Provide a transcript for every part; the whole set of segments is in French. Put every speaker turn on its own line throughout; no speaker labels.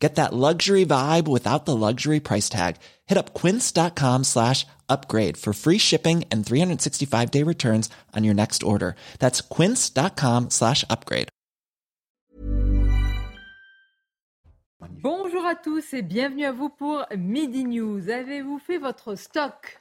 Get that luxury vibe without the luxury price tag. Hit up quince.com slash upgrade for free shipping and 365 day returns on your next order. That's quince.com slash upgrade.
Bonjour à tous et bienvenue à vous pour Midi News. Avez-vous fait votre stock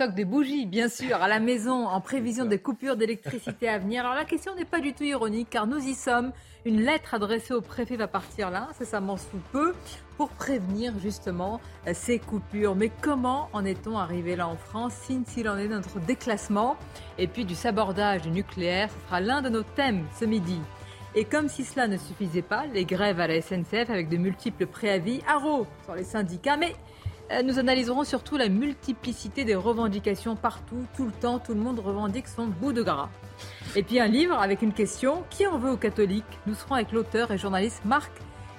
Stock de bougies, bien sûr, à la maison en prévision des coupures d'électricité à venir. Alors la question n'est pas du tout ironique car nous y sommes. Une lettre adressée au préfet va partir là, incessamment sous peu, pour prévenir justement euh, ces coupures. Mais comment en est-on arrivé là en France, s'il en est notre déclassement Et puis du sabordage du nucléaire, ce sera l'un de nos thèmes ce midi. Et comme si cela ne suffisait pas, les grèves à la SNCF avec de multiples préavis, haro sur les syndicats, mais nous analyserons surtout la multiplicité des revendications partout, tout le temps, tout le monde revendique son bout de gras. Et puis un livre avec une question, qui en veut aux catholiques? Nous serons avec l'auteur et journaliste Marc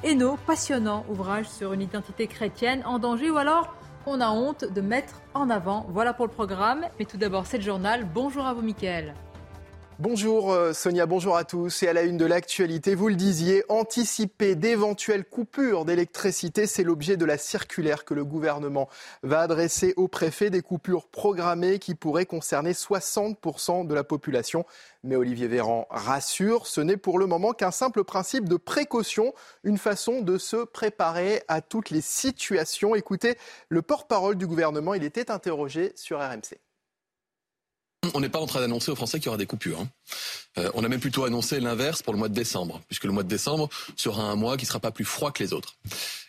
Hainaut, passionnant ouvrage sur une identité chrétienne en danger ou alors on a honte de mettre en avant. Voilà pour le programme. Mais tout d'abord, c'est le journal. Bonjour à vous, Mickaël.
Bonjour euh, Sonia, bonjour à tous. Et à la une de l'actualité, vous le disiez, anticiper d'éventuelles coupures d'électricité, c'est l'objet de la circulaire que le gouvernement va adresser au préfet, des coupures programmées qui pourraient concerner 60% de la population. Mais Olivier Véran rassure, ce n'est pour le moment qu'un simple principe de précaution, une façon de se préparer à toutes les situations. Écoutez, le porte-parole du gouvernement, il était interrogé sur RMC.
On n'est pas en train d'annoncer aux Français qu'il y aura des coupures. Hein. Euh, on a même plutôt annoncé l'inverse pour le mois de décembre, puisque le mois de décembre sera un mois qui ne sera pas plus froid que les autres.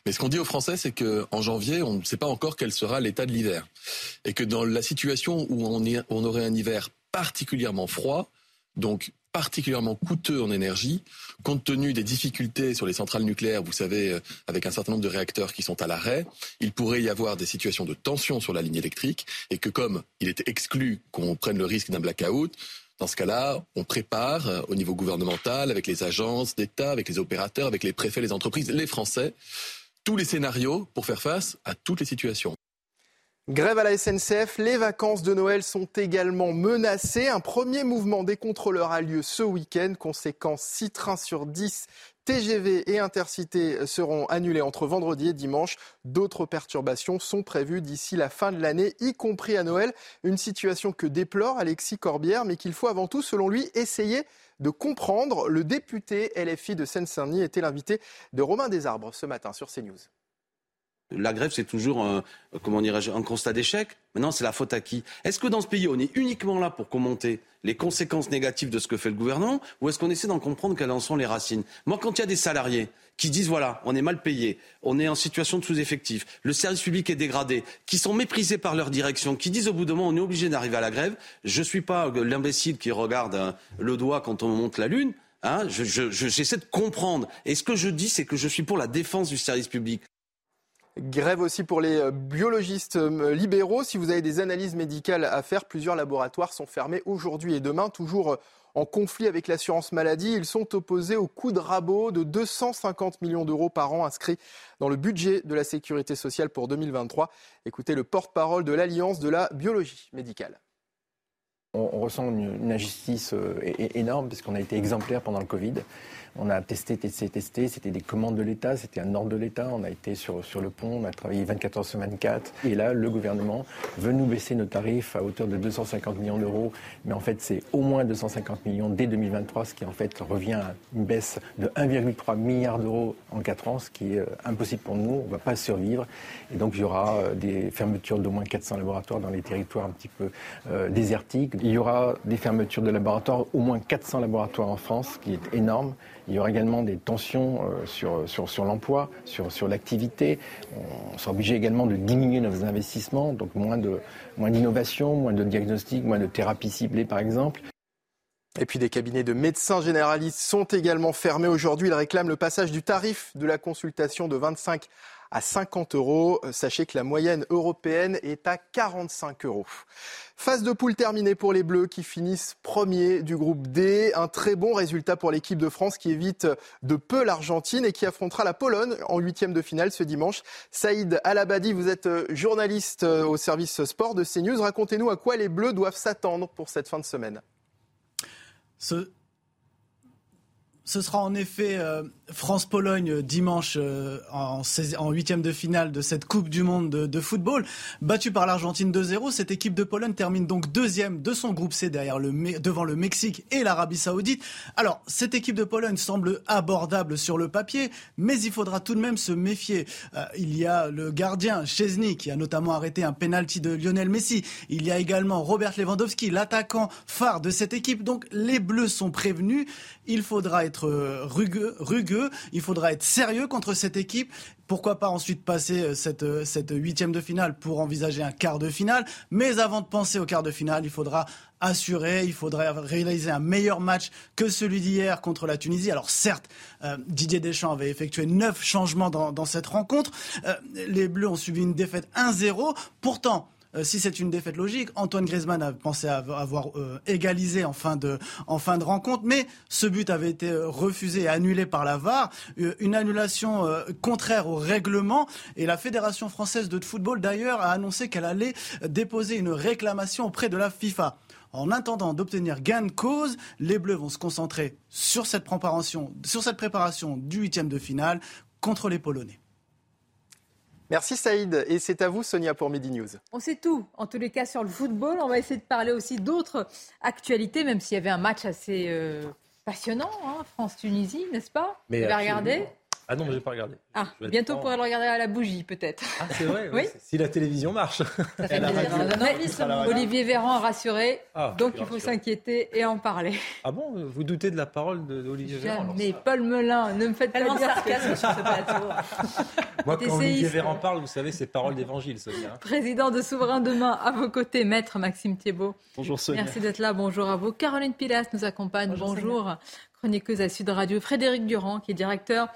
Mais ce qu'on dit aux Français, c'est qu'en janvier, on ne sait pas encore quel sera l'état de l'hiver. Et que dans la situation où on, on aurait un hiver particulièrement froid, donc particulièrement coûteux en énergie, compte tenu des difficultés sur les centrales nucléaires, vous savez, euh, avec un certain nombre de réacteurs qui sont à l'arrêt, il pourrait y avoir des situations de tension sur la ligne électrique, et que comme il était exclu qu'on prenne le risque d'un blackout, dans ce cas-là, on prépare euh, au niveau gouvernemental, avec les agences d'État, avec les opérateurs, avec les préfets, les entreprises, les Français, tous les scénarios pour faire face à toutes les situations.
Grève à la SNCF, les vacances de Noël sont également menacées. Un premier mouvement des contrôleurs a lieu ce week-end. Conséquence, 6 trains sur 10 TGV et Intercité seront annulés entre vendredi et dimanche. D'autres perturbations sont prévues d'ici la fin de l'année, y compris à Noël. Une situation que déplore Alexis Corbière, mais qu'il faut avant tout, selon lui, essayer de comprendre. Le député LFI de Seine-Saint-Denis était l'invité de Romain Desarbres ce matin sur CNews.
La grève, c'est toujours un, comment dirais-je, un constat d'échec. Maintenant, c'est la faute à qui? Est-ce que dans ce pays, on est uniquement là pour commenter les conséquences négatives de ce que fait le gouvernement ou est-ce qu'on essaie d'en comprendre quelles en sont les racines? Moi, quand il y a des salariés qui disent voilà, on est mal payé, on est en situation de sous-effectif, le service public est dégradé, qui sont méprisés par leur direction, qui disent au bout d'un moment on est obligé d'arriver à la grève, je ne suis pas l'imbécile qui regarde hein, le doigt quand on monte la lune. Hein, j'essaie de comprendre. Et ce que je dis, c'est que je suis pour la défense du service public.
Grève aussi pour les euh, biologistes euh, libéraux. Si vous avez des analyses médicales à faire, plusieurs laboratoires sont fermés aujourd'hui et demain, toujours euh, en conflit avec l'assurance maladie. Ils sont opposés au coût de rabot de 250 millions d'euros par an inscrits dans le budget de la sécurité sociale pour 2023. Écoutez le porte-parole de l'Alliance de la biologie médicale.
On, ressent une, injustice énorme parce qu'on a été exemplaire pendant le Covid. On a testé, testé, testé. C'était des commandes de l'État, c'était un ordre de l'État. On a été sur, le pont, on a travaillé 24 heures sur 24. Et là, le gouvernement veut nous baisser nos tarifs à hauteur de 250 millions d'euros. Mais en fait, c'est au moins 250 millions dès 2023, ce qui en fait revient à une baisse de 1,3 milliard d'euros en 4 ans, ce qui est euh, impossible pour nous. On ne va pas survivre. Et donc, il y aura euh, des fermetures d'au moins 400 laboratoires dans les territoires un petit peu euh, désertiques. Il y aura des fermetures de laboratoires, au moins 400 laboratoires en France, ce qui est énorme. Il y aura également des tensions euh, sur, sur, sur l'emploi, sur, sur l'activité. On sera obligé également de diminuer nos investissements, donc moins de moins d'innovation, moins de diagnostics, moins de thérapies ciblées par exemple.
Et puis des cabinets de médecins généralistes sont également fermés aujourd'hui. Ils réclament le passage du tarif de la consultation de 25 à 50 euros. Sachez que la moyenne européenne est à 45 euros. Phase de poule terminée pour les Bleus qui finissent premier du groupe D. Un très bon résultat pour l'équipe de France qui évite de peu l'Argentine et qui affrontera la Pologne en huitième de finale ce dimanche. Saïd Alabadi, vous êtes journaliste au service sport de CNews. Racontez-nous à quoi les Bleus doivent s'attendre pour cette fin de semaine.
Ce sera en effet euh, France-Pologne dimanche euh, en, huitième de finale de cette Coupe du Monde de, football. Battue par l'Argentine 2-0, cette équipe de Pologne termine donc deuxième de son groupe C derrière le, devant le Mexique et l'Arabie Saoudite. Alors, cette équipe de Pologne semble abordable sur le papier, mais il faudra tout de même se méfier. Euh, il y a le gardien Chesney qui a notamment arrêté un penalty de Lionel Messi. Il y a également Robert Lewandowski, l'attaquant phare de cette équipe. Donc, les Bleus sont prévenus. Il faudra être rugueux, rugueux, il faudra être sérieux contre cette équipe. Pourquoi pas ensuite passer euh, cette, euh, cette huitième de finale pour envisager un quart de finale. Mais avant de penser au quart de finale, il faudra assurer, il faudrait réaliser un meilleur match que celui d'hier contre la Tunisie. Alors certes, euh, Didier Deschamps avait effectué neuf changements dans, cette rencontre. les Bleus ont subi une défaite 1-0. Pourtant, euh, si c'est une défaite logique, Antoine Griezmann a pensé avoir euh, égalisé en fin, de, rencontre, mais ce but avait été euh, refusé et annulé par la VAR, une annulation contraire au règlement, et la Fédération française de football d'ailleurs a annoncé qu'elle allait déposer une réclamation auprès de la FIFA. En attendant d'obtenir gain de cause, les Bleus vont se concentrer sur cette préparation du huitième de finale contre les Polonais.
Merci Saïd. Et c'est à vous Sonia pour Midi News.
On sait tout, en tous les cas sur le football. On va essayer de parler aussi d'autres actualités, même s'il y avait un match assez euh, passionnant, hein, France-Tunisie, n'est-ce pas?
Mais
Vous avez regardé
ah non, je n'ai pas regardé.
Ah, bientôt pour le regarder à la bougie, peut-être.
Ah, c'est vrai, oui. Si la télévision marche.
Ça fait Olivier Véran a rassuré, ah, donc il faut s'inquiéter et en parler.
Ah bon Vous doutez de la parole d'Olivier Véran
Mais Paul Melun, ne me faites pas dire
sarcasme sur ce plateau.
Moi, quand Olivier Véran parle, vous savez, c'est parole d'évangile, Sonia.
Président de Souverain Demain, à vos côtés, maître Maxime Thiebaud.
Bonjour Sonia.
Merci d'être là, bonjour à vous. Caroline Pilas nous accompagne, bonjour. bonjour. Chroniqueuse à Sud Radio. Frédéric Durand, qui est directeur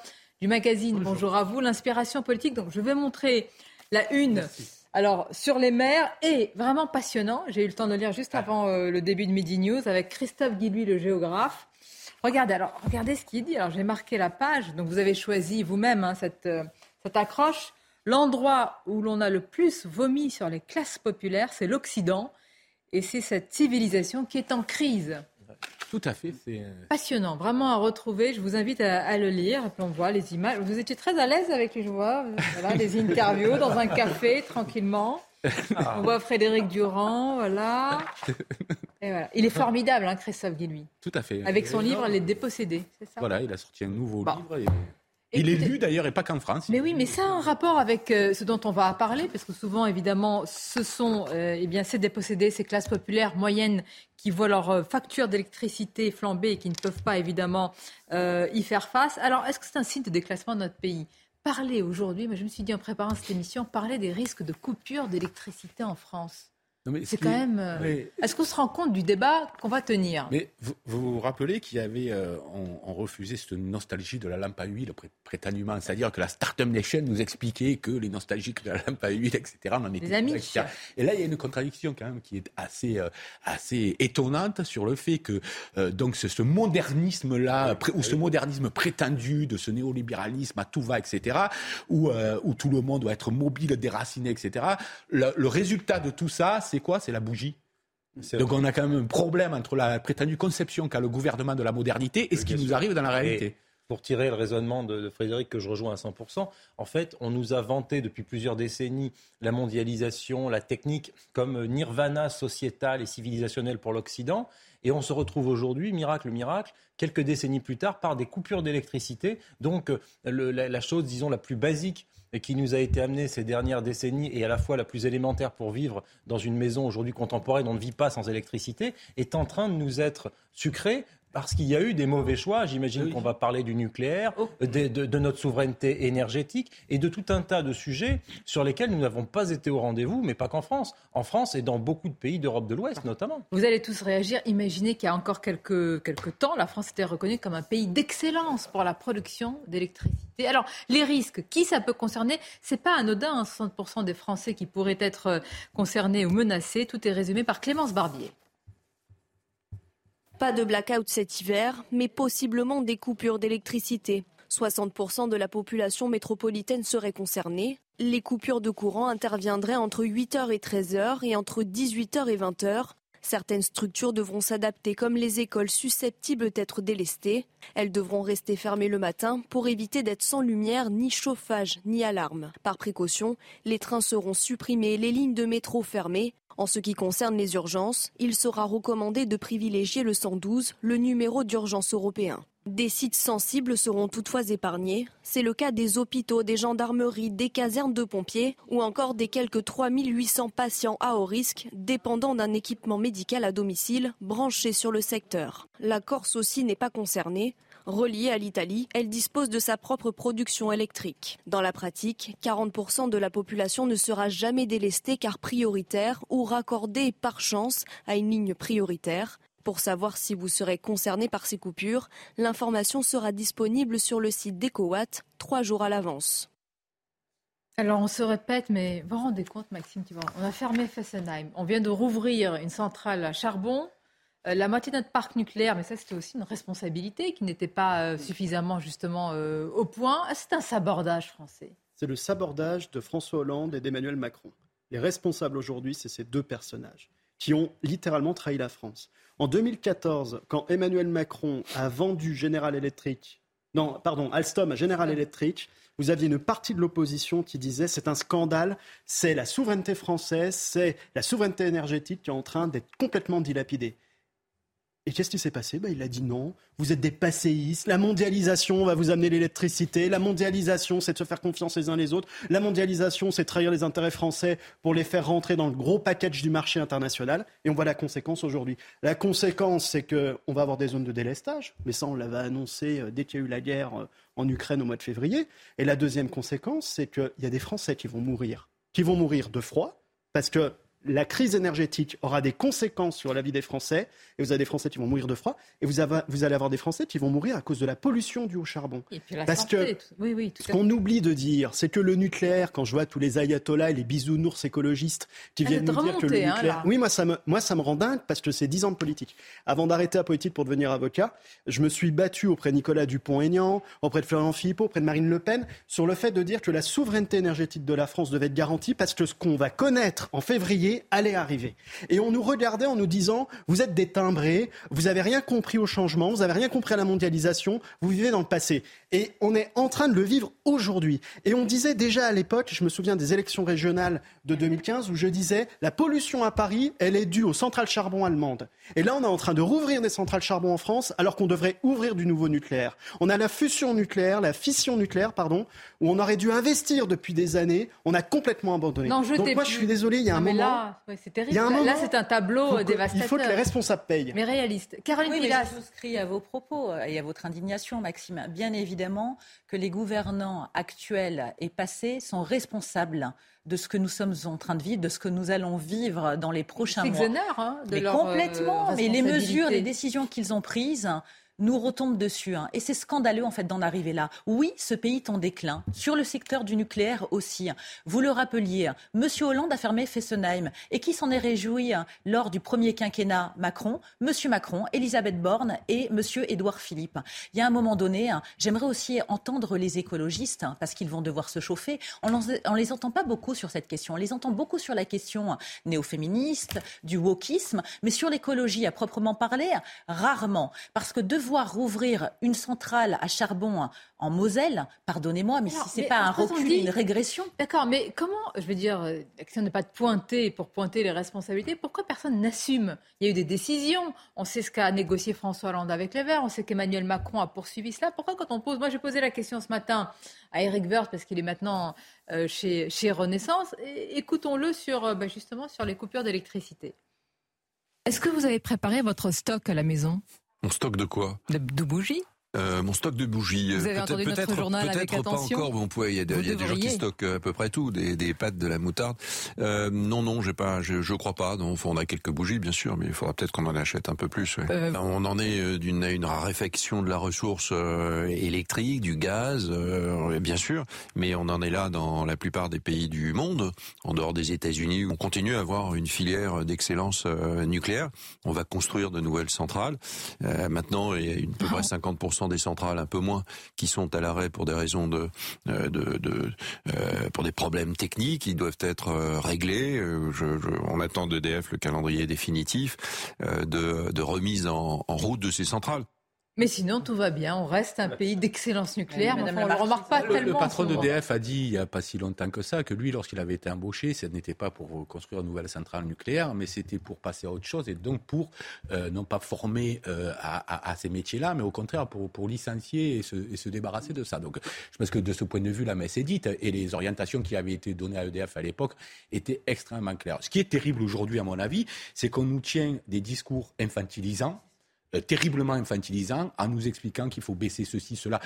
du magazine. Bonjour, à vous. L'inspiration politique. Donc, je vais montrer la une. Alors, sur les mers, et vraiment passionnant. J'ai eu le temps de lire juste ah. avant euh, le début de Midi News avec Christophe Guilluy, le géographe. Regardez, alors, regardez ce qu'il dit. Alors, j'ai marqué la page. Donc, vous avez choisi vous-même hein, cette, euh, cette accroche. L'endroit où l'on a le plus vomi sur les classes populaires, c'est l'Occident. Et c'est cette civilisation qui est en crise.
Tout à fait.
C'est euh, passionnant, vraiment à retrouver. Je vous invite à, le lire. on voit les images. Vous étiez très à l'aise avec les joueurs, voilà, les interviews dans un café tranquillement. On voit Frédéric Durand, voilà. Et voilà. Il est formidable, hein, Christophe Guilluy.
Tout à fait.
Avec son livre Les Dépossédés, c'est ça?
Voilà, il a sorti un nouveau livre. Et... Il est lu d'ailleurs et pas qu'en France.
Mais oui, mais ça a un rapport avec euh, ce dont on va parler, parce que souvent, évidemment, ce sont euh, eh bien, ces dépossédés, ces classes populaires moyennes qui voient leur euh, facture d'électricité flamber et qui ne peuvent pas, évidemment, y faire face. Alors, est-ce que c'est un signe de déclassement de notre pays? Parler aujourd'hui, mais je me suis dit en préparant cette émission, parler des risques de coupure d'électricité en France. C'est quand même. Euh, est-ce qu'on se rend compte du débat qu'on va tenir?
Mais vous, vous rappelez qu'il y avait, euh, on, refusait cette nostalgie de la lampe à huile prétendument, c'est-à-dire que la Startup Nation nous expliquait que les nostalgiques de la lampe à huile, etc., on en était.
amis.
Et là, il y a une contradiction quand même qui est assez, euh, assez étonnante sur le fait que donc ce, modernisme-là, ou ce modernisme prétendu de ce néolibéralisme à tout va, etc., où, où tout le monde doit être mobile, déraciné, etc. Le, le résultat de tout ça, c'est quoi? C'est la bougie. Donc on a quand même un problème entre la prétendue conception qu'a le gouvernement de la modernité et ce qui nous arrive dans la réalité.
pour tirer le raisonnement de, Frédéric que je rejoins à 100%, en fait, on nous a vanté depuis plusieurs décennies la mondialisation, la technique comme nirvana sociétal et civilisationnel pour l'Occident. Et on se retrouve aujourd'hui, miracle, miracle, quelques décennies plus tard, par des coupures d'électricité. Donc la, chose, disons, la plus basique qui nous a été amené ces dernières décennies et à la fois la plus élémentaire pour vivre dans une maison aujourd'hui contemporaine, on ne vit pas sans électricité, est en train de nous être sucré parce qu'il y a eu des mauvais choix. J'imagine qu'on va parler du nucléaire,
Oh.
de, de- de notre souveraineté énergétique et de tout un tas de sujets sur lesquels nous n'avons pas été au rendez-vous, mais pas qu'en France. En France et dans beaucoup de pays d'Europe de l'Ouest notamment.
Vous allez tous réagir. Imaginez qu'il y a encore quelques, quelques temps, la France était reconnue comme un pays d'excellence pour la production d'électricité. Alors, les risques, qui ça peut concerner? C'est pas anodin, hein, 60% des Français qui pourraient être euh, concernés ou menacés. Tout est résumé par Clémence Barbier.
Pas de blackout cet hiver, mais possiblement des coupures d'électricité. 60% de la population métropolitaine serait concernée. Les coupures de courant interviendraient entre 8h et 13h et entre 18h et 20h. Certaines structures devront s'adapter comme les écoles susceptibles d'être délestées. Elles devront rester fermées le matin pour éviter d'être sans lumière, ni chauffage, ni alarme. Par précaution, les trains seront supprimés les lignes de métro fermées. En ce qui concerne les urgences, il sera recommandé de privilégier le 112, le numéro d'urgence européen. Des sites sensibles seront toutefois épargnés. C'est le cas des hôpitaux, des gendarmeries, des casernes de pompiers ou encore des quelques 3800 patients à haut risque dépendant d'un équipement médical à domicile branché sur le secteur. La Corse aussi n'est pas concernée. Reliée à l'Italie, elle dispose de sa propre production électrique. Dans la pratique, 40% de la population ne sera jamais délestée car prioritaire ou raccordée par chance à une ligne prioritaire. Pour savoir si vous serez concerné par ces coupures, l'information sera disponible sur le site d'EcoWatt trois jours à l'avance.
Alors, on se répète, mais vous vous rendez compte, Maxime, tu vois, on a fermé Fessenheim. On vient de rouvrir une centrale à charbon. Euh, la moitié de notre parc nucléaire, mais ça, c'était aussi une responsabilité qui n'était pas euh, suffisamment, justement, euh, au point. Ah, C'est un sabordage français.
C'est le sabordage de François Hollande et d'Emmanuel Macron. Les responsables aujourd'hui, c'est ces deux personnages qui ont littéralement trahi la France. En 2014, quand Emmanuel Macron a vendu General Electric, non, pardon, Alstom à General Electric, vous aviez une partie de l'opposition qui disait c'est un scandale, c'est la souveraineté française, c'est la souveraineté énergétique qui est en train d'être complètement dilapidée. Et qu'est-ce qui s'est passé? Ben, Il a dit non, vous êtes des passéistes, la mondialisation va vous amener l'électricité, la mondialisation c'est de se faire confiance les uns les autres, la mondialisation c'est trahir les intérêts français pour les faire rentrer dans le gros package du marché international, et on voit la conséquence aujourd'hui. La conséquence c'est qu'on va avoir des zones de délestage, mais ça on l'avait annoncé euh, dès qu'il y a eu la guerre euh, en Ukraine au mois de février, et la deuxième conséquence c'est qu'il y a des Français qui vont mourir, qui vont mourir de froid, parce que la crise énergétique aura des conséquences sur la vie des Français, et vous avez des Français qui vont mourir de froid, et vous, avez- vous allez avoir des Français qui vont mourir à cause de la pollution due au charbon.
Et puis la
Parce
santé,
que
tout- oui, oui, tout
Ce qu'on oublie de dire, c'est que le nucléaire, quand je vois tous les ayatollahs et les bisounours écologistes qui viennent nous dire que le
hein,
nucléaire... oui, moi ça, me, moi ça me rend dingue parce que c'est 10 ans de politique. Avant d'arrêter la politique pour devenir avocat, je me suis battu auprès de Nicolas Dupont-Aignan, auprès de Florian Philippot, auprès de Marine Le Pen, sur le fait de dire que la souveraineté énergétique de la France devait être garantie parce que ce qu'on va connaître en février allait arriver. Et on nous regardait en nous disant, vous êtes des timbrés, vous avez rien compris au changement, vous avez rien compris à la mondialisation, vous vivez dans le passé. Et on est en train de le vivre aujourd'hui. Et on disait déjà à l'époque, je me souviens des élections régionales de 2015, où je disais, la pollution à Paris, elle est due aux centrales charbon allemandes. Et là, on est en train de rouvrir des centrales charbon en France, alors qu'on devrait ouvrir du nouveau nucléaire. On a la fusion nucléaire, la fission nucléaire, pardon, où on aurait dû investir depuis des années, on a complètement abandonné.
N'en
Donc
jetez
moi,
plus.
je suis désolé, il y a un
Non, mais
moment...
là, ouais, c'est terrible.
Il y a un
Là- là,
moment,
c'est un tableau
faut
dévastateur.
Il faut que les responsables payent.
Mais réaliste. Caroline
Oui,
Pilas.
je souscris à vos propos et à votre indignation, Maxime. Bien évidemment que les gouvernants actuels et passés sont responsables de ce que nous sommes en train de vivre, de ce que nous allons vivre dans les prochains mois.
Hein, de
mais
leur, euh,
complètement. mais les mesures, les décisions qu'ils ont prises nous retombent dessus. hein. Et c'est scandaleux en fait d'en arriver là. Oui, ce pays est en déclin. Sur le secteur du nucléaire aussi. Vous le rappeliez, Monsieur Hollande a fermé Fessenheim. Et qui s'en est réjoui hein, lors du premier quinquennat Macron? Monsieur Macron, Elisabeth Borne et Monsieur Édouard Philippe. Il y a un moment donné, hein, j'aimerais aussi entendre les écologistes, hein, parce qu'ils vont devoir se chauffer. On ne les entend pas beaucoup sur cette question. On les entend beaucoup sur la question hein, néo-féministe, du wokisme, mais sur l'écologie à proprement parler, rarement. Parce que devoir rouvrir une centrale à charbon en Moselle, pardonnez-moi, mais
Alors,
si c'est
mais
pas un recul,
dit-
une régression.
D'accord, mais comment, je veux dire, euh, la question n'est pas de pointer pour pointer les responsabilités, pourquoi personne n'assume? Il y a eu des décisions, on sait ce qu'a négocié François Hollande avec les Verts, on sait qu'Emmanuel Macron a poursuivi cela. Pourquoi quand on pose, moi j'ai posé la question ce matin à Eric Woerth parce qu'il est maintenant euh, chez, chez Renaissance, écoutons-le sur, euh, bah, justement sur les coupures d'électricité.
Est-ce que vous avez préparé votre stock à la maison? Mon stock de quoi?
De, de bougies
euh, mon stock de bougies.
Vous avez
peut-être
entendu notre
peut-être
journal avec
peut-être pas
attention
encore. Bon, il y a, de- y a des gens qui stockent à peu près tout, des, des pâtes, de la moutarde. Euh, non, non, j'ai pas, je, je crois pas. Non, on a quelques bougies, bien sûr, mais il faudra peut-être qu'on en achète un peu plus. ouais.
Euh,
On en est euh, d'une à une raréfaction de la ressource euh, électrique, du gaz, euh, bien sûr, mais on en est là dans la plupart des pays du monde, en dehors des États-Unis, où on continue à avoir une filière d'excellence euh, nucléaire. On va construire de nouvelles centrales. Euh, maintenant, il y a une, à peu près 50% des centrales, un peu moins, qui sont à l'arrêt pour des raisons de, euh, de, euh, pour des problèmes techniques qui doivent être euh, réglés. Je, on attend d'EDF le calendrier définitif de, remise en route de ces centrales.
Mais sinon, tout va bien. On reste un pays d'excellence nucléaire. Enfin, on ne le remarque pas
Le,
tellement.
le patron d'EDF a dit il n'y a pas si longtemps que ça que lui, lorsqu'il avait été embauché, ce n'était pas pour construire une nouvelle centrale nucléaire, mais c'était pour passer à autre chose et donc pour euh, non pas former euh, à, à- à ces métiers-là, mais au contraire pour, pour licencier et se, et se débarrasser de ça. Donc je pense que de ce point de vue, la messe est dite et les orientations qui avaient été données à EDF à l'époque étaient extrêmement claires. Ce qui est terrible aujourd'hui, à mon avis, c'est qu'on nous tient des discours infantilisants terriblement infantilisant en nous expliquant qu'il faut baisser ceci, cela.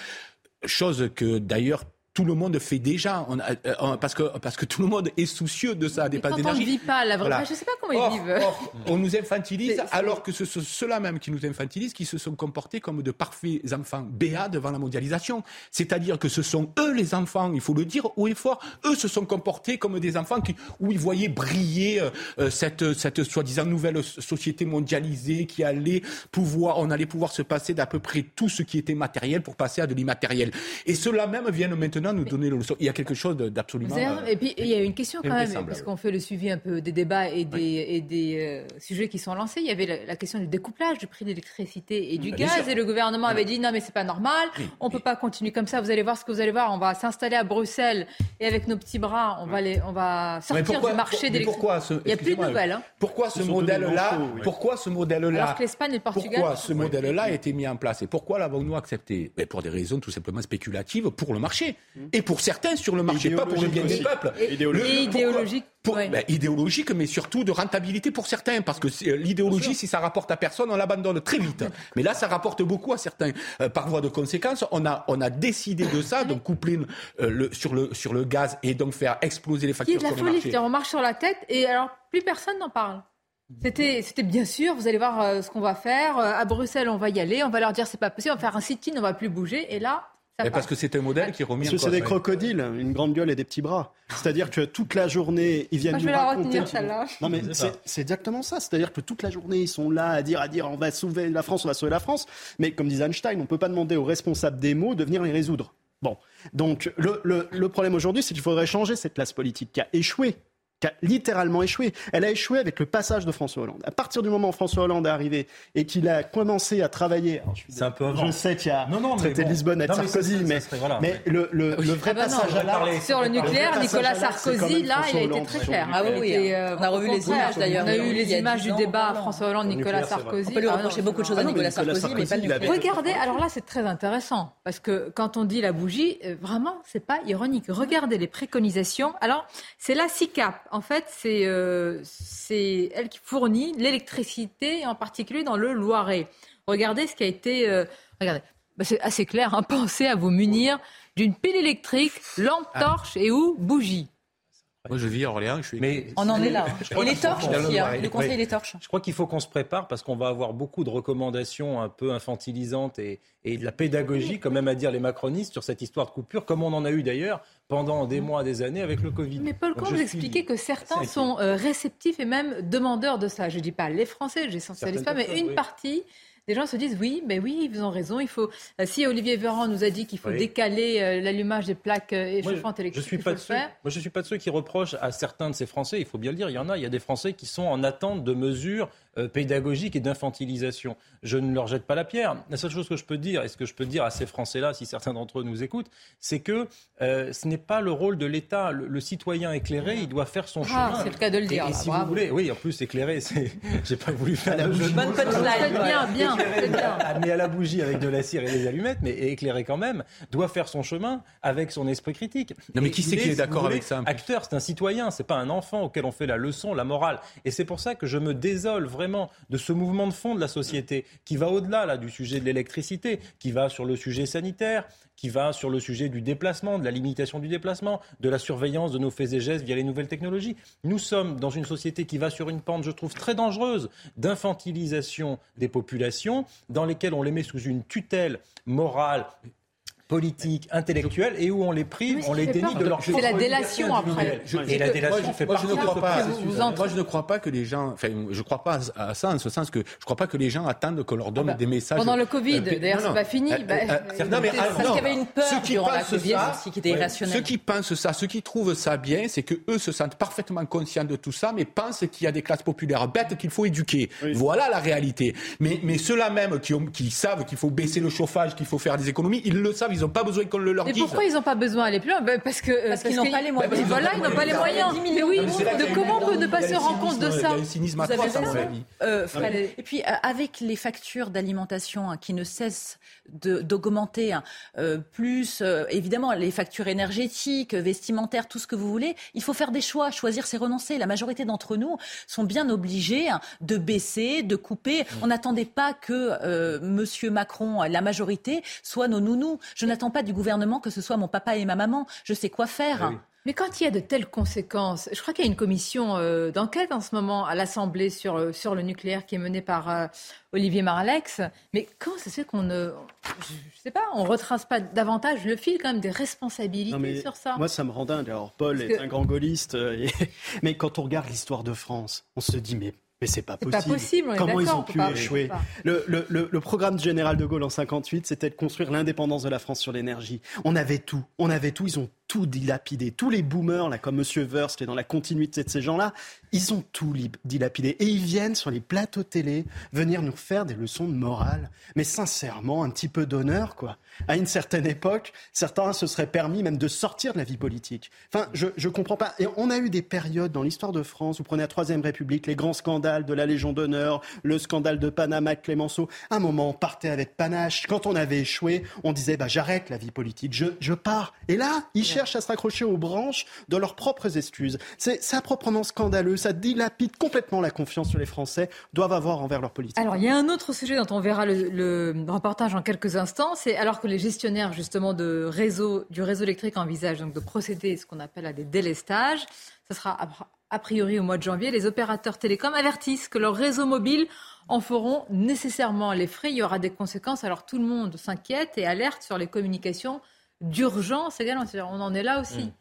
Chose que d'ailleurs tout le monde fait déjà, On a- euh, on- parce, que, parce que tout le monde est soucieux de ça, des
quand on ne vit pas la vraie.
Voilà.
Je ne sais pas comment ils
Or,
vivent.
or, on nous infantilise alors que ce sont ceux-là même qui nous infantilisent qui se sont comportés comme de parfaits enfants béats devant la mondialisation. C'est-à-dire que ce sont eux les enfants, il faut le dire haut et fort, eux se sont comportés comme des enfants qui, où ils voyaient briller euh, euh, cette, cette soi-disant nouvelle société mondialisée qui allait pouvoir, on allait pouvoir se passer d'à peu près tout ce qui était matériel pour passer à de l'immatériel. Et ceux-là même viennent maintenant nous donner le leçon. Il y a quelque chose d'absolument... Euh,
Et puis il y a une question quand même, parce qu'on fait le suivi un peu des débats et des, et des euh, sujets qui sont lancés. Il y avait la, la question du découplage du prix de l'électricité et du
Bah,
gaz. Et le gouvernement avait dit non mais c'est pas normal, on ne peut pas continuer comme ça. Vous allez voir ce que vous allez voir. On va s'installer à Bruxelles et avec nos petits bras, on va les, on va
Mais
sortir du marché d'électricité.
pourquoi ce,
Il n'y a plus de nouvelles. hein.
Pourquoi ce modèle-là,
oui.
pourquoi ce modèle-là,
Alors que l'Espagne et le Portugal.
pourquoi ce modèle-là a été mis en place? Et pourquoi l'avons-nous accepté? Ben, Pour des raisons tout simplement spéculatives pour le marché et pour certains sur le marché, pas pour le bien des
Idéologique
peuples.
Et,
Idéologique.
et
Pourquoi
idéologique.
Pour-
ouais.
ben, idéologique, mais surtout de rentabilité pour certains, parce que euh, l'idéologie, si ça rapporte à personne, on l'abandonne très vite. Mais là, ça rapporte beaucoup à certains. Euh, par voie de conséquence, on a, on a décidé de ça, donc coupler euh, le, sur, le, sur le gaz et donc faire exploser les
qui est
factures
de la
sur le
folie. on marche sur la tête et alors plus personne n'en parle. C'était, c'était bien sûr, vous allez voir euh, ce qu'on va faire. Euh, à Bruxelles, on va y aller, on va leur dire c'est pas possible, on va faire un sit-in, on va plus bouger. Et là,
Et parce que c'est un modèle qui remis
Parce que c'est des crocodiles, une grande gueule et des petits bras. C'est-à-dire que toute la journée, ils viennent
Moi, je
nous
vais la
raconter.
retenir.
Non mais
C'est
exactement ça. C'est-à-dire que toute la journée, ils sont là à dire, à dire, on va sauver la France, on va sauver la France. Mais comme disait Einstein, on peut pas demander aux responsables des mots de venir les résoudre. Bon, donc le, le- le problème aujourd'hui, c'est qu'il faudrait changer cette classe politique qui a échoué qui a littéralement échoué. Elle a échoué avec le passage de François Hollande. À partir du moment où François Hollande est arrivé et qu'il a commencé à travailler, alors, je, suis
un peu avant.
je sais qu'il y a
Non, non,
traité
bon.
de Lisbonne
Non, mais
Sarkozy,
ça, ça
mais,
serait- voilà.
mais le, le, le vrai
Ah bah
passage à.
Sur le nucléaire,
Le
Nicolas
à
Sarkozy, là, il a été
Hollande
très clair.
Ah oui,
euh,
On a revu les images, d'ailleurs.
On a eu les images du débat. François Hollande,
Le
Nicolas
nucléaire, c'est vrai.
Sarkozy.
On peut lui
Ah,
reprocher beaucoup de choses à Nicolas Sarkozy, mais pas le
avait-
nucléaire.
Regardez, alors là c'est très intéressant, parce que quand on dit la bougie, euh, vraiment c'est pas ironique. Regardez les préconisations. Alors c'est la SICAP, en fait c'est euh, c'est elle qui fournit l'électricité, en particulier dans le Loiret. Regardez ce qui a été... euh, regardez, Bah, c'est assez clair, hein. pensez à vous munir d'une pile électrique, lampe torche et ou bougie.
Moi, je vis à Orléans, je suis.
Mais
On en est là. Les
qu'il faut
torches
qu'on-
aussi, hein. Le conseil
Ouais.
des torches.
Je crois qu'il faut qu'on se prépare parce qu'on va avoir beaucoup de recommandations un peu infantilisantes et, et de la pédagogie, quand même à dire les macronistes, sur cette histoire de coupure, comme on en a eu d'ailleurs pendant des mois, des années avec le Covid.
Mais Paul, quand vous
suis
expliquez que certains sont euh, réceptifs et même demandeurs de ça, je ne dis pas les Français, je n'essentialise
Certaines
pas, mais une
oui.
partie des gens se disent oui, mais oui, ils ont raison. Il faut. euh, si Olivier Véran nous a dit qu'il faut
Oui.
décaler euh, l'allumage des plaques euh, échauffantes
je
électriques,
suis
il
pas de ceux. Moi, je suis pas de ceux qui reprochent à certains de ces Français. Il faut bien le dire. Il y en a. Il y a des Français qui sont en attente de mesures euh, pédagogiques et d'infantilisation. Je ne leur jette pas la pierre. La seule chose que je peux dire, et ce que je peux dire à ces Français-là, si certains d'entre eux nous écoutent, c'est que euh, ce n'est pas le rôle de l'État. Le, le citoyen éclairé, il doit faire son
Ah,
chemin.
c'est le cas de le dire.
Et, si
bravo.
vous voulez, oui, en plus éclairé, c'est. J'ai pas voulu faire
la bougie.
Bonne punchline.
Bien, bien,
Éclairé,
bien.
amené à la bougie avec de la cire et des allumettes, mais éclairé quand même, doit faire son chemin avec son esprit critique.
Non, mais qui c'est qui est
si
d'accord avec ça
Acteur, c'est un citoyen, c'est pas un enfant auquel on fait la leçon, la morale. Et c'est pour ça que je me désole vraiment de ce mouvement de fond de la société qui va au-delà là du sujet de l'électricité, qui va sur le sujet sanitaire, qui va sur le sujet du déplacement, de la limitation du déplacement, de la surveillance de nos faits et gestes via les nouvelles technologies. Nous sommes dans une société qui va sur une pente, je trouve, très dangereuse d'infantilisation des populations, dans lesquelles on les met sous une tutelle morale politique, intellectuelle, et où on les prive, on les dénie de leur
C'est la délation après.
et la délation fait
moi, je ne crois pas. Moi, je ne crois pas que les gens. Enfin, je crois pas à ça en ce sens que je crois pas que les gens attendent qu'on leur donne
Ah bah,
des messages.
Pendant le Covid,
Euh,
d'ailleurs, c'est
non.
pas fini.
Euh,
Bah,
euh,
parce qu'il y avait une peur
Ceux qui
durant la
pensent
Covid
ça,
aussi qui était irrationnelle.
Ceux qui pensent ça, ceux qui trouvent ça bien, c'est que eux se sentent parfaitement conscients de tout ça, mais pensent qu'il y a des classes populaires bêtes qu'il faut éduquer. Voilà la réalité. Mais, mais ceux-là même qui, ont, qui savent qu'il faut baisser le chauffage, qu'il faut faire des économies, ils le savent. Ils n'ont pas besoin qu'on le leur
Mais
dise.
pourquoi ils n'ont pas besoin d'aller plus loin Ben, Parce que
Parce qu'ils n'ont pas les moyens.
Ben, voilà, ils n'ont pas les moyens. Mais oui, de comment on peut ne pas se rendre compte de ça
Il y a le cynisme à
Vous avez
trois, ça,
raison.
mon avis.
Euh, Et puis, euh, avec les factures d'alimentation hein, qui ne cessent d'augmenter, hein, euh, plus évidemment les factures énergétiques, vestimentaires, tout ce que vous voulez, il faut faire des choix. Choisir, c'est renoncer. La majorité d'entre nous sont bien obligés hein, de baisser, de couper. On n'attendait pas que euh, Monsieur Macron, la majorité, soit nos nounous. Je n'attends pas du gouvernement que ce soit mon papa et ma maman. Je sais quoi faire.
Mais quand il y a de telles conséquences, je crois qu'il y a une commission euh, d'enquête en ce moment à l'Assemblée sur, euh, sur le nucléaire qui est menée par euh, Olivier Marlex. Mais comment ça se fait qu'on ne, je, sais pas, on retrace pas davantage le fil quand même des responsabilités
mais
sur ça?
Moi, ça me rend dingue. Alors, Paul
Parce
est
que-
un grand gaulliste. et- Mais quand on regarde l'histoire de France, on se dit, mais, mais c'est pas possible.
pas
Comment ils ont pu échouer le, le- le- le programme du général de Gaulle en 58, c'était de construire l'indépendance de la France sur l'énergie. On avait tout. On avait tout. Ils ont tout dilapidé. Tous les boomers, là, comme Monsieur Wurst, qui est dans la continuité de ces gens-là, ils ont tout dilapidé. Et ils viennent sur les plateaux télé venir nous faire des leçons de morale. Mais sincèrement, un petit peu d'honneur, quoi. À une certaine époque, certains se seraient permis même de sortir de la vie politique. Enfin, je, je comprends pas. Et on a eu des périodes dans l'histoire de France, vous prenez la Troisième République, les grands scandales de la Légion d'honneur, le scandale de Panama, Clémenceau. À un moment, on partait avec panache. Quand on avait échoué, on disait, bah, j'arrête la vie politique, je, je pars. Et là, ils cherchent à se raccrocher aux branches de leurs propres excuses. C'est ça proprement scandaleux, ça dilapide complètement la confiance que les Français doivent avoir envers leur politique.
Alors, il y a un autre sujet dont on verra le, reportage en quelques instants. C'est alors que les gestionnaires justement du réseau électrique envisagent donc de procéder à ce qu'on appelle à des délestages. Ce sera a, a priori au mois de janvier. Les opérateurs télécoms avertissent que leurs réseaux mobiles en feront nécessairement les frais. Il y aura des conséquences. Alors tout le monde s'inquiète et alerte sur les communications d'urgence également. On en est là aussi.
Mm.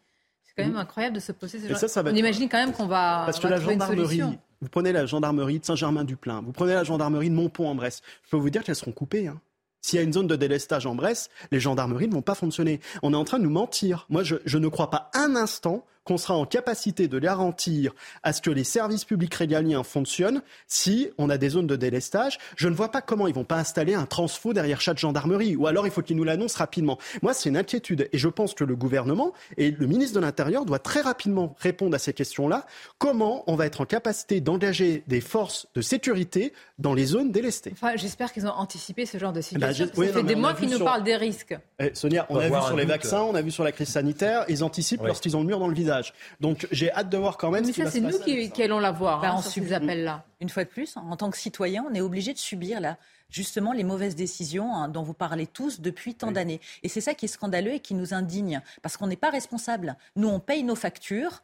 C'est quand même incroyable de se poser ce genre.
ça, ça va
on imagine quand même qu'on va,
Parce que la gendarmerie, vous prenez la gendarmerie de Saint-Germain-du-Plain, vous prenez la gendarmerie de Montpont-en-Bresse, je peux vous dire qu'elles seront coupées. hein. S'il y a une zone de délestage en Bresse, les gendarmeries ne vont pas fonctionner. On est en train de nous mentir. Moi, je, je ne crois pas un instant qu'on sera en capacité de garantir à ce que les services publics régaliens fonctionnent si on a des zones de délestage. Je ne vois pas comment ils vont pas installer un transfo derrière chaque gendarmerie. Ou alors il faut qu'ils nous l'annoncent rapidement. Moi, c'est une inquiétude. Et je pense que le gouvernement et le ministre de l'Intérieur doivent très rapidement répondre à ces questions-là. Comment on va être en capacité d'engager des forces de sécurité dans les zones délestées?
Enfin, j'espère qu'ils ont anticipé ce genre de
bah,
situation.
j'ai-
parce que
oui,
ça
non,
fait des mois qu'ils nous
sur-
parlent des risques.
Eh, Sonia, on a vu sur les
doute.
vaccins, on a vu sur la crise sanitaire, ils anticipent
Oui.
lorsqu'ils ont le mur dans le visage. Donc j'ai hâte de voir quand même
Mais
ce
ça, c'est nous qui allons la voir
Bah,
hein,
on
sur
subit.
ces appels-là.
Une fois de plus, en tant que citoyen, on est obligé de subir là, justement les mauvaises décisions hein, dont vous parlez tous depuis tant d'années. Et c'est ça qui est scandaleux et qui nous indigne, parce qu'on n'est pas responsable. Nous, on paye nos factures.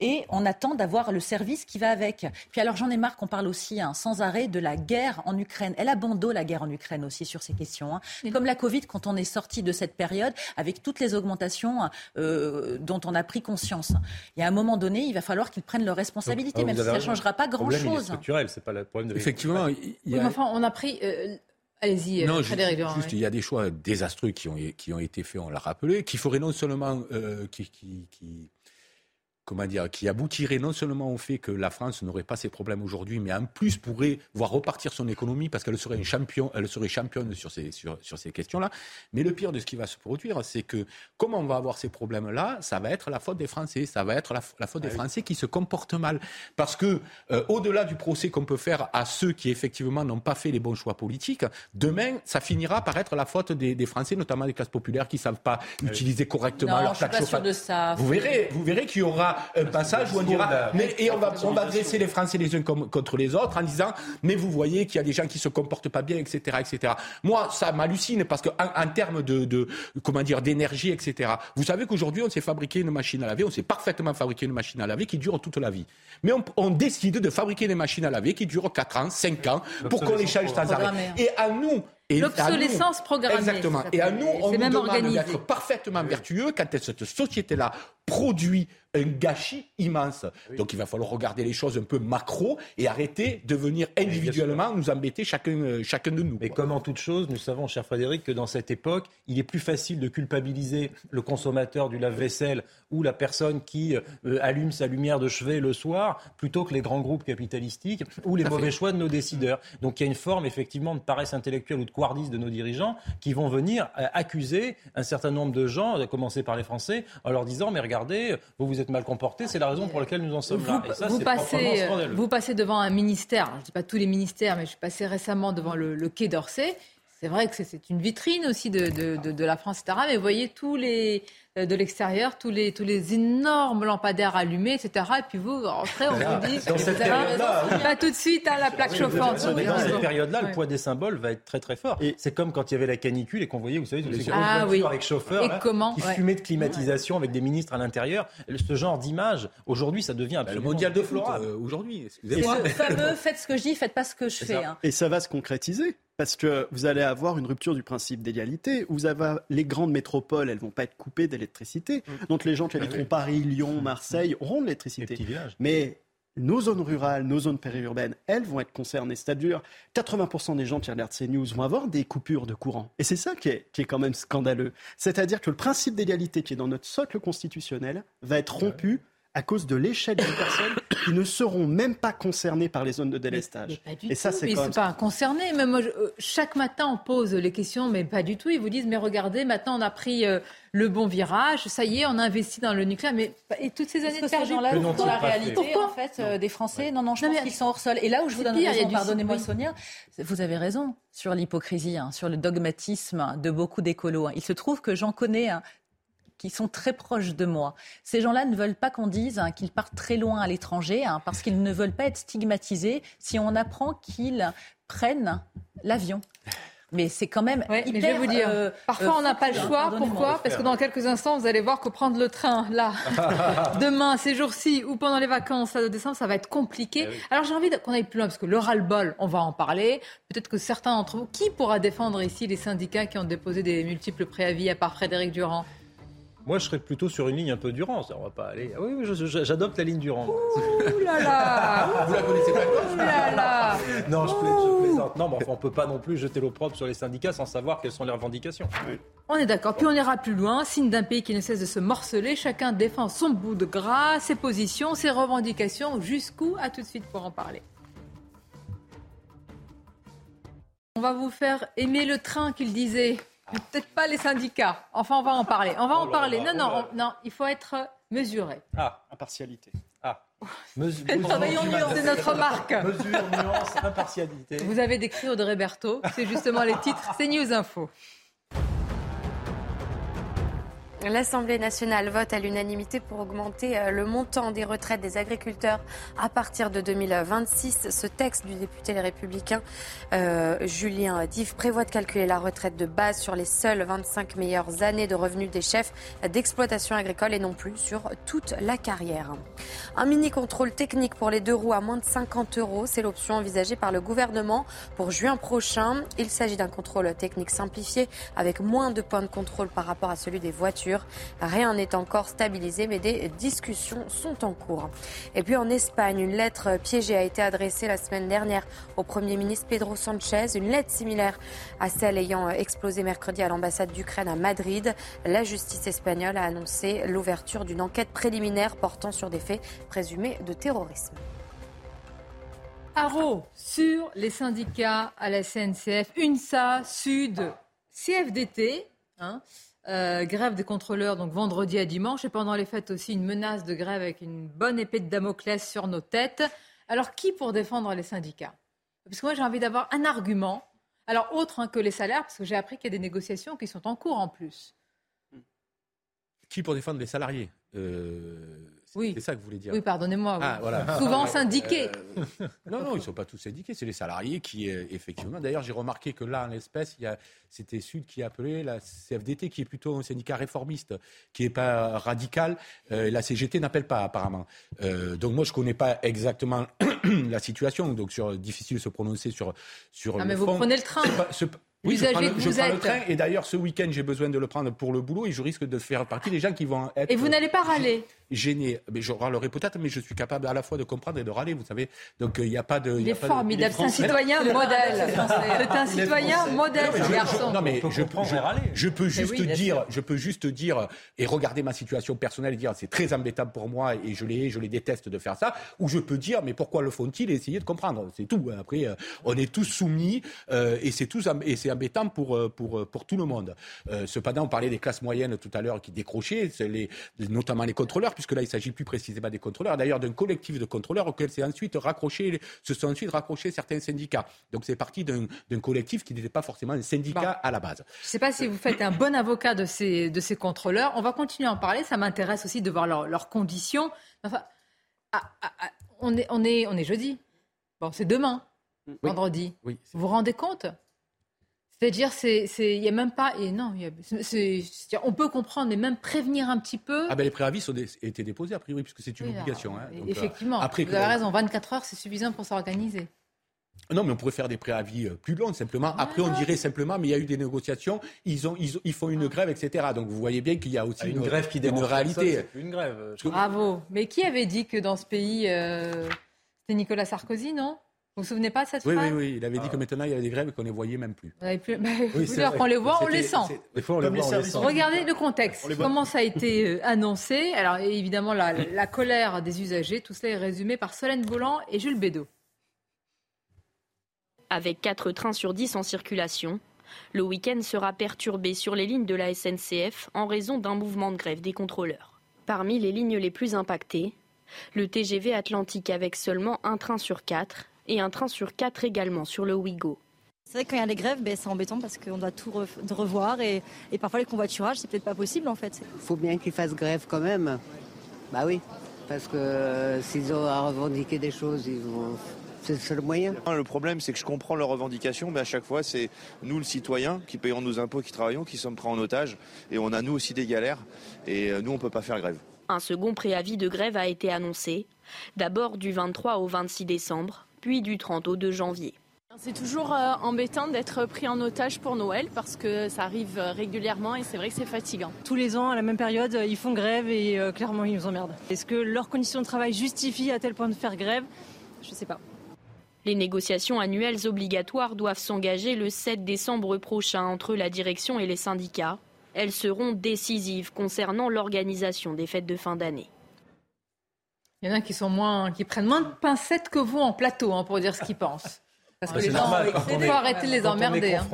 Et on attend d'avoir le service qui va avec. Puis alors j'en ai marre qu'on parle aussi hein, sans arrêt de la guerre en Ukraine. Elle a bon dos la guerre en Ukraine aussi sur ces questions. hein. Comme la Covid quand on est sorti de cette période avec toutes les augmentations euh, dont on a pris conscience. Il y a un moment donné, il va falloir qu'ils prennent leurs responsabilités,
Ah,
même si ça ne changera pas grand-chose.
structurel, c'est pas le problème de
Effectivement, il y
Oui,
a-
mais enfin, on a pris. euh, Allez-y, euh,
Non, juste,
Frédéric Durand,
juste,
oui.
il y a des choix désastreux qui ont, qui ont été faits, on l'a rappelé, qui feraient non seulement, euh, qui, qui, qui- comment dire, qui aboutirait non seulement au fait que la France n'aurait pas ces problèmes aujourd'hui, mais en plus pourrait voir repartir son économie parce qu'elle serait un champion, elle serait championne sur ces, sur, sur ces questions-là. Mais le pire de ce qui va se produire, c'est que comme on va avoir ces problèmes-là, ça va être la faute des Français, ça va être la, la faute des Français qui se comportent mal. Parce que euh, au-delà du procès qu'on peut faire à ceux qui effectivement n'ont pas fait les bons choix politiques, demain, ça finira par être la faute des, des Français, notamment des classes populaires qui savent pas utiliser correctement
Non,
leur
ça.
Vous verrez, vous verrez qu'il y aura un passage où on dira, mais, et on va, on va dresser les Français les uns comme- contre les autres en disant, mais vous voyez qu'il y a des gens qui se comportent pas bien, etc., etc. Moi, ça m'hallucine parce que en, en termes de, de, comment dire, d'énergie, etc. Vous savez qu'aujourd'hui, on s'est fabriqué une machine à laver, on s'est parfaitement fabriqué une machine à laver qui dure toute la vie. Mais on, on décide de fabriquer des machines à laver qui durent 4 ans, 5 ans, pour qu'on les change sans arrêt.
Programmée.
Et à nous, et à
L'obsolescence
nous-
programmée,
Exactement. Et à nous, on nous
même
demande d'être parfaitement vertueux quand cette société-là produit un gâchis immense. Donc il va falloir regarder les choses un peu macro et arrêter de venir individuellement nous embêter chacun, euh, chacun de nous.
Mais comme en toute chose, nous savons, cher Frédéric, que dans cette époque, il est plus facile de culpabiliser le consommateur du lave-vaisselle ou la personne qui euh, allume sa lumière de chevet le soir, plutôt que les grands groupes capitalistiques ou les mauvais
fait.
choix de nos décideurs. Donc il y a une forme effectivement de paresse intellectuelle ou de couardise de nos dirigeants qui vont venir euh, accuser un certain nombre de gens, à commencer par les Français, en leur disant mais regardez, vous vous êtes mal comportés, c'est la raison pour laquelle nous en sommes là. Et ça,
vous, passez, vous passez devant un ministère, Alors, je ne dis pas tous les ministères, mais je suis passé récemment devant le, le Quai d'Orsay. C'est vrai que c'est- une vitrine aussi de, de- de- de la France, etc. Mais vous voyez tous les de l'extérieur, tous les, tous les énormes lampadaires allumés, etc. Et puis vous, rentrez, on vous dit,
Dans
vous
cette période-là,
pas tout de suite hein, la plaque
Oui,
chauffante.
mais
Oui,
dans cette période-là, le poids des symboles va être très très fort. C'est comme quand il y avait la canicule et qu'on voyait, vous savez, ces grosses
Ah
avec chauffeur
Et
là,
comment,
qui
ouais.
fumaient de climatisation avec des ministres à l'intérieur. Ce genre d'image, aujourd'hui, ça devient absolument
le mondial de
déplorable.
euh, aujourd'hui,
C'est
excusez-moi.
le fameux faites ce que je dis, faites pas ce que je
C'est
fais. hein.
Et ça va se concrétiser parce que vous allez avoir une rupture du principe d'égalité. Vous avez les grandes métropoles, elles vont pas être coupées d'électricité. Donc les gens qui habiteront Paris, Lyon, Marseille auront de l'électricité. Mais nos zones rurales, nos zones périurbaines, elles vont être concernées. C'est-à-dire 80% des gens qui regardent ces news vont avoir des coupures de courant. Et c'est ça qui est, qui est quand même scandaleux. C'est-à-dire que le principe d'égalité qui est dans notre socle constitutionnel va être rompu à cause de l'échec des personnes qui ne seront même pas concernées par les zones de délestage.
Pas du
Et ça, c'est quand
ils
même
sont pas concernés. Même moi, je- euh, chaque matin, on pose les questions, mais pas du tout. Ils vous disent, mais regardez, maintenant, on a pris euh, le bon virage. Ça y est, on a investi dans le nucléaire. Mais et toutes ces années de
ces
perdu
Le
dans la réalité,
Pourquoi
en fait, euh, des Français Non, non, je
Non,
pense
mais-
qu'ils sont hors sol. Et là où je vous donne
pire,
raison, pardonnez-moi. Sonia, vous avez raison sur l'hypocrisie, hein, sur le dogmatisme de beaucoup d'écolos. hein. Il se trouve que j'en connais hein, qui sont très proches de moi. Ces gens-là ne veulent pas qu'on dise hein, qu'ils partent très loin à l'étranger hein, parce qu'ils ne veulent pas être stigmatisés si on apprend qu'ils prennent l'avion. Mais c'est quand même
Ouais, mais
hyper,
je vais vous dire,
euh,
parfois on n'a pas le choix. Pourquoi? Parce que dans quelques instants, vous allez voir que prendre le train, là, demain, ces jours-ci, ou pendant les vacances là, de décembre, ça va être compliqué. Alors j'ai envie qu'on aille plus loin, parce que le ras-le-bol, on va en parler. Peut-être que certains d'entre vous, qui pourra défendre ici les syndicats qui ont déposé des multiples préavis, à part Frédéric Durand?
Moi, je serais plutôt sur une ligne un peu Durand. ça, On va pas aller. Ah oui, j'adopte la ligne Durand.
Ouh là là
Vous la connaissez pas
Ouh là là
Non, je, pla- je plaisante. Non, mais enfin, on peut pas non plus jeter l'opprobre sur les syndicats sans savoir quelles sont les revendications.
On est d'accord. Puis on ira plus loin. Signe d'un pays qui ne cesse de se morceler. Chacun défend son bout de gras, ses positions, ses revendications. Jusqu'où? À tout de suite pour en parler. On va vous faire aimer le train qu'il disait. Peut-être pas les syndicats. Enfin, on va en parler. On va en
là
parler.
là,
Non, non,
oh là
on- non. Il faut être mesuré.
Ah,
Impartialité.
ah. Mesure,
Travaillons nuance, c'est notre marque.
Mesure, nuance, impartialité.
Vous avez décrit Audrey Berthaud. C'est justement les titres. C'est News Info.
L'Assemblée nationale vote à l'unanimité pour augmenter euh, le montant des retraites des agriculteurs à partir de 2026. Ce texte du député Les Républicains euh, Julien Dive prévoit de calculer la retraite de base sur les seules 25 meilleures années de revenus des chefs d'exploitation agricole et non plus sur toute la carrière. Un mini contrôle technique pour les deux roues à moins de 50 euros, c'est l'option envisagée par le gouvernement pour juin prochain. Il s'agit d'un contrôle technique simplifié avec moins de points de contrôle par rapport à celui des voitures. Rien n'est encore stabilisé, mais des discussions sont en cours. Et puis en Espagne, une lettre piégée a été adressée la semaine dernière au Premier ministre Pedro Sanchez. Une lettre similaire à celle ayant explosé mercredi à l'ambassade d'Ukraine à Madrid. La justice espagnole a annoncé l'ouverture d'une enquête préliminaire portant sur des faits présumés de terrorisme.
Haro sur les syndicats à la SNCF, UNSA, Sud, CFDT, hein, euh, grève des contrôleurs donc vendredi à dimanche et pendant les fêtes aussi une menace de grève avec une bonne épée de Damoclès sur nos têtes. Alors qui pour défendre les syndicats? Parce que moi j'ai envie d'avoir un argument, alors autre hein, que les salaires, parce que j'ai appris qu'il y a des négociations qui sont en cours en plus.
Qui pour défendre les salariés? Euh,
Oui.
C'est ça que vous voulez dire.
Oui, pardonnez-moi. oui.
Ah, voilà.
Souvent syndiqués.
euh, non, non, ils ne sont pas tous syndiqués, c'est les salariés qui, euh, effectivement. D'ailleurs, j'ai remarqué que là, en l'espèce, c'était Sud qui a appelé la CFDT, qui est plutôt un syndicat réformiste, qui n'est pas radical. Euh, la CGT n'appelle pas, apparemment. Euh, donc, moi, je ne connais pas exactement la situation, donc sur, difficile de se prononcer sur, sur
Ah,
le
mais vous prenez le train.
Oui, je prends, le, je prends le train et d'ailleurs ce week-end j'ai besoin de le prendre pour le boulot et je risque de faire partie des gens qui vont être
Et vous n'allez pas râler
gêné. Mais je râlerai peut-être, mais je suis capable à la fois de comprendre et de râler, vous savez. Donc il n'y a pas de.
Il est formidable, c'est un citoyen modèle. C'est un citoyen modèle,
Non, mais
ce
je-
garçon.
Non mais je,
comprendre
je-
et râler.
je peux juste dire, je peux juste dire et regarder ma situation personnelle et dire c'est très embêtable pour moi et je les, je les déteste de faire ça. Ou je peux dire mais pourquoi le font-ils? Et essayer de comprendre. C'est tout. Après euh, on est tous soumis euh, et c'est tous et c'est embêtant pour euh, pour euh, pour tout le monde. Euh, cependant on parlait des classes moyennes tout à l'heure qui décrochaient, c'est les notamment les contrôleurs puisque là il s'agit plus précisément des contrôleurs. D'ailleurs d'un collectif de contrôleurs auquel c'est ensuite raccroché, se sont ensuite raccrochés certains syndicats. Donc c'est parti d'un collectif qui n'était pas forcément un syndicat à la base.
Je ne sais pas si vous faites un bon avocat de ces, de ces contrôleurs. On va continuer à en parler. Ça m'intéresse aussi de voir leurs conditions. Enfin, ah, ah, ah, on, est, on, est, on est jeudi. Bon, c'est demain, vendredi.
Oui.
Vous vous rendez compte? C'est-à-dire, c'est, c'est, il n'y a même pas. Et non, il y a- c'est- c'est- c'est-à-dire, on peut comprendre, mais même prévenir un petit peu.
Ah ben les préavis sont dé- été déposés a priori puisque c'est une
Oui,
obligation. hein. Donc, euh,
Effectivement,
après,
vous avez raison, 24 heures, c'est suffisant pour s'organiser.
Non, mais on pourrait faire des préavis euh, plus longs, simplement. Après, on dirait simplement, mais il y a eu des négociations, ils, ont, ils, ont- ils font une grève, etc. Donc, vous voyez bien qu'il y a aussi
Ah, une
une,
grève qui
une
dérange personne,
réalité.
c'est plus une grève.
Bravo. Mais qui avait dit que dans ce pays, euh, c'était Nicolas Sarkozy, non? Vous vous souvenez pas de cette
Oui, oui,
phrase
oui. Il avait dit que maintenant, il y avait des grèves et qu'on les voyait même plus.
On plus... bah,
Oui,
qu'on les voit, on les sent.
c'est- Des fois, on les
Comme les
voit, on les sent.
Regardez le contexte, comment ça a été euh, annoncé. Alors évidemment, la, la colère des usagers, tout cela est résumé par Solène Bolan et Jules Bédot.
Avec 4 trains sur 10 en circulation, le week-end sera perturbé sur les lignes de la SNCF en raison d'un mouvement de grève des contrôleurs. Parmi les lignes les plus impactées, le TGV Atlantique avec seulement un train sur 4 et un train sur 4 également sur le Ouigo.
C'est vrai que quand il y a les grèves, ben, c'est embêtant parce qu'on doit tout re- revoir et, et parfois les convoiturages, c'est peut-être pas possible en fait.
Il faut bien qu'ils fassent grève quand même. Bah oui, parce que euh, s'ils ont à revendiquer des choses, ils vont... c'est le seul moyen.
Le problème, c'est que je comprends leurs revendications, mais à chaque fois, c'est nous, le citoyen, qui payons nos impôts, qui travaillons, qui sommes pris en otage. Et on a, nous aussi, des galères. Et euh, nous, on ne peut pas faire grève.
Un second préavis de grève a été annoncé, d'abord du 23 au 26 décembre, puis du 30 au 2 janvier.
C'est toujours euh, embêtant d'être pris en otage pour Noël parce que ça arrive euh, régulièrement et c'est vrai que c'est fatigant.
Tous les ans, à la même période, ils font grève et euh, clairement, ils nous emmerdent. Est-ce que leurs conditions de travail justifient à tel point de faire grève? Je ne sais pas.
Les négociations annuelles obligatoires doivent s'engager le 7 décembre prochain entre la direction et les syndicats. Elles seront décisives concernant l'organisation des fêtes de fin d'année.
Il y en a qui sont moins, qui prennent moins de pincettes que vous en plateau hein, pour dire ce qu'ils pensent. Parce que
Ah,
les gens,
normal,
il faut
est-
arrêter de les emmerder. hein.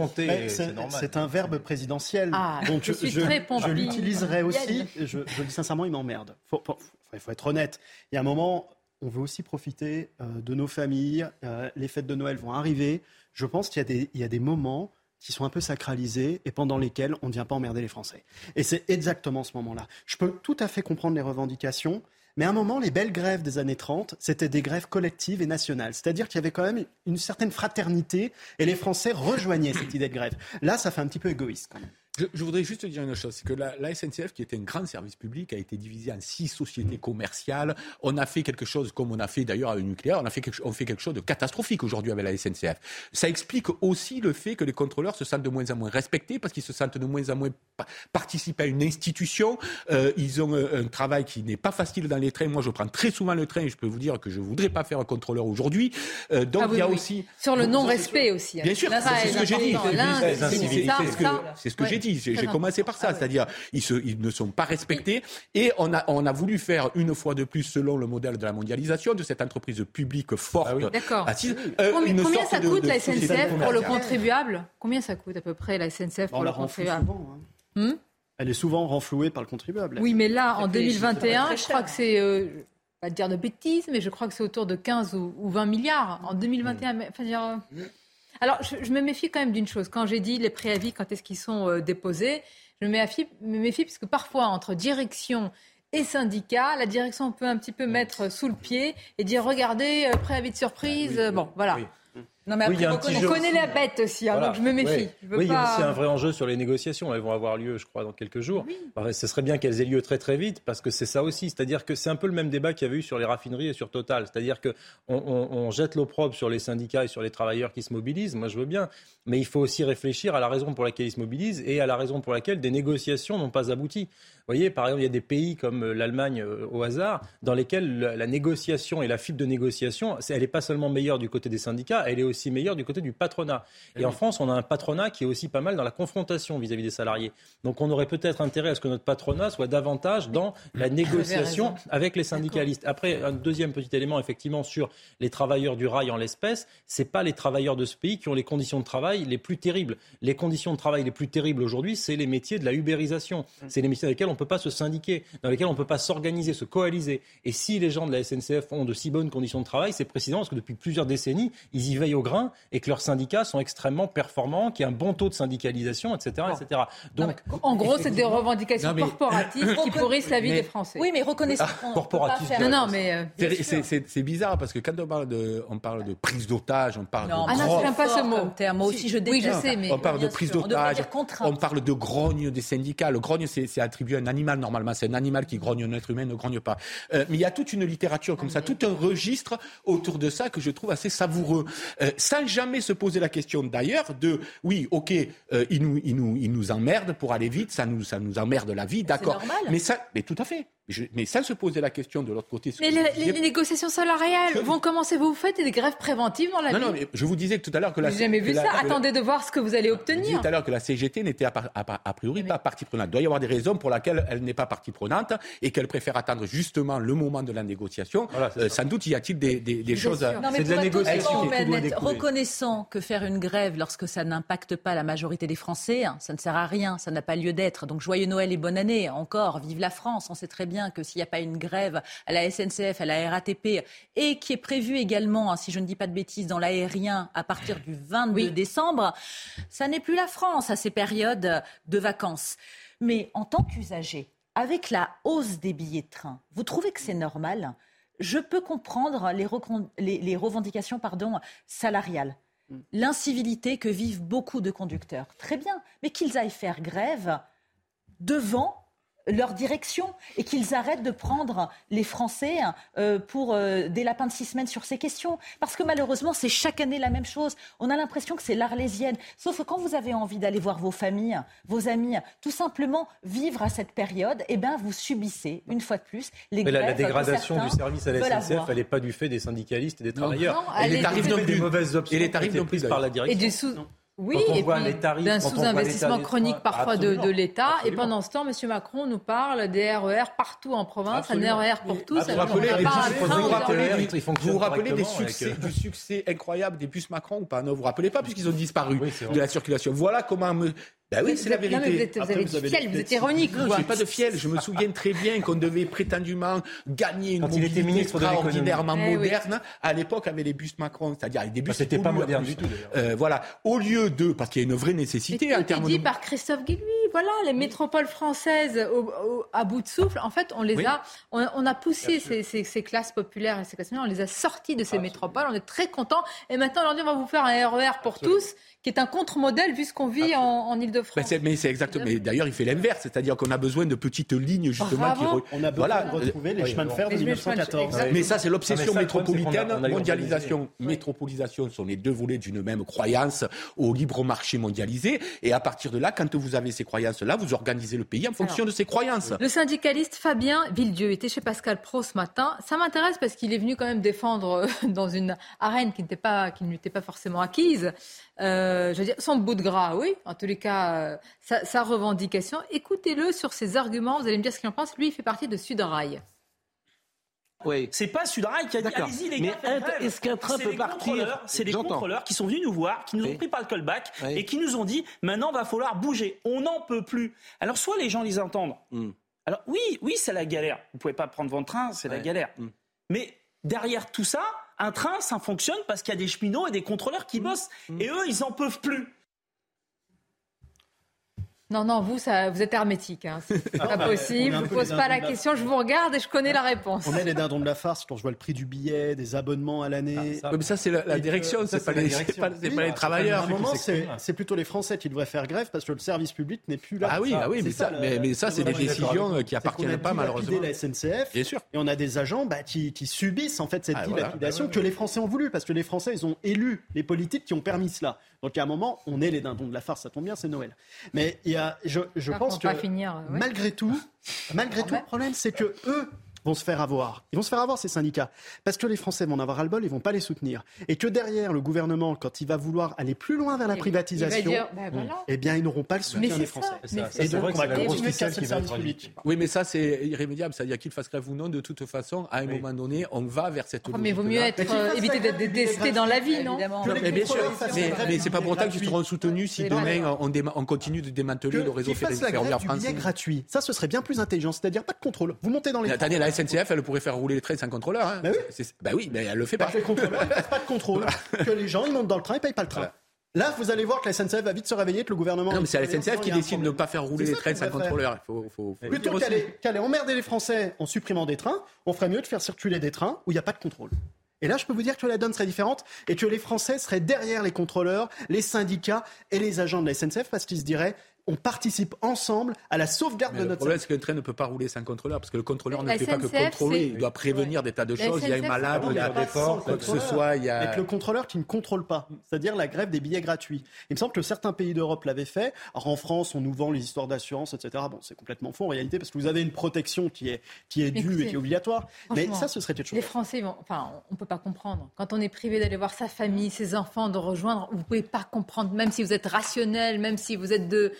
c'est
un verbe présidentiel.
Ah,
donc
je
je l'utiliserai aussi. Je, je le dis sincèrement, il m'emmerde. Faut- faut- Il faut être honnête. Il y a un moment, on veut aussi profiter euh, de nos familles. euh, les fêtes de Noël vont arriver. Je pense qu'il y a des moments qui sont un peu sacralisés et pendant lesquels on ne vient pas emmerder les Français. Et c'est exactement ce moment-là. Je peux tout à fait comprendre les revendications, mais à un moment, les belles grèves des années 30, c'était des grèves collectives et nationales. C'est-à-dire qu'il y avait quand même une certaine fraternité et les Français rejoignaient cette idée de grève. Là, ça fait un petit peu égoïste quand même.
Je, je voudrais juste dire une chose, c'est que la, la SNCF, qui était un grand service public, a été divisée en six sociétés commerciales. On a fait quelque chose, comme on a fait d'ailleurs avec le nucléaire, on a fait quelque, on fait quelque chose de catastrophique aujourd'hui avec la SNCF. Ça explique aussi le fait que les contrôleurs se sentent de moins en moins respectés parce qu'ils se sentent de moins en moins pa- participer à une institution. Euh, ils ont euh, un travail qui n'est pas facile dans les trains. Moi, je prends très souvent le train et je peux vous dire que je voudrais pas faire un contrôleur aujourd'hui. Euh, donc
Ah oui,
il y a
oui.
aussi
Sur le non-respect aussi. hein.
Bien sûr, c'est
est
ce que j'ai dit. C'est- ce que- j'ai dit. J'ai commencé par ça, c'est-à-dire ils, se- ils ne sont pas respectés et on a, on a voulu faire une fois de plus selon le modèle de la mondialisation de cette entreprise publique forte.
D'accord.
assise, euh,
Combien,
sorte
ça
de-
coûte
de
la SNCF pour le contribuable? Combien ça coûte à peu près la SNCF pour le contribuable
souvent, hein.
Hmm?
Elle est souvent renflouée par le contribuable.
Oui, mais là, en
Et puis, c'est
2021,
très
je crois que c'est, euh, pas dire de bêtises, mais je crois que c'est autour de 15 ou, ou 20 milliards en 2021. Mais, enfin, dire, euh, Alors, je, je me méfie quand même d'une chose. Quand j'ai dit les préavis, quand est-ce qu'ils sont euh, déposés, je me méfie, me méfie parce que parfois, entre direction et syndicats. La direction peut un petit peu mettre sous le pied et dire regardez, euh, préavis de surprise. Bon, voilà. Non, mais
Oui, il y a un
après,
petit
on
jeu
connaît
aussi.
la bête aussi, hein,
Voilà.
donc je me méfie.
Ouais.
Je veux
oui, il y a aussi un vrai enjeu sur les négociations. Elles vont avoir lieu, je crois, dans quelques jours. Ce serait bien qu'elles aient lieu très très vite parce que c'est ça aussi. C'est-à-dire que c'est un peu le même débat qu'il y avait eu sur les raffineries et sur Total. C'est-à-dire que on, on- on jette l'opprobre sur les syndicats et sur les travailleurs qui se mobilisent. Moi, je veux bien. Mais il faut aussi réfléchir à la raison pour laquelle ils se mobilisent et à la raison pour laquelle des négociations n'ont pas abouti. Vous voyez, par exemple, il y a des pays comme euh, l'Allemagne euh, au hasard, dans lesquels la, négociation et la fibre de négociation, elle n'est pas seulement meilleure du côté des syndicats, elle est aussi meilleure du côté du patronat. Et en France, on a un patronat qui est aussi pas mal dans la confrontation vis-à-vis des salariés. Donc on aurait peut-être intérêt à ce que notre patronat soit davantage dans la négociation avec les syndicalistes. Après, un deuxième petit élément, effectivement, sur les travailleurs du rail en l'espèce, c'est pas les travailleurs de ce pays qui ont les conditions de travail les plus terribles. Les conditions de travail les plus terribles aujourd'hui, c'est les métiers de la ubérisation. C'est les métiers dans lesquels on ne peut pas se syndiquer, dans lesquels on ne peut pas s'organiser, se coaliser. Et si les gens de la SNCF ont de si bonnes conditions de travail, c'est précisément parce que depuis plusieurs décennies, ils y veillent au grain et que leurs syndicats sont extrêmement performants, qu'il y a un bon taux de syndicalisation, etc. etc. Donc,
En gros, c'est des revendications
mais-
corporatives qui pourrissent la vie
Mais-
des Français.
Oui, mais reconnaissons
Ah,
Non, non, mais. euh,
C'est- bizarre parce que quand on parle de, on parle de prise d'otage, on parle
Non,
de
Ah non,
grogne-
j'aime pas ce mot.
Terme. Moi aussi, je
Oui, je
déteste.
sais, mais.
on parle de prise.
On
d'otage, on parle de grogne des syndicats. Le grogne, c'est c'est attribué à un animal normalement. C'est un animal qui grogne, un être humain ne grogne pas. Euh, mais il y a toute une littérature comme ça, tout un registre autour de ça que je trouve assez savoureux, Euh, sans jamais se poser la question d'ailleurs de oui, ok, euh, il nous, il nous, il nous emmerde pour aller vite, ça nous, ça nous emmerde la vie, d'accord. Mais ça, mais tout à fait. Je- mais sans se poser la question de l'autre côté.
Mais les, négociations salariales
Je-
vont commencer. Vous faites des grèves préventives dans la
non,
vie.
non, mais je vous disais tout à l'heure que la.
J'ai jamais vu
la-
ça.
la-
Attendez de voir ce que vous allez
Je vous disais
obtenir.
tout à l'heure que la CGT n'était a, priori pas partie prenante. Il doit y avoir des raisons pour lesquelles elle n'est pas partie prenante et qu'elle préfère attendre justement le moment de la négociation.
Voilà,
Euh,
ça.
sans doute y a-t-il des, des- des choses. à-
Non, mais
C'est de la négociation
reconnaissant que faire une grève lorsque ça n'impacte pas la majorité des Français, hein, ça ne sert à rien, ça n'a pas lieu d'être. Donc joyeux Noël et bonne année. Encore, vive la France. On sait très bien que s'il n'y a pas une grève à la SNCF, à la RATP, et qui est prévue également, hein, si je ne dis pas de bêtises, dans l'aérien à partir du 22 décembre, ça n'est plus la France à ces périodes de vacances. Mais en tant qu'usager, avec la hausse des billets de train, vous trouvez que c'est normal? Je peux comprendre les, recon- les- les revendications pardon, salariales, l'incivilité que vivent beaucoup de conducteurs. Très bien, mais qu'ils aillent faire grève devant leur direction et qu'ils arrêtent de prendre les Français euh, pour euh, des lapins de six semaines sur ces questions. Parce que malheureusement, c'est chaque année la même chose. On a l'impression que c'est l'arlésienne. Sauf que quand vous avez envie d'aller voir vos familles, vos amis, tout simplement vivre à cette période, eh ben, vous subissez, une fois de plus, les
Mais la, la dégradation du service à la SNCF, elle n'est pas du fait des syndicalistes et des travailleurs.
Non,
elle
elle
est des mauvaises options
et les tarifs non plus,
prises par la
Et
direction.
des sous. Oui,
Quand on
et
voit
puis
les tarifs,
d'un sous-investissement chronique parfois de, l'État. Et pendant ce temps, M. Macron nous parle des RER partout en province,
Absolument.
un RER pour tous.
Vous
alors
vous rappelez, les bus- vous vous du- vous rappelez des
avec,
succès,
euh,
du succès incroyable des bus Macron ou pas Non, vous vous rappelez pas puisqu'ils ont disparu
Oui,
de la circulation. Voilà comment me. Ben oui, c'est la
vous
vérité.
non, mais vous êtes- vous
Après,
avez du
avez
fiel, vous êtes ironique,
Non, j'ai pas de fiel. Je me souviens très bien qu'on devait prétendument gagner une
Quand il était
mobilité
ministre de l'économie.
extraordinairement
Eh oui.
moderne à l'époque avec les bus Macron, c'est-à-dire avec des bus.
Bah, c'était pas moderne du tout, d'ailleurs.
Euh, voilà, au lieu de parce qu'il y a une vraie nécessité
Et
en
tout est
termes
dit
de.
par Christophe Guilluy. Voilà, les métropoles françaises au- au- à bout de souffle. En fait, on les
Oui.
a, on, on a poussé ces, ces- ces classes populaires et ces classes moyennes, on les a sorties de ces métropoles. On est très contents. Et maintenant, aujourd'hui, on va vous faire un RER pour tous, qui est un contre-modèle vu ce qu'on vit en, en Ile-de-France.
Ben, mais c'est exactement. Mais d'ailleurs, il fait l'inverse, c'est-à-dire qu'on a besoin de petites lignes justement qui. Re-
On a besoin
Voilà.
de retrouver les
oui,
chemins de fer de
Les chemins de fer,
1914.
exact.
Mais ça, c'est l'obsession
a-
métropolitaine.
on a eu
mondialisation, métropolisation sont les deux volets d'une même croyance au libre marché mondialisé. Et à partir de là, quand vous avez ces croyances-là, vous organisez le pays en fonction
Alors,
de ces croyances.
Le syndicaliste Fabien Villedieu était chez Pascal Pro ce matin. Ça m'intéresse parce qu'il est venu quand même défendre euh, dans une arène qui n'était pas, qui ne lui était pas forcément acquise. Euh, je veux dire, son bout de gras, oui. En tous les cas, euh, sa, sa revendication. Écoutez-le sur ses arguments. Vous allez me dire ce qu'il en pense. Lui, il fait partie de Sudrail.
Oui.
C'est pas Sudrail qui a dit
D'accord.
allez-y les
Mais
gars, grève.
est-ce qu'un train
C'est
peut
les
partir
contrôleurs- C'est des contrôleurs qui sont venus nous voir, qui nous
Oui.
ont pris par le callback
Oui.
et qui nous ont dit maintenant va falloir bouger. On n'en peut plus. Alors soit les gens les entendent.
Hmm.
Alors oui, oui, c'est la galère. Vous pouvez pas prendre votre train, c'est la galère.
Hmm.
Mais derrière tout ça, un train, ça fonctionne parce qu'il y a des cheminots et des contrôleurs qui bossent. Et eux, ils en peuvent plus.
Non, non, vous, ça, vous êtes hermétique. Hein. C'est pas possible. Je ne pose pas la question. Je vous regarde et je connais la réponse.
On est les dindons de la farce quand je vois le prix du billet, des abonnements à l'année.
Ah, mais ça, c'est la, la direction, c'est pas, pas, les travailleurs.
À un moment, c'est c'est plutôt les Français qui devraient faire grève parce que le service public n'est plus là.
Ah oui, ah oui,
C'est
mais ça,
le-
mais, mais ça, c'est des décisions
avec
qui appartiennent pas, malheureusement.
la SNCF.
Bien sûr.
Et on a des agents bah, qui, subissent en fait cette
Ah,
dilapidation que les Français ont voulu parce que les Français ils ont élu les politiques qui ont permis cela. Donc a un moment, on est les dindons de la farce, ça tombe bien, c'est Noël. Mais il y a, je, pense que
finir, ouais.
malgré tout, malgré tout, le problème c'est que eux vont se faire avoir. Ils vont se faire avoir ces syndicats parce que les Français vont en avoir ras le bol, ils vont pas les soutenir. Et que derrière le gouvernement, quand il va vouloir aller plus loin vers la privatisation,
va dire, bah voilà.
eh bien ils n'auront pas le soutien des
ça,
Français.
mais
Et donc on va continuer de casser le service
public.
public.
Oui, mais ça, c'est irrémédiable. C'est-à-dire qu'il fasse grève ou non, de toute façon, à un moment donné, on va vers cette
Oh, mais il vaut mieux être, euh, éviter d'être détesté dans la vie, non
Non, mais bien sûr, mais, c'est pas pour autant qu'ils seront soutenus si demain on, continue de démanteler le réseau
la
ferroviaire
grève du billet
français.
gratuit. Ça, ce serait bien plus intelligent. C'est-à-dire pas de contrôle. Vous montez dans les.
Attendez, la SNCF, elle pourrait faire rouler les trains sans contrôleur. Hein.
Bah oui.
Bah mais elle le fait
Bah,
pas.
ne fassent pas de contrôle. que les gens, ils montent dans le train, ils payent pas le train. Là, vous allez voir que la SNCF va vite se réveiller, que le gouvernement.
Non, mais c'est la SNCF qui décide de ne pas faire rouler les trains sans contrôleur. Il faut, faut, faut
Plutôt qu'aller qu'aller emmerder les Français en supprimant des trains, on ferait mieux de faire circuler des trains où il n'y a pas de contrôle. Et là, je peux vous dire que la donne serait différente et que les Français seraient derrière les contrôleurs, les syndicats et les agents de la SNCF parce qu'ils se diraient on participe ensemble à la sauvegarde
Mais
de
le
notre
problème, c'est qu'un train ne peut pas rouler sans contrôleur, parce que le contrôleur ne
La
fait pas que contrôler, il doit prévenir des tas de
La
choses. Il y a un malade, il y a des
sans
quoi que ce
contrôleur.
soit, il y a.
Avec le contrôleur qui ne contrôle pas, c'est-à-dire la grève des billets gratuits. Il me semble que certains pays d'Europe l'avaient fait. Alors en France, on nous vend les histoires d'assurance, etc. Bon, c'est complètement faux en réalité parce que vous avez une protection qui est, qui est due
Écoutez,
et qui est obligatoire. Mais ça, ce serait quelque chose.
Les Français, vont, enfin, on ne peut pas comprendre. Quand on est privé d'aller voir sa famille, ses enfants, de rejoindre, vous ne pouvez pas comprendre, même si vous êtes rationnel, même si vous êtes de,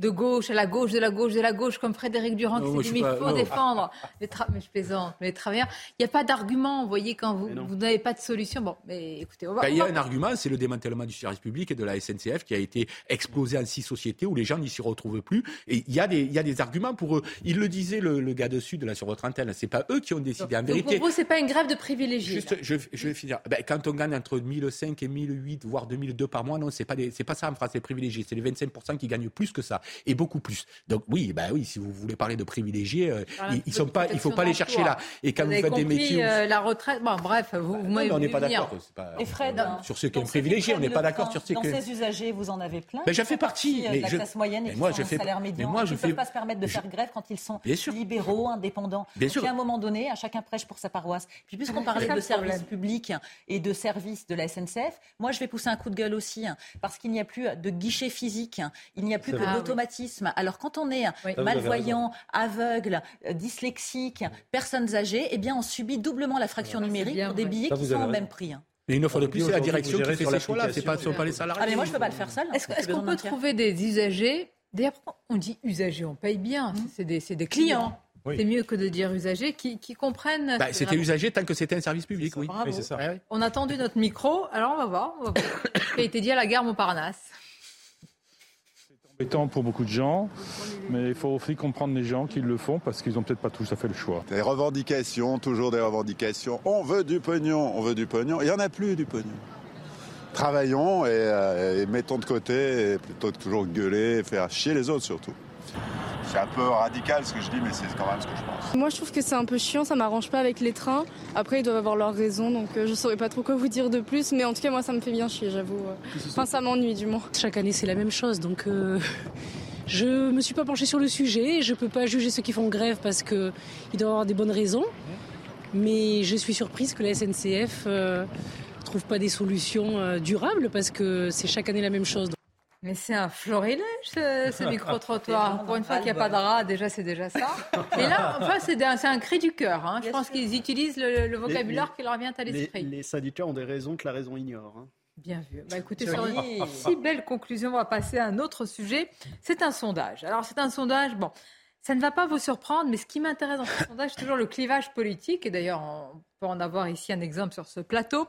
de gauche, à la gauche, de la gauche, de la gauche, comme Frédéric Durand
Non,
qui s'est dit, mais il
pas-
faut
non.
défendre les tra- Mais je plaisante, les travailleurs. Il n'y a pas d'argument, vous voyez, quand vous, vous n'avez pas de solution. Bon, mais écoutez, on va...
Ben, il y a
va-
un argument, c'est le démantèlement du service public et de la SNCF qui a été explosé en six sociétés où les gens n'y s'y retrouvent plus. Et il y a des, il y a des arguments pour eux. Il le disait, le, le gars de Sud, là, sur votre antenne, c'est pas eux qui ont décidé. En
Donc,
vérité,
pour vous, c'est pas une grève de privilégiés.
Juste, je, je vais finir. Ben, quand on gagne entre 1005 et 1008, voire 2002 par mois, non, c'est pas des- c'est pas ça en France, les privilégiés. C'est les 25% qui gagnent plus que ça et beaucoup plus. Donc oui, ben oui, si vous voulez parler de privilégiés, euh,
Voilà,
ils, sont pas, il faut pas les chercher là. Et quand
vous
vous, faites des métiers, où-
euh, la retraite. Bon, bref, vous, vous m'avez
mais on n'est pas d'accord.
Fred,
sur ceux qui un privilégié, on n'est pas d'accord sur
train,
ceux
Dans
qui.
ces usagers, vous en avez plein. Qui
j'en fais partie,
euh,
mais
de la
je-
classe moyenne et
mais moi, je fais-
salaire
mais
médian.
moi, je
qui ne peuvent
fais-
pas se permettre de faire grève quand ils sont libéraux, indépendants.
Bien sûr.
à un moment donné, à chacun prêche pour sa paroisse. Puis puisqu'on parlait de
le
service
problème.
public et de service de la SNCF, moi je vais pousser un coup de gueule aussi, hein, parce qu'il n'y a plus de guichet physique, il n'y a plus que
vrai.
Alors quand on est
Oui.
Ah,
malvoyant, aveugle, euh, dyslexique, personnes âgées, eh bien on subit doublement la fraction numérique
bien
pour des billets
Ça,
qui sont au même prix. hein.
Mais une fois de plus, c'est la direction qui fait ces choix-là. C'est pas, pas les salariés.
Ah mais moi je peux pas le faire seul.
Est-ce
J'ai
est-ce qu'on peut trouver des usagers? D'ailleurs, on dit usagers, on paye bien.
Mmh.
C'est des, clients.
Oui.
C'est mieux que de dire usagers qui, qui comprennent.
Bah, c'était
vraiment-
usagé tant que c'était un service public, oui.
Ça.
On a tendu notre micro, alors on va voir. On va voir a été dit à la gare Montparnasse.
Embêtant pour beaucoup de gens, mais il faut aussi comprendre les gens qui le font parce qu'ils n'ont peut-être pas tous à fait le choix.
Des revendications, toujours des revendications. On veut du pognon, on veut du pognon. Il n'y en a plus du pognon. Travaillons et, euh, et mettons de côté plutôt que toujours gueuler et faire chier les autres surtout. C'est un peu radical ce que je dis, mais c'est quand même ce que je pense.
Moi, je trouve que c'est un peu chiant, ça m'arrange pas avec les trains. Après, ils doivent avoir leurs raisons, donc euh, je saurais pas trop quoi vous dire de plus. Mais en tout cas, moi, ça me fait bien chier, j'avoue. Enfin, ça m'ennuie, du moins.
Chaque année, c'est la même chose, donc euh, je me suis pas penchée sur le sujet. Je peux pas juger ceux qui font grève parce que ils doivent avoir des bonnes raisons. Mais je suis surprise que la SNCF euh, trouve pas des solutions euh, durables parce que c'est chaque année la même chose.
Mais c'est un florilège, ce, ce micro-trottoir. Pour une fois qu'il n'y a pas de rat, déjà, c'est déjà ça. Et là, enfin, c'est un, c'est un cri du cœur. hein. Je pense qu'ils utilisent le, le vocabulaire
les-
qui leur vient à
Les,
l'esprit.
les syndicats ont des raisons que la raison ignore. hein.
Bien vu. Bah, écoutez, sur une si belle conclusion, on va passer à un autre sujet. C'est un sondage. Alors, c'est un sondage, bon, ça ne va pas vous surprendre, mais ce qui m'intéresse dans ce sondage, c'est toujours le clivage politique. Et d'ailleurs, on peut en avoir ici un exemple sur ce plateau.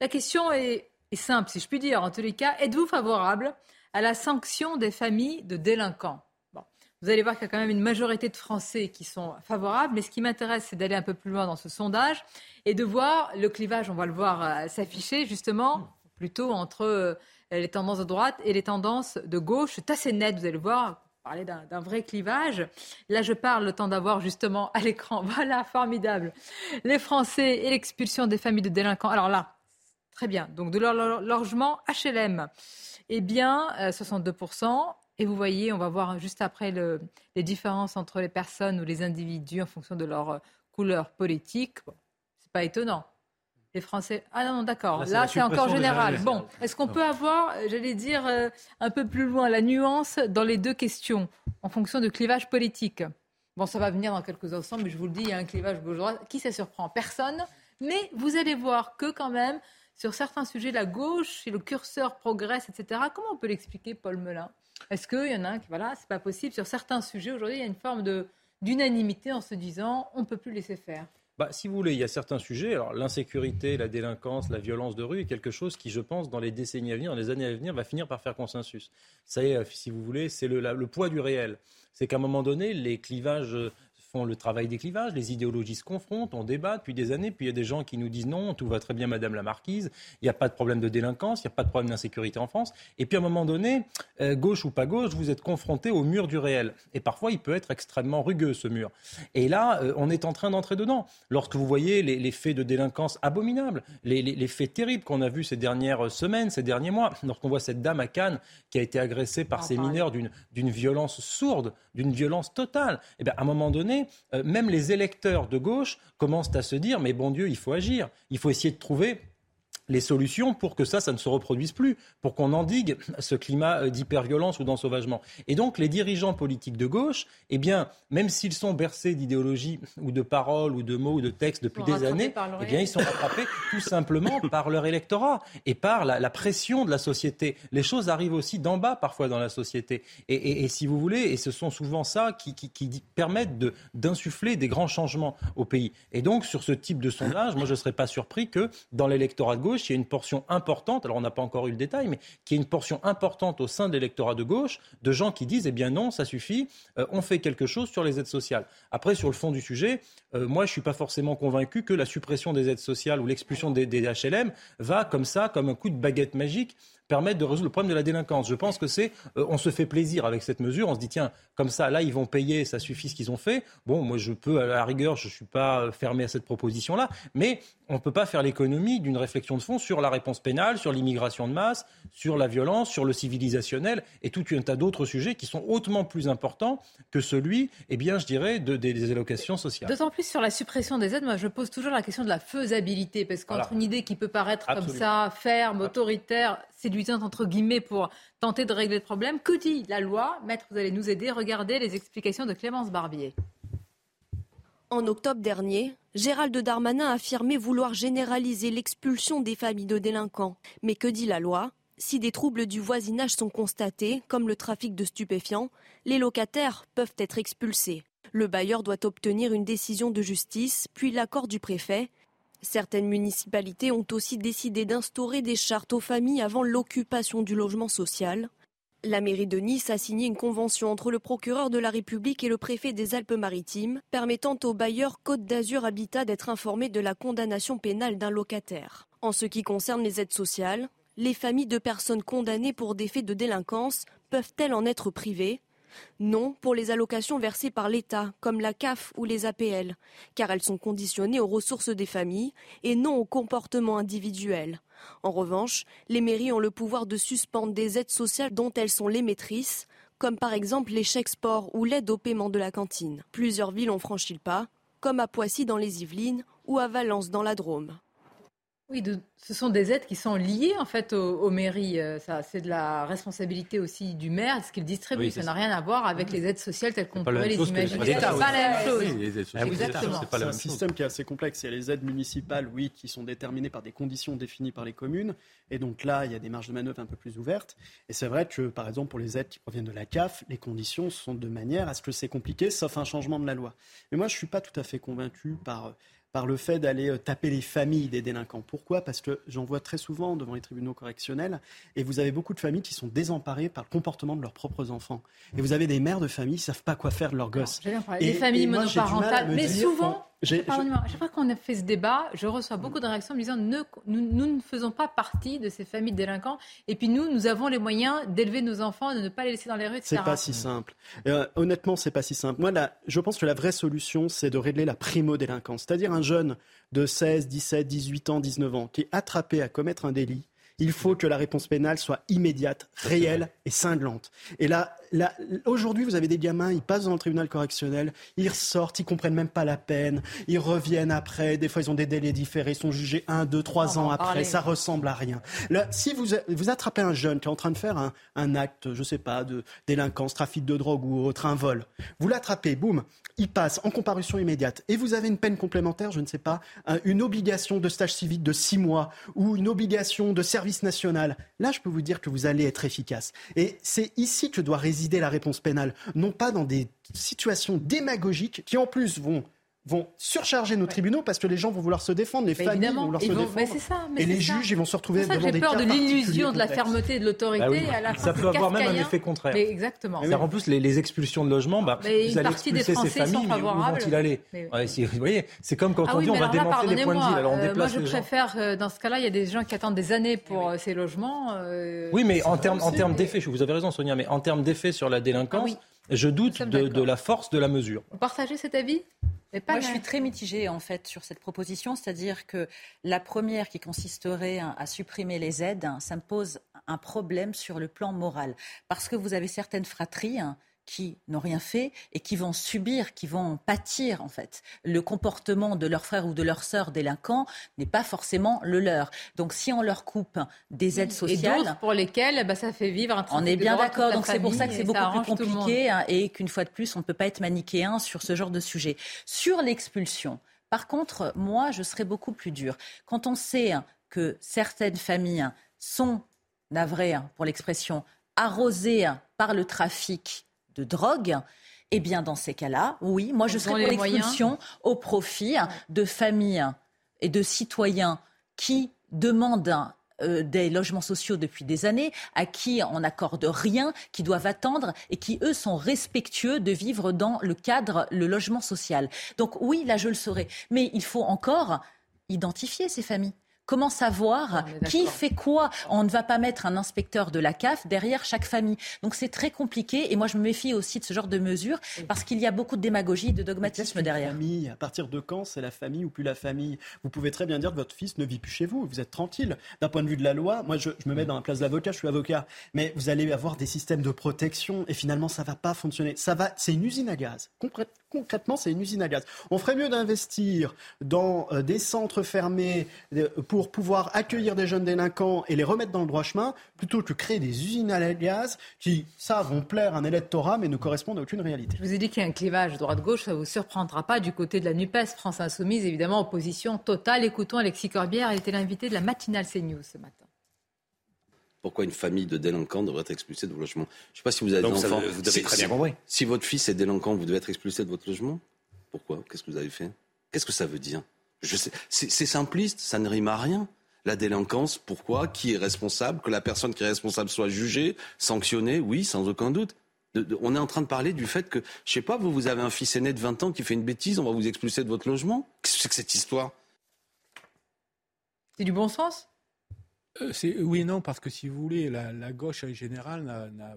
La question est, est simple, si je puis dire. En tous les cas, êtes-vous favorable à la sanction des familles de délinquants Bon. Vous allez voir qu'il y a quand même une majorité de Français qui sont favorables, mais ce qui m'intéresse, c'est d'aller un peu plus loin dans ce sondage et de voir le clivage, on va le voir euh, s'afficher justement, plutôt entre euh, les tendances de droite et les tendances de gauche. C'est assez net, vous allez le voir. parler d'un vrai clivage. Là, je parle le temps d'avoir justement à l'écran. Voilà, formidable. Les Français et l'expulsion des familles de délinquants. Alors là, très bien. Donc de leur logement HLM. Eh bien, 62%. Euh, et vous voyez, on va voir juste après le, les différences entre les personnes ou les individus en fonction de leur euh, couleur politique. Bon, c'est pas étonnant. Les Français. Ah non, d'accord. Là, c'est encore général. Bon, est-ce qu'on peut avoir, euh, j'allais dire, euh, un peu plus loin la nuance dans les deux questions en fonction de clivage politique? Bon, ça va venir dans quelques instants, mais je vous le dis, il y a un clivage gauche-droite. Qui ça surprend Personne. Mais vous allez voir que quand même, sur certains sujets, la gauche, si le curseur progresse, etc. Comment on peut l'expliquer, Paul Melun? Est-ce qu'il y en a un qui, voilà, c'est pas possible? Sur certains sujets, aujourd'hui, il y a une forme d'unanimité en se disant, on ne peut plus laisser faire.
Bah, si vous voulez, il y a certains sujets. Alors, l'insécurité, la délinquance, la violence de rue est quelque chose qui, je pense, dans les décennies à venir, dans les années à venir, va finir par faire consensus. Ça y est, si vous voulez, c'est le, le poids du réel. C'est qu'à un moment donné, les clivages le travail des clivages, les idéologies se confrontent, on débat depuis des années, puis il y a des gens qui nous disent non, tout va très bien, Madame la Marquise, il n'y a pas de problème de délinquance, il n'y a pas de problème d'insécurité en France. Et puis à un moment donné, euh, gauche ou pas gauche, vous êtes confronté au mur du réel. Et parfois, il peut être extrêmement rugueux, ce mur. Et là, euh, on est en train d'entrer dedans. Lorsque vous voyez les, faits de délinquance abominables, les, faits terribles qu'on a vus ces dernières semaines, ces derniers mois, lorsqu'on voit cette dame à Cannes qui a été agressée par ces mineurs d'une violence sourde, d'une violence totale, et eh bien à un moment donné, euh, même les électeurs de gauche commencent à se dire mais bon Dieu, il faut agir. Il faut essayer de trouver les solutions pour que ça, ça ne se reproduise plus, pour qu'on endigue ce climat euh, d'hyperviolence ou d'ensauvagement. Et donc, les dirigeants politiques de gauche, eh bien, même s'ils sont bercés d'idéologie ou de paroles ou de mots ou de textes depuis des années, eh bien, ils sont rattrapés tout simplement par leur électorat et par la, pression de la société. Les choses arrivent aussi d'en bas parfois dans la société. Et, si vous voulez, et ce sont souvent ça qui, qui, permettent d'insuffler des grands changements au pays. Et donc, sur ce type de sondage, moi, je ne serais pas surpris que dans l'électorat de gauche, il y a une portion importante, alors on n'a pas encore eu le détail, mais qui est une portion importante au sein de l'électorat de gauche, de gens qui disent, eh bien non, ça suffit, euh, on fait quelque chose sur les aides sociales. Après, sur le fond du sujet, euh, moi, je ne suis pas forcément convaincu que la suppression des aides sociales ou l'expulsion des, des HLM va comme ça, comme un coup de baguette magique, permettre de résoudre le problème de la délinquance. Je pense que c'est, euh, on se fait plaisir avec cette mesure. On se dit tiens, comme ça, là, ils vont payer, ça suffit ce qu'ils ont fait. Bon, moi, je peux, à la rigueur, je ne suis pas fermé à cette proposition-là, mais on ne peut pas faire l'économie d'une réflexion de fond sur la réponse pénale, sur l'immigration de masse, sur la violence, sur le civilisationnel et tout un tas d'autres sujets qui sont hautement plus importants que celui, eh bien, je dirais, de, des, allocations sociales.
D'autant plus sur la suppression des aides, moi, je pose toujours la question de la faisabilité, parce qu'entre une idée qui peut paraître comme ça, ferme, autoritaire, c'est entre guillemets pour tenter de régler le problème. Que dit la loi? Maître, vous allez nous aider. Regardez les explications de Clémence Barbier.
En octobre dernier, Gérald Darmanin a affirmé vouloir généraliser l'expulsion des familles de délinquants. Mais que dit la loi? Si des troubles du voisinage sont constatés, comme le trafic de stupéfiants, les locataires peuvent être expulsés. Le bailleur doit obtenir une décision de justice, puis l'accord du préfet, Certaines municipalités ont aussi décidé d'instaurer des chartes aux familles avant l'occupation du logement social. La mairie de Nice a signé une convention entre le procureur de la République et le préfet des Alpes-Maritimes, permettant au bailleur Côte d'Azur Habitat d'être informé de la condamnation pénale d'un locataire. En ce qui concerne les aides sociales, les familles de personnes condamnées pour des faits de délinquance peuvent-elles en être privées? Non pour les allocations versées par l'État, comme la CAF ou les APL, car elles sont conditionnées aux ressources des familles et non au comportement individuel. En revanche, les mairies ont le pouvoir de suspendre des aides sociales dont elles sont les maîtrises, comme par exemple les chèques sport ou l'aide au paiement de la cantine. Plusieurs villes ont franchi le pas, comme à Poissy dans les Yvelines ou à Valence dans la Drôme.
Oui, ce sont des aides qui sont liées en fait aux, mairies. Euh, ça, c'est de la responsabilité aussi du maire, ce qu'il distribue. ça n'a rien à voir avec les aides sociales telles qu'on pourrait les imaginer. C'est pas la même chose.
Exactement. C'est un système qui est assez complexe. Il y a les aides municipales, oui, qui sont déterminées par des conditions définies par les communes. Et donc là, il y a des marges de manœuvre un peu plus ouvertes. Et c'est vrai que, par exemple, pour les aides qui proviennent de la CAF, les conditions sont de manière à ce que c'est compliqué, sauf un changement de la loi. Mais moi, je ne suis pas tout à fait convaincu par par le fait d'aller euh, taper les familles des délinquants. Pourquoi? Parce que j'en vois très souvent devant les tribunaux correctionnels, et vous avez beaucoup de familles qui sont désemparées par le comportement de leurs propres enfants. Et vous avez des mères de famille qui ne savent pas quoi faire de leurs gosses.
des familles monoparentales, mais souvent,
j'ai-
Pardonnez-moi, à chaque fois qu'on a fait ce débat, je reçois beaucoup de réactions me disant ne- nous, nous ne faisons pas partie de ces familles de délinquants et puis nous, nous avons les moyens d'élever nos enfants, de ne pas les laisser dans les rues, etc.
C'est pas si simple. Euh, honnêtement, c'est pas si simple. Moi, là, je pense que la vraie solution, c'est de régler la primo-délinquance. C'est-à-dire un jeune de 16, 17, 18 ans, 19 ans qui est attrapé à commettre un délit. Il faut que la réponse pénale soit immédiate, réelle et cinglante. Et là, là aujourd'hui, vous avez des gamins, ils passent dans le tribunal correctionnel, ils ressortent, ils comprennent même pas la peine, ils reviennent après, des fois ils ont des délais différés, ils sont jugés un, deux, trois
On va
ans
en
après, ça ressemble à rien. Là, si vous, vous attrapez un jeune qui est en train de faire un, un acte, je sais pas, de délinquance, trafic de drogue ou autre, un vol, vous l'attrapez, boum, il passe en comparution immédiate et vous avez une peine complémentaire, je ne sais pas, un- une obligation de stage civique de six mois ou une obligation de service national. Là, je peux vous dire que vous allez être efficace. Et c'est ici que doit résider la réponse pénale, non pas dans des situations démagogiques qui en plus vont vont surcharger nos tribunaux parce que les gens vont vouloir se défendre, les
Mais
familles
évidemment,
vont vouloir
ils
se
vont-
défendre.
mais c'est ça, mais
et les
ça.
juges, ils vont se retrouver
C'est pour ça que
devant
j'ai
des
peur
cas
de l'illusion
particuliers
de la fermeté et de l'autorité.
Bah oui.
à la fin,
Ça peut avoir même un effet contraire.
Mais exactement.
En plus, les, les expulsions de logements, bah,
Mais
vous allez expulser ces familles, mais où vont-ils aller
Mais-
Ouais, Vous voyez, c'est comme quand
Ah
on
oui,
dit on va démanteler les points de alors on
euh, moi
déplace
je
les gens.
préfère, euh, dans ce cas-là, il y a des gens qui attendent des années pour ces logements. euh,
Oui, mais en termes, d'effet, vous avez raison Sonia, mais en termes d'effet sur la délinquance, je doute de, la force de la mesure.
Vous partagez cet avis? Mais pas
Moi, je suis très mitigée en fait sur cette proposition, c'est-à-dire que la première qui consisterait à supprimer les aides, hein, ça me pose un problème sur le plan moral, parce que vous avez certaines fratries. Qui n'ont rien fait et qui vont subir, qui vont pâtir en fait. Le comportement de leur frère ou de leur sœur délinquant n'est pas forcément le leur. Donc si on leur coupe des aides
Et
sociales,
d'autres pour lesquels bah, ça fait vivre un
on est bien d'accord, donc c'est pour ça que c'est
et
beaucoup plus compliqué hein, et qu'une fois de plus, on ne peut pas être manichéen sur ce genre de sujet. Sur l'expulsion, par contre, moi, je serais beaucoup plus dur. Quand on sait que certaines familles sont, navrées hein, pour l'expression, arrosées hein, par le trafic de drogue, eh bien, dans ces cas-là, oui, moi, je serais pour l'expulsion au profit hein, de familles et de citoyens qui demandent euh, des logements sociaux depuis des années, à qui on n'accorde rien, qui doivent attendre et qui, eux, sont respectueux de vivre dans le cadre, le logement social. Donc oui, là, je le saurais. Mais il faut encore identifier ces familles. Comment savoir qui fait quoi On ne va pas mettre un inspecteur de la CAF derrière chaque famille. Donc c'est très compliqué et moi je me méfie aussi de ce genre de mesures parce qu'il y a beaucoup de démagogie et de dogmatisme derrière.
famille? À partir de quand c'est la famille ou plus la famille? Vous pouvez très bien dire que votre fils ne vit plus chez vous, vous êtes tranquille. D'un point de vue de la loi, moi je, je me mets dans la place d'avocat, je suis avocat, mais vous allez avoir des systèmes de protection et finalement ça va pas fonctionner. Ça va, c'est une usine à gaz. Concrè- concrètement, c'est une usine à gaz. On ferait mieux d'investir dans euh, des centres fermés euh, pour pouvoir accueillir des jeunes délinquants et les remettre dans le droit chemin, plutôt que créer des usines à gaz qui, ça, vont plaire à un électorat mais ne correspondent à aucune réalité.
Je vous ai dit qu'il y a un clivage droite-gauche, ça ne vous surprendra pas. Du côté de la NUPES, France Insoumise, évidemment, opposition totale. Écoutons Alexis Corbière, il était l'invité de la matinale CNews ce matin.
Pourquoi une famille de délinquants devrait être expulsée de vos logements Je ne sais pas si vous avez
Donc,
des
ça
enfants.
vous avez
Si-
très
si-
bien compris.
Si votre fils est délinquant, vous devez être expulsé de votre logement? Pourquoi? Qu'est-ce que vous avez fait? Qu'est-ce que ça veut dire? Je sais, c'est simpliste, ça ne rime à rien. La délinquance, pourquoi? Qui est responsable? Que la personne qui est responsable soit jugée, sanctionnée? Oui, sans aucun doute. De- de- on est en train de parler du fait que, je sais pas, vous, vous avez un fils aîné de 20 ans qui fait une bêtise, on va vous expulser de votre logement? Qu'est-ce que c'est que cette histoire?
C'est du bon sens?
C'est- oui et non, parce que si vous voulez, la, la gauche en général n'a n'a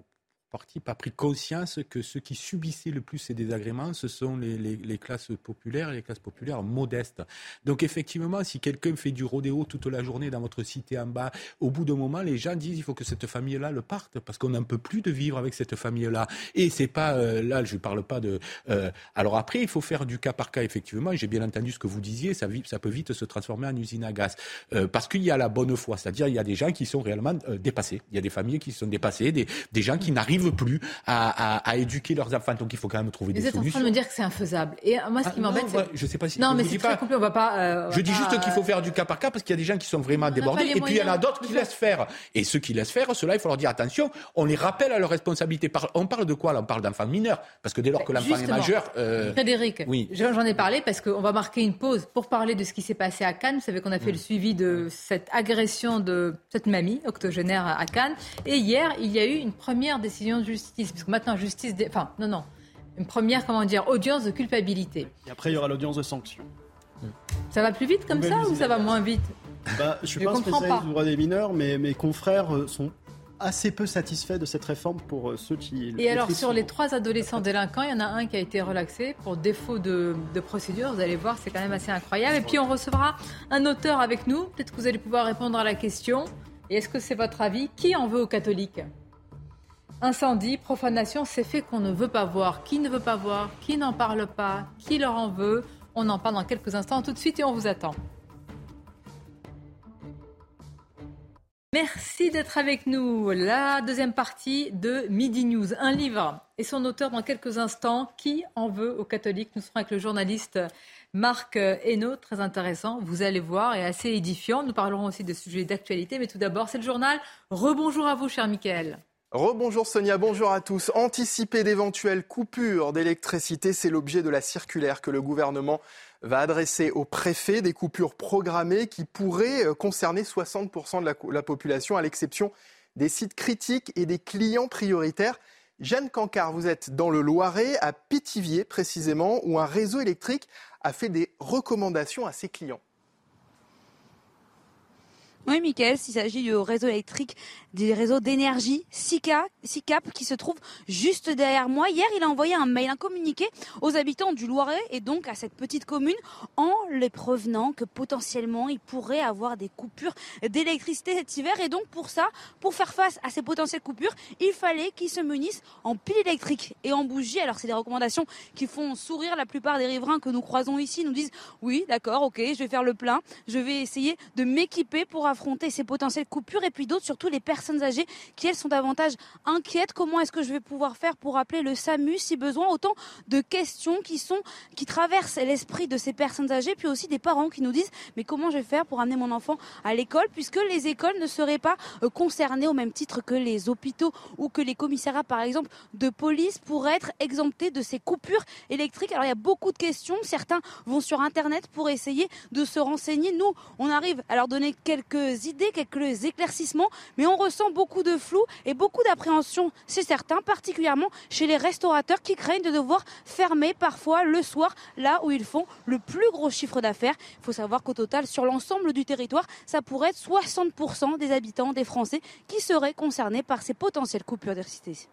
partie pas pris conscience que ceux qui subissaient le plus ces désagréments, ce sont les, classes populaires les classes populaires modestes. Donc effectivement, si quelqu'un fait du rodéo toute la journée dans votre cité en bas, au bout d'un moment, les gens disent il faut que cette famille-là le parte parce qu'on n'en peut plus de vivre avec cette famille-là. Et c'est pas euh, là, je parle pas de. euh, alors après, il faut faire du cas par cas effectivement. J'ai bien entendu ce que vous disiez, ça, ça peut vite se transformer en usine à gaz Euh, parce qu'il y a la bonne foi, c'est-à-dire il y a des gens qui sont réellement dépassés. Il y a des familles qui sont dépassées, des, des gens qui n'arrivent plus à, à- à éduquer leurs enfants. Donc il faut quand même trouver
Vous
des
êtes en train
solutions.
de me dire que c'est infaisable. Et euh, moi, ce
Ah,
qui
non,
m'embête, c'est.
je sais pas si-
Non, mais
vous
c'est
dis
très
pas.
compliqué. On va pas. euh, on
Je
va
dis
pas,
juste qu'il faut
euh,
faire du cas par cas parce qu'il y a des gens qui sont vraiment débordés et puis il y en a d'autres qui laissent faire. Et ceux qui laissent faire, ceux-là, il faut leur dire attention, on les rappelle à leur responsabilité. Par- On parle de quoi là? On parle d'enfants mineurs parce que dès lors que l'enfant est majeur. euh,
Frédéric,
Oui.
j'en ai parlé parce qu'on va marquer une pause pour parler de ce qui s'est passé à Cannes. Vous savez qu'on a
Mm.
fait le suivi de cette agression de cette mamie octogénaire à Cannes. Et hier, il y a eu une première décision de justice. Parce que maintenant, justice. dé- Enfin, non, non. une première, comment dire, audience de culpabilité.
Et après, il y aura l'audience de sanction.
Ça va plus vite comme ça ou ça va moins vite
bah, Je ne suis
Je
pas spécialiste du droit des mineurs, mais mes confrères euh, sont assez peu satisfaits de cette réforme pour euh, ceux qui...
Et alors, sur les trois adolescents délinquants, il y en a un qui a été relaxé pour défaut de, de procédure. Vous allez voir, c'est quand même assez incroyable. Et puis, on recevra un auteur avec nous. Peut-être que vous allez pouvoir répondre à la question. Et est-ce que c'est votre avis? Qui en veut aux catholiques? Incendie, profanation, c'est fait qu'on ne veut pas voir. Qui ne veut pas voir Qui n'en parle pas Qui leur en veut On en parle dans quelques instants tout de suite et on vous attend. Merci d'être avec nous. La deuxième partie de Midi News, un livre et son auteur dans quelques instants. Qui en veut aux catholiques? Nous serons avec le journaliste Marc Hainaut, très intéressant. Vous allez voir, et assez édifiant. Nous parlerons aussi des sujets d'actualité, mais tout d'abord, c'est le journal. Rebonjour à vous, cher Michael.
Rebonjour Sonia, bonjour à tous. Anticiper d'éventuelles coupures d'électricité, c'est l'objet de la circulaire que le gouvernement va adresser aux préfets, des coupures programmées qui pourraient euh, concerner 60% de la, la population, à l'exception des sites critiques et des clients prioritaires. Jeanne Cancard, vous êtes dans le Loiret, à Pétivier précisément, où un réseau électrique a fait des recommandations à ses clients.
Oui, Mickaël, il s'agit du réseau électrique des réseaux d'énergie SICA, SICAP qui se trouve juste derrière moi. Hier, il a envoyé un mail, un communiqué aux habitants du Loiret et donc à cette petite commune en les prévenant que potentiellement il pourrait avoir des coupures d'électricité cet hiver. Et donc pour ça, pour faire face à ces potentielles coupures, il fallait qu'ils se munissent en piles électriques et en bougies. Alors c'est des recommandations qui font sourire la plupart des riverains que nous croisons ici. Nous disent oui, d'accord, ok, je vais faire le plein, je vais essayer de m'équiper pour affronter ces potentielles coupures et puis d'autres, surtout les personnes âgées qui elles sont davantage inquiètes. Comment est-ce que je vais pouvoir faire pour appeler le SAMU si besoin? Autant de questions qui sont qui traversent l'esprit de ces personnes âgées, puis aussi des parents qui nous disent mais comment je vais faire pour amener mon enfant à l'école puisque les écoles ne seraient pas euh, concernées au même titre que les hôpitaux ou que les commissariats par exemple de police pourraient être exemptés de ces coupures électriques. Alors il y a beaucoup de questions, certains vont sur internet pour essayer de se renseigner. Nous, on arrive à leur donner quelques idées, quelques éclaircissements, mais on ressent beaucoup de flou et beaucoup d'appréhension, c'est certain, particulièrement chez les restaurateurs qui craignent de devoir fermer parfois le soir, là où ils font le plus gros chiffre d'affaires. Il faut savoir qu'au total, sur l'ensemble du territoire, ça pourrait être 60% des habitants, des Français, qui seraient concernés par ces potentielles coupures d'électricité.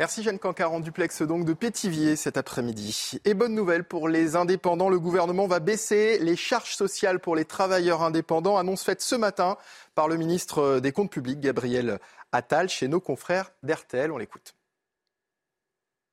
Merci Jeanne Cancard en duplex donc de Pétivier cet après-midi. Et bonne nouvelle pour les indépendants, le gouvernement va baisser les charges sociales pour les travailleurs indépendants, annonce faite ce matin par le ministre des Comptes publics Gabriel Attal chez nos confrères d'RTL, on l'écoute.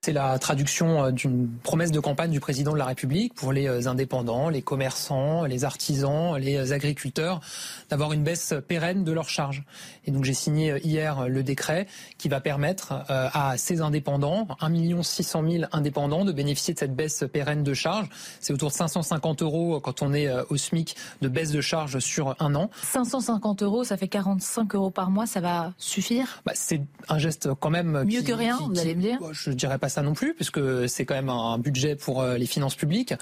C'est la traduction euh, d'une promesse de campagne du président de la République pour les euh, indépendants, les commerçants, les artisans, les euh, agriculteurs, d'avoir une baisse pérenne de leurs charges. Et donc j'ai signé hier le décret qui va permettre à ces indépendants, 1 600 000 indépendants, de bénéficier de cette baisse pérenne de charges. C'est autour de 550 euros quand on est au SMIC de baisse de charges sur un an.
550 euros, ça fait 45 euros par mois, ça va suffire?
Bah, c'est un geste quand même
Mieux
qui-
que rien,
qui-
vous allez me dire?
Bah, Je dirais pas ça non plus, puisque c'est quand même un budget pour euh, les finances publiques.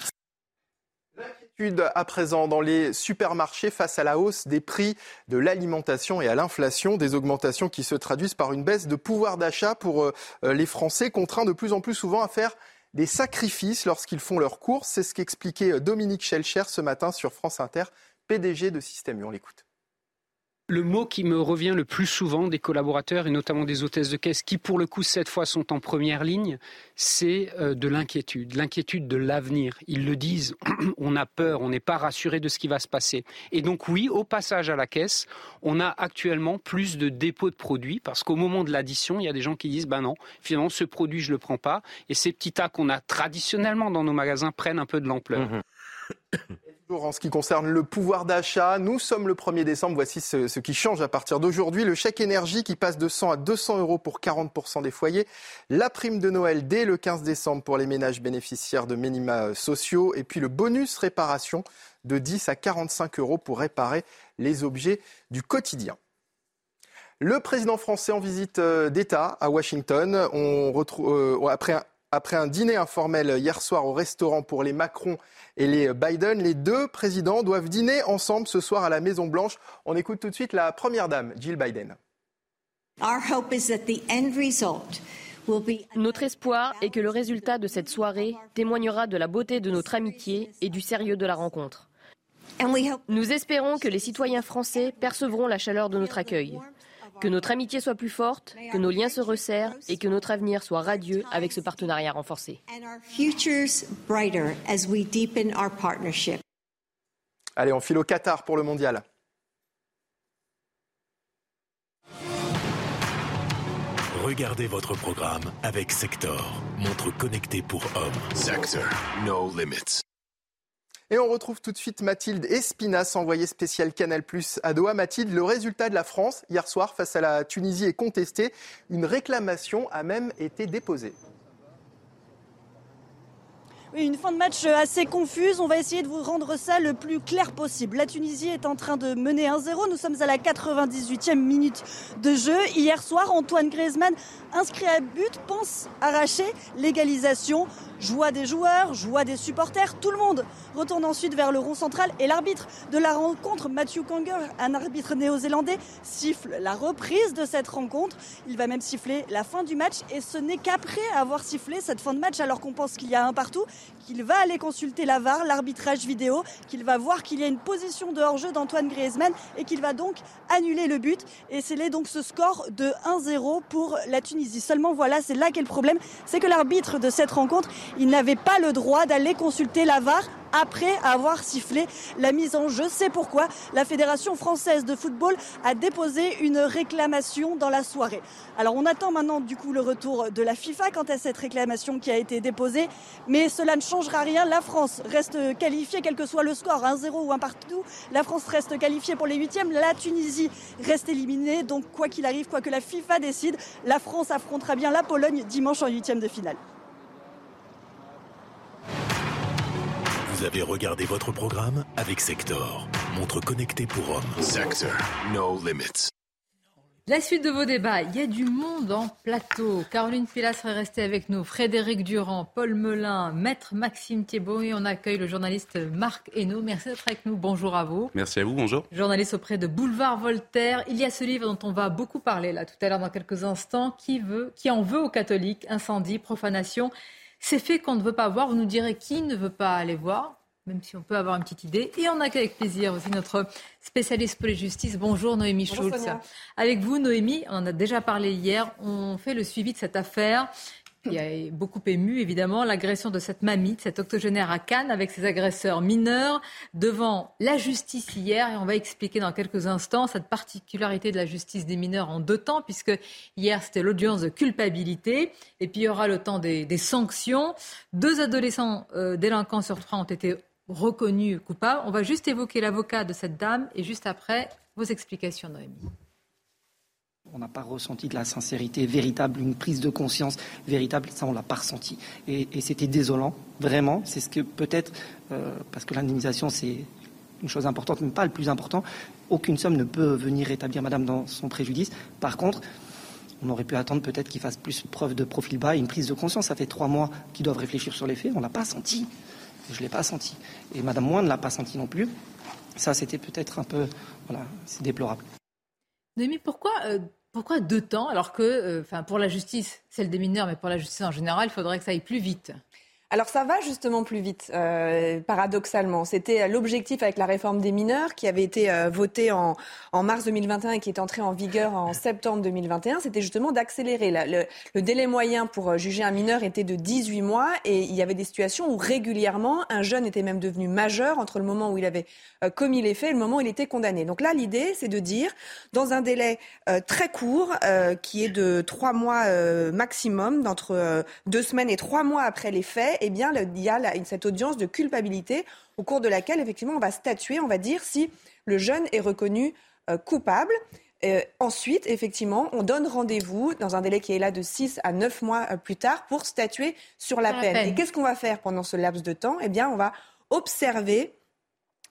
À présent dans les supermarchés face à la hausse des prix de l'alimentation et à l'inflation, des augmentations qui se traduisent par une baisse de pouvoir d'achat pour euh, les Français, contraints de plus en plus souvent à faire des sacrifices lorsqu'ils font leurs courses. C'est ce qu'expliquait Dominique Schelcher ce matin sur France Inter, PDG de Système U. On l'écoute.
Le mot qui me revient le plus souvent des collaborateurs et notamment des hôtesses de caisse qui pour le coup cette fois sont en première ligne, c'est euh, de l'inquiétude, l'inquiétude de l'avenir. Ils le disent, on a peur, on n'est pas rassuré de ce qui va se passer. Et donc oui, au passage à la caisse, on a actuellement plus de dépôts de produits parce qu'au moment de l'addition, il y a des gens qui disent ben non, finalement ce produit je le prends pas et ces petits tas qu'on a traditionnellement dans nos magasins prennent un peu de l'ampleur.
En ce qui concerne le pouvoir d'achat, nous sommes le 1er décembre. Voici ce, qui change à partir d'aujourd'hui. Le chèque énergie qui passe de 100 à 200 euros pour 40% des foyers. La prime de Noël dès le 15 décembre pour les ménages bénéficiaires de minima sociaux. Et puis le bonus réparation de 10 à 45 euros pour réparer les objets du quotidien. Le président français en visite euh, d'État à Washington. On retrouve, euh, après, un, après un dîner informel hier soir au restaurant pour les Macron et les Biden, les deux présidents doivent dîner ensemble ce soir à la Maison Blanche. On écoute tout de suite la première dame, Jill Biden.
Our hope is that the end result
Notre espoir est que le résultat de cette soirée témoignera de la beauté de notre amitié et du sérieux de la rencontre. Nous espérons que les citoyens français percevront la chaleur de notre accueil, que notre amitié soit plus forte, que nos liens se resserrent et que notre avenir soit radieux avec ce partenariat renforcé.
Allez, on file au Qatar pour le mondial.
Regardez votre programme avec Sector, montre connectée pour hommes. Sector, no limits.
Et on retrouve tout de suite Mathilde Espinas, envoyée spéciale Canal Plus à Doha. Mathilde, le résultat de la France hier soir face à la Tunisie est contesté. Une réclamation a même été déposée.
Une fin de match assez confuse. On va essayer de vous rendre ça le plus clair possible. La Tunisie est en train de mener 1-0. Nous sommes à la 98e minute de jeu. Hier soir, Antoine Griezmann, inscrit à but, pense arracher l'égalisation. Joie des joueurs, joie des supporters, tout le monde retourne ensuite vers le rond central et l'arbitre de la rencontre, Matthew Kanger, un arbitre néo-zélandais, siffle la reprise de cette rencontre. Il va même siffler la fin du match et ce n'est qu'après avoir sifflé cette fin de match alors qu'on pense qu'il y a un partout qu'il va aller consulter la VAR, l'arbitrage vidéo, qu'il va voir qu'il y a une position de hors-jeu d'Antoine Griezmann et qu'il va donc annuler le but et sceller donc ce score de 1-0 pour la Tunisie. Seulement voilà, c'est là qu'est le problème, c'est que l'arbitre de cette rencontre, il n'avait pas le droit d'aller consulter la VAR après avoir sifflé la mise en jeu. C'est pourquoi la Fédération française de football a déposé une réclamation dans la soirée. Alors on attend maintenant du coup le retour de la FIFA quant à cette réclamation qui a été déposée, mais cela ne changera rien. La France reste qualifiée, quel que soit le score, 1-0 ou un partout. La France reste qualifiée pour les huitièmes. La Tunisie reste éliminée. Donc quoi qu'il arrive, quoi que la FIFA décide, la France affrontera bien la Pologne dimanche en huitième de finale.
Vous avez regardé votre programme avec Sector, montre connectée pour hommes. Sector, no limits.
La suite de vos débats, il y a du monde en plateau. Caroline Pilas serait restée avec nous, Frédéric Durand, Paul Melun, Maître Maxime Thiebaud et on accueille le journaliste Marc Hainaut. Merci d'être avec nous. Bonjour à vous.
Merci à vous, bonjour.
Journaliste auprès de Boulevard Voltaire. Il y a ce livre dont on va beaucoup parler là tout à l'heure dans quelques instants. Qui, veut, qui en veut aux catholiques? Incendie, profanation. Ces faits qu'on ne veut pas voir, vous nous direz qui ne veut pas aller voir, même si on peut avoir une petite idée. Et on accueille avec plaisir aussi notre spécialiste pour les justices. Bonjour Noémie
Bonjour,
Schulz.
Sonia.
Avec vous, Noémie, on en a déjà parlé hier. On fait le suivi de cette affaire qui a beaucoup ému, évidemment, l'agression de cette mamie, de cette octogénaire à Cannes, avec ses agresseurs mineurs, devant la justice hier. Et on va expliquer dans quelques instants cette particularité de la justice des mineurs en deux temps, puisque hier, c'était l'audience de culpabilité, et puis il y aura le temps des, sanctions. Deux adolescents euh, délinquants sur trois ont été reconnus coupables. On va juste évoquer l'avocat de cette dame, et juste après, vos explications, Noémie.
On n'a pas ressenti de la sincérité véritable, une prise de conscience véritable, ça on l'a pas ressenti. Et, c'était désolant, vraiment. C'est ce que peut-être, euh, parce que l'indemnisation c'est une chose importante, mais pas le plus important, aucune somme ne peut venir rétablir madame dans son préjudice. Par contre, on aurait pu attendre peut-être qu'il fasse plus preuve de profil bas et une prise de conscience. Ça fait trois mois qu'ils doivent réfléchir sur les faits, on l'a pas senti. Je l'ai pas senti. Et madame Moine ne l'a pas senti non plus. Ça c'était peut-être un peu, voilà, c'est déplorable.
Noémie, pourquoi, euh, pourquoi deux temps alors que, euh, enfin, pour la justice, celle des mineurs, mais pour la justice en général, il faudrait que ça aille plus vite?
Alors ça va justement plus vite, euh, paradoxalement. C'était l'objectif avec la réforme des mineurs qui avait été euh, votée en, mars 2021 et qui est entrée en vigueur en septembre 2021. C'était justement d'accélérer. Le, délai moyen pour euh, juger un mineur était de 18 mois et il y avait des situations où régulièrement un jeune était même devenu majeur entre le moment où il avait euh, commis les faits et le moment où il était condamné. Donc là, l'idée, c'est de dire, dans un délai très court, qui est de trois mois maximum, d'entre deux semaines et trois mois après les faits, eh bien, il y a cette audience de culpabilité au cours de laquelle, effectivement, on va statuer, on va dire si le jeune est reconnu euh, coupable. Euh, ensuite, effectivement, on donne rendez-vous dans un délai qui est là de 6 à 9 mois euh, plus tard pour statuer sur la
Sur la
peine.
peine.
Et qu'est-ce qu'on va faire pendant ce laps de temps? Eh bien, on va observer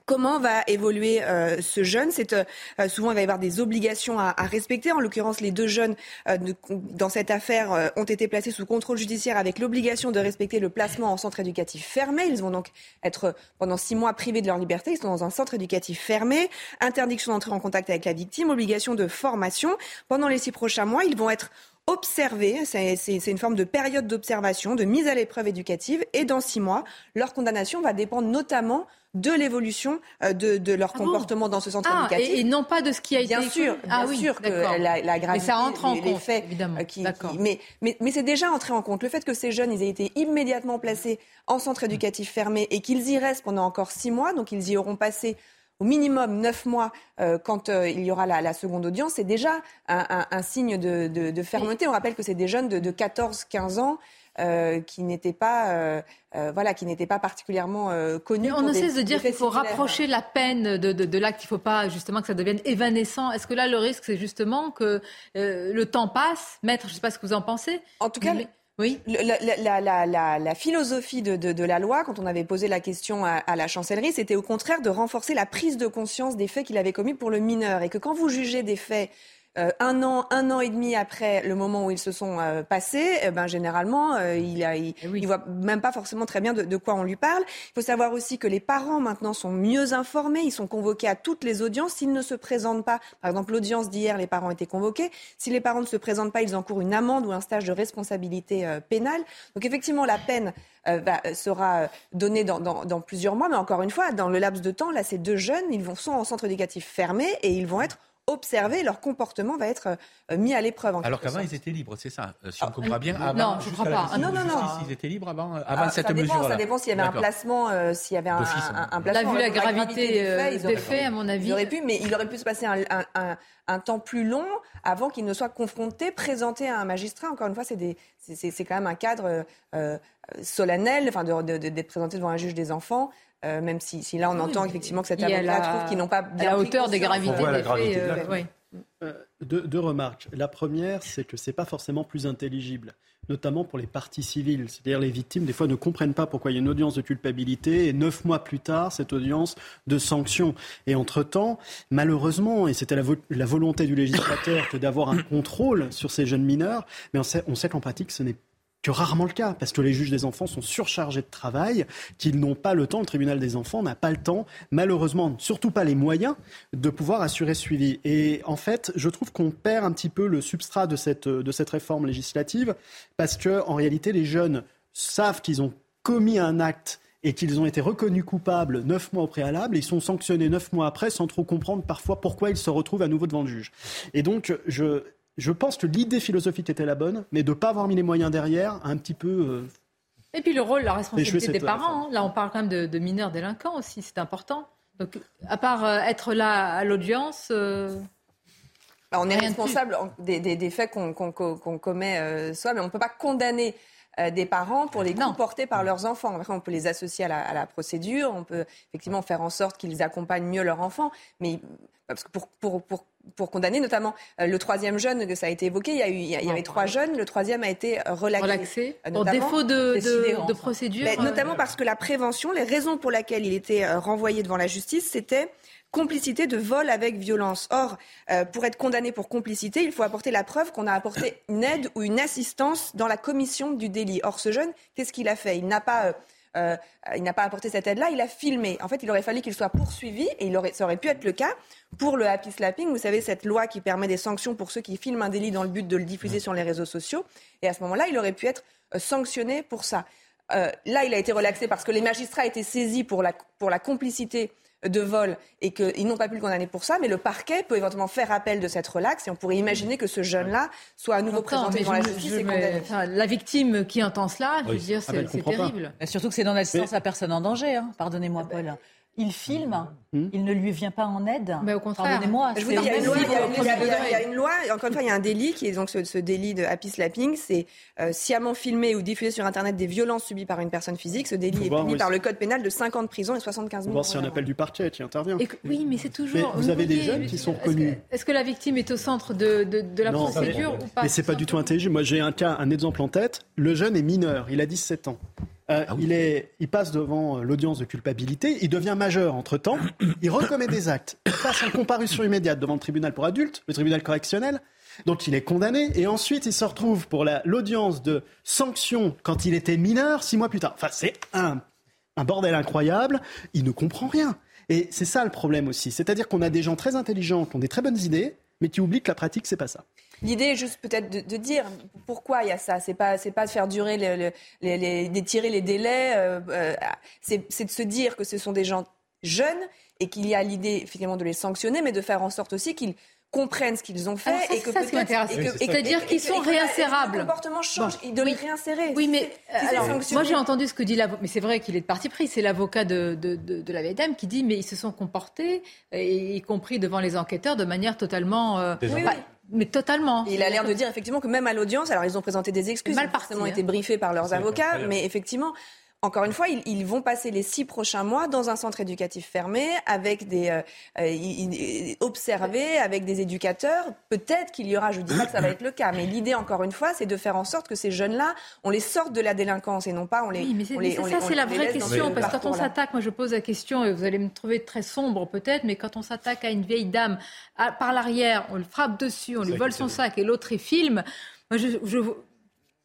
Comment va évoluer euh, ce jeune? Euh, euh, souvent il va y avoir des obligations à, à respecter. En l'occurrence, les deux jeunes euh, dans cette affaire euh, ont été placés sous contrôle judiciaire avec l'obligation de respecter le placement en centre éducatif fermé. Ils vont donc être pendant six mois privés de leur liberté. Ils sont dans un centre éducatif fermé. Interdiction d'entrer en contact avec la victime. Obligation de formation. Pendant les six prochains mois, ils vont être observer, c'est une forme de période d'observation, de mise à l'épreuve éducative, et dans six mois, leur condamnation va dépendre notamment de l'évolution euh, de, de leur comportement dans ce centre
Ah,
éducatif.
et, et non pas de ce qui a été
Bien sûr,
écrit.
bien
ah oui,
sûr que la, la gravité,
Mais ça entre en
les,
compte,
faits,
évidemment.
euh, qui- mais mais, mais c'est déjà entré en compte. Le fait que ces jeunes, ils aient été immédiatement placés en centre éducatif fermé et qu'ils y restent pendant encore six mois, donc ils y auront passé au minimum neuf mois euh, quand euh, il y aura la, la seconde audience, c'est déjà un, un- un signe de, de- de fermeté. On rappelle que c'est des jeunes de, de 14-15 ans euh, qui n'étaient pas, euh, euh, voilà, qui n'étaient pas particulièrement euh, connus.
On ne cesse de dire qu'il faut rapprocher la peine de, de, de l'acte. Il ne faut pas justement que ça devienne évanescent. Est-ce que là, le risque, c'est justement que euh, le temps passe? Maître, je ne sais pas ce que vous en pensez.
En tout cas,
Mais- oui.
La- la- la- la philosophie de, de- de la loi, quand on avait posé la question à, à la chancellerie, c'était au contraire de renforcer la prise de conscience des faits qu'il avait commis pour le mineur. Et que quand vous jugez des faits euh, un an, un an et demi après le moment où ils se sont euh, passés, eh ben généralement, euh, il, a, il, il voit même pas forcément très bien de, de quoi on lui parle. Il faut savoir aussi que les parents maintenant sont mieux informés, ils sont convoqués à toutes les audiences. S'ils ne se présentent pas, par exemple l'audience d'hier, les parents étaient convoqués. Si les parents ne se présentent pas, ils encourent une amende ou un stage de responsabilité euh, pénale. Donc effectivement, la peine euh, va- sera donnée dans, dans- dans plusieurs mois, mais encore une fois, dans le laps de temps, là, ces deux jeunes, ils vont, sont en centre éducatif fermé et ils vont être observés, leur comportement va être euh, mis à l'épreuve. en
Alors qu'avant, ils étaient libres, c'est ça euh, Si on comprend bien,
non,
avant,
je
jusqu'à
crois
la
pas. Ah, non, non, non.
Ils étaient libres avant, euh, avant
Ah,
cette
ça dépend,
mesure-là.
ça dépend s'il y avait un placement, euh, s'il y avait un, un- un placement.
Là, vu la gravité,
des
euh,
faits, ils
des
auraient-
faits, à mon avis.
Il aurait pu, mais il aurait pu se passer un, un- un- un temps plus long avant qu'il ne soit confronté, présenté à un magistrat. Encore une fois, c'est des- c'est- c'est c'est quand même un cadre euh, solennel, enfin, de- de- de- d'être présenté devant un juge des enfants. Euh, même si, si là on
Oui,
entend effectivement que cet
il y a
avocat
la-
trouve qu'ils n'ont pas
à la hauteur des gravités
la
des
gravité
faits.
de
euh.
Euh, deux, deux remarques. La première, c'est que c'est pas forcément plus intelligible, notamment pour les parties civiles. C'est-à-dire les victimes, des fois, ne comprennent pas pourquoi il y a une audience de culpabilité et neuf mois plus tard, cette audience de sanction. Et entre-temps, malheureusement, et c'était la, vo- la volonté du législateur que d'avoir un contrôle sur ces jeunes mineurs, mais on sait, on sait qu'en pratique, ce n'est que rarement le cas, parce que les juges des enfants sont surchargés de travail, qu'ils n'ont pas le temps, le tribunal des enfants n'a pas le temps, malheureusement, surtout pas les moyens, de pouvoir assurer suivi. Et en fait, je trouve qu'on perd un petit peu le substrat de cette, de cette réforme législative, parce que en réalité, les jeunes savent qu'ils ont commis un acte et qu'ils ont été reconnus coupables neuf mois au préalable, et ils sont sanctionnés neuf mois après sans trop comprendre parfois pourquoi ils se retrouvent à nouveau devant le juge. Et donc, je, je pense que l'idée philosophique était la bonne, mais de ne pas avoir mis les moyens derrière, a un petit peu... euh,
Et puis le rôle, la responsabilité des parents. hein. Là, on parle quand même de, de mineurs délinquants aussi, c'est important. Donc, à part euh, être là à l'audience. euh,
Bah, on est responsable des, des- des faits qu'on commet euh, soi, mais on ne peut pas condamner euh, des parents pour les comporter par leurs enfants. Après, on peut les associer à la, à la procédure, on peut effectivement faire en sorte qu'ils accompagnent mieux leurs enfants, mais parce que pour, pour, pour, pour condamner notamment euh, le troisième jeune que ça a été évoqué, il y, a eu, il y, avait trois jeunes, le troisième a été euh, relaxé.
Relaxé,
Euh,
pour défaut de- de- procédure, euh,
notamment parce que la prévention, les raisons pour lesquelles il était renvoyé devant la justice, c'était complicité de vol avec violence. Or, euh, pour être condamné pour complicité, il faut apporter la preuve qu'on a apporté une aide ou une assistance dans la commission du délit. Or, ce jeune, qu'est-ce qu'il a fait? Il n'a pas... euh, il n'a pas apporté cette aide-là, il a filmé. En fait, il aurait fallu qu'il soit poursuivi, et il aurait, ça aurait pu être le cas pour le happy slapping. Vous savez, cette loi qui permet des sanctions pour ceux qui filment un délit dans le but de le diffuser sur les réseaux sociaux. Et à ce moment-là, il aurait pu être euh, sanctionné pour ça. Euh, là, il a été relaxé parce que les magistrats étaient saisis pour la, pour la complicité de vol et qu'ils n'ont pas pu le condamner pour ça, mais le parquet peut éventuellement faire appel de cette relaxe et on pourrait imaginer que ce jeune-là soit à nouveau présenté
mais
devant la justice
je
et condamné.
enfin, la victime qui entend cela, je veux dire,
Ah ben,
c'est c'est terrible.
Et surtout que c'est dans l'assistance à personne en danger, hein. pardonnez-moi Paul. Il filme, il ne lui vient pas en aide.
Mais au contraire.
Dis, il y a
au
une
même
loi, il y a- il y une loi, et encore une fois, il y a un délit qui est donc ce, ce délit de happy slapping, c'est euh, sciemment filmer ou diffuser sur Internet des violences subies par une personne physique. Ce délit
Faut
est puni par le code pénal de 50 ans de prison et 75
On
000
va
euros.
voir a un appel du parquet qui intervient.
Et que- oui, mais c'est toujours.
Mais vous avez des jeunes qui sont
est-ce que-
reconnus.
Est-ce que la victime est au centre de, de, de la
Non,
procédure ou pas?
Mais c'est pas du tout intelligent. Moi, j'ai un cas, un exemple en tête. Le jeune est mineur, il a 17 ans. Euh, il, est, il passe devant euh, l'audience de culpabilité, il devient majeur entre-temps, il recommet des actes, il passe en comparution immédiate devant le tribunal pour adultes, le tribunal correctionnel, donc il est condamné, et ensuite il se retrouve pour la- l'audience de sanction quand il était mineur, six mois plus tard. Enfin, c'est un, un bordel incroyable, il ne comprend rien. Et c'est ça le problème aussi, c'est-à-dire qu'on a des gens très intelligents qui ont des très bonnes idées, mais qui oublient que la pratique, c'est pas ça.
L'idée est juste peut-être de, de dire pourquoi il y a ça. C'est pas, c'est pas de faire durer, le, le- les, les- d'étirer les délais. euh, euh, c'est, c'est de se dire que ce sont des gens jeunes et qu'il y a l'idée effectivement de les sanctionner, mais de faire en sorte aussi qu'ils comprennent ce qu'ils ont fait
Alors ça,
et que
c'est ça ce qui
peut-être-
m'intéresse.
et que-
Oui, c'est
et que-
C'est-à-dire qu'ils sont réinsérables.
Le comportement change,
Bon.
de les réinsérer.
Oui, mais,
c'est
alors, moi j'ai entendu ce que dit l'avocat, mais c'est vrai qu'il est de parti pris. C'est l'avocat de, de, de, de la vieille dame qui dit mais ils se sont comportés, euh, y compris devant les enquêteurs, de manière totalement. euh,
Oui, oui.
Mais totalement.
Et il a l'air de dire effectivement que même à l'audience, alors ils ont présenté des excuses,
Mal
ils ont forcément
hein.
été briefés par leurs avocats,
incroyable.
mais effectivement. Encore une fois, ils, ils vont passer les six prochains mois dans un centre éducatif fermé, avec des euh, euh, observés, avec des éducateurs. Peut-être qu'il y aura, je ne dis pas que ça va être le cas, mais l'idée, encore une fois, c'est de faire en sorte que ces jeunes-là, on les sorte de la délinquance et non pas on les.
Oui, mais c'est ça, c'est la vraie question.
ce
Parce que quand on s'attaque, moi je pose la question, et vous allez me trouver très sombre peut-être, mais quand on s'attaque à une vieille dame à- par l'arrière, on le frappe dessus, on lui vole
est
son sac et l'autre il filme, moi je, je-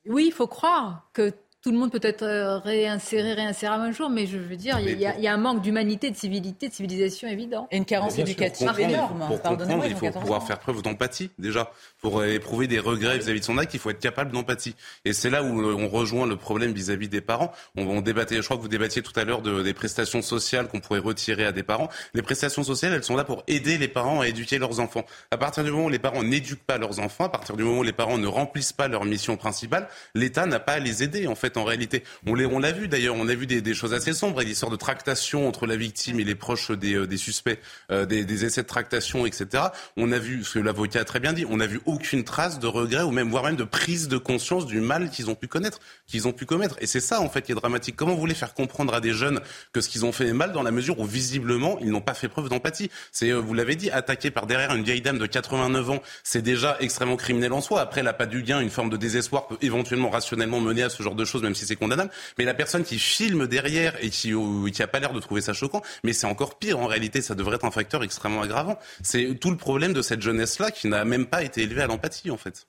oui, il faut croire que tout le monde peut être euh, réinséré, réinsérable un jour, mais je veux dire, il y, a- il y a un manque d'humanité, de civilité, de civilisation évident.
Et une carence éducative énorme.
Pour comprendre, il faut
14
pouvoir
ans.
faire preuve d'empathie, déjà. Pour éprouver des regrets vis-à-vis de son acte, il faut être capable d'empathie. Et c'est là où euh, on rejoint le problème vis-à-vis des parents. On, on débattait, je crois que vous débattiez tout à l'heure de, des prestations sociales qu'on pourrait retirer à des parents. Les prestations sociales, elles sont là pour aider les parents à éduquer leurs enfants. À partir du moment où les parents n'éduquent pas leurs enfants, à partir du moment où les parents ne remplissent pas leur mission principale, l'État n'a pas à les aider, en fait, en réalité. On l'a vu, d'ailleurs, on a vu des, choses assez sombres, l'histoire de tractation entre la victime et les proches des, euh, suspects, euh, des, essais de tractation, etc. On a vu, ce que l'avocat a très bien dit, on n'a vu aucune trace de regret ou même, voire même de prise de conscience du mal qu'ils ont pu connaître, qu'ils ont pu commettre. Et c'est ça, en fait, qui est dramatique. Comment vous voulez faire comprendre à des jeunes que ce qu'ils ont fait est mal dans la mesure où, visiblement, ils n'ont pas fait preuve d'empathie? C'est, euh, vous l'avez dit, attaquer par derrière une vieille dame de 89 ans, c'est déjà extrêmement criminel en soi. Après, la pas du gain, une forme de désespoir peut éventuellement rationnellement mener à ce genre de choses, même si c'est condamnable. Mais la personne qui filme derrière et qui, euh, qui a pas l'air de trouver ça choquant, mais c'est encore pire. En réalité, ça devrait être un facteur extrêmement aggravant. C'est tout le problème de cette jeunesse-là qui n'a même pas été élevée à l'empathie, en fait.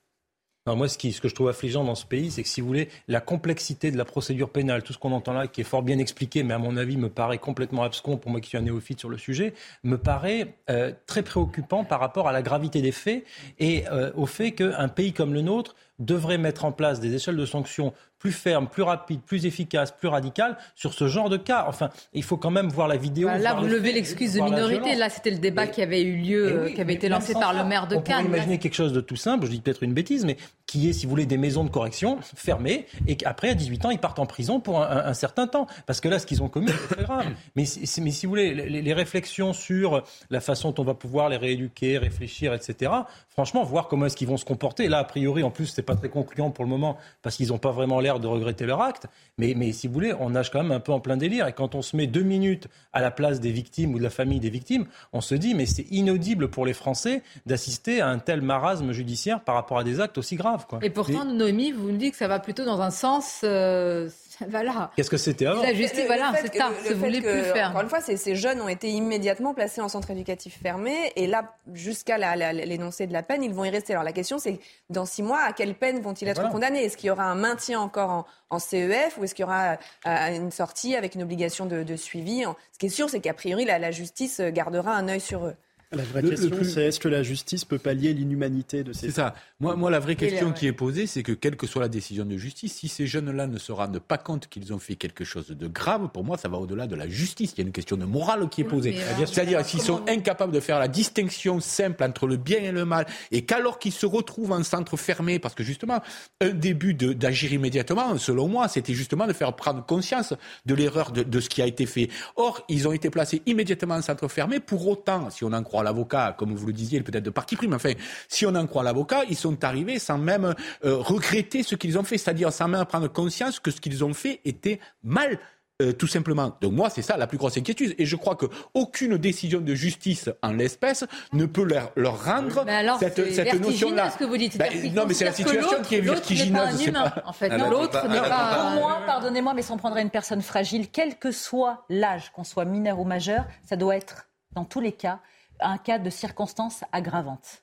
Moi, ce, ce que je trouve affligeant dans ce pays, c'est que si vous voulez, la complexité de la procédure pénale, tout ce qu'on entend là, qui est fort bien expliqué, mais à mon avis me paraît complètement abscon pour moi qui suis un néophyte sur le sujet, me paraît euh, très préoccupant par rapport à la gravité des faits et euh, au fait qu'un pays comme le nôtre devrait mettre en place des échelles de sanctions plus fermes, plus rapides, plus efficaces, plus radicales sur ce genre de cas. Enfin, il faut quand même voir la vidéo.
Bah, là, vous
les
levez l'excuse de minorité. Là, c'était le débat qui avait eu lieu,
oui,
qui avait
mais
été lancé par
ça,
le maire de
On
Cannes.
imaginer quelque chose de tout simple, je dis peut-être une bêtise, mais qui est, si vous voulez, des maisons de correction fermées et qu'après, à 18 ans, ils partent en prison pour un, un- un certain temps. Parce que là, ce qu'ils ont commis, c'est très grave. Mais, mais si vous voulez, les, les réflexions sur la façon dont on va pouvoir les rééduquer, réfléchir, etc., franchement, voir comment est-ce qu'ils vont se comporter. Là, a priori, en plus, c'est pas très concluant pour le moment parce qu'ils n'ont pas vraiment l'air de regretter leur acte. Mais, mais si vous voulez, on nage quand même un peu en plein délire. Et quand on se met deux minutes à la place des victimes ou de la famille des victimes, on se dit, mais c'est inaudible pour les Français d'assister à un tel marasme judiciaire par rapport à des actes aussi graves. Quoi.
Et pourtant, Noémie, vous nous dites que ça va plutôt dans un sens. euh, voilà.
Qu'est-ce que c'était avant
La justice,
Le- le
voilà, c'est
que-
ça.
le
Ça
fait
voulait
que,
plus faire.
Encore une fois, ces, ces jeunes ont été immédiatement placés en centre éducatif fermé et là, jusqu'à l'énoncé de la peine, ils vont y rester. Alors la question, c'est dans six mois, à quelle peine vont-ils être
Voilà.
condamnés? Est-ce qu'il y aura un maintien encore en, en CEF ou est-ce qu'il y aura euh, une sortie avec une obligation de, de suivi? Ce qui est sûr, c'est qu'a priori, la, la justice gardera un œil sur eux.
La vraie
Le-
question,
plus-
c'est est-ce que la justice peut pallier l'inhumanité de ces
C'est ça. Moi, moi, la vraie question qui est posée, c'est que quelle que soit la décision de justice, si ces jeunes-là ne se rendent pas compte qu'ils ont fait quelque chose de grave, pour moi, ça va au-delà de la justice. Il y a une question de morale qui est posée.
alors,
C'est-à-dire, s'ils sont incapables de faire la distinction simple entre le bien et le mal, et qu'alors qu'ils se retrouvent en centre fermé, parce que justement, un début d'agir immédiatement, selon moi, c'était justement de faire prendre conscience de l'erreur de, de ce qui a été fait. Or, ils ont été placés immédiatement en centre fermé. Pour autant, si on en croit l'avocat, comme vous le disiez, peut-être de parti pris, mais enfin, si on en croit l'avocat, ils sont arrivés sans même euh, regretter ce qu'ils ont fait, c'est-à-dire sans même prendre conscience que ce qu'ils ont fait était mal. euh, tout simplement. Donc moi, c'est ça la plus grosse inquiétude. Et je crois que aucune décision de justice en l'espèce ne peut leur, leur rendre
Mais alors,
cette,
c'est
cette notion-là.
ce que vous dites.
Ben, non, mais c'est la situation qui est
l'autre n'est pas
vertigineuse.
un humain,
pas-
en fait. L'autre n'est pas-
bah,
Pour moi, pardonnez-moi, mais si on prendrait une personne fragile, quel que soit l'âge, qu'on soit mineur ou majeur, ça doit être, dans tous les cas, un cas de circonstances aggravantes.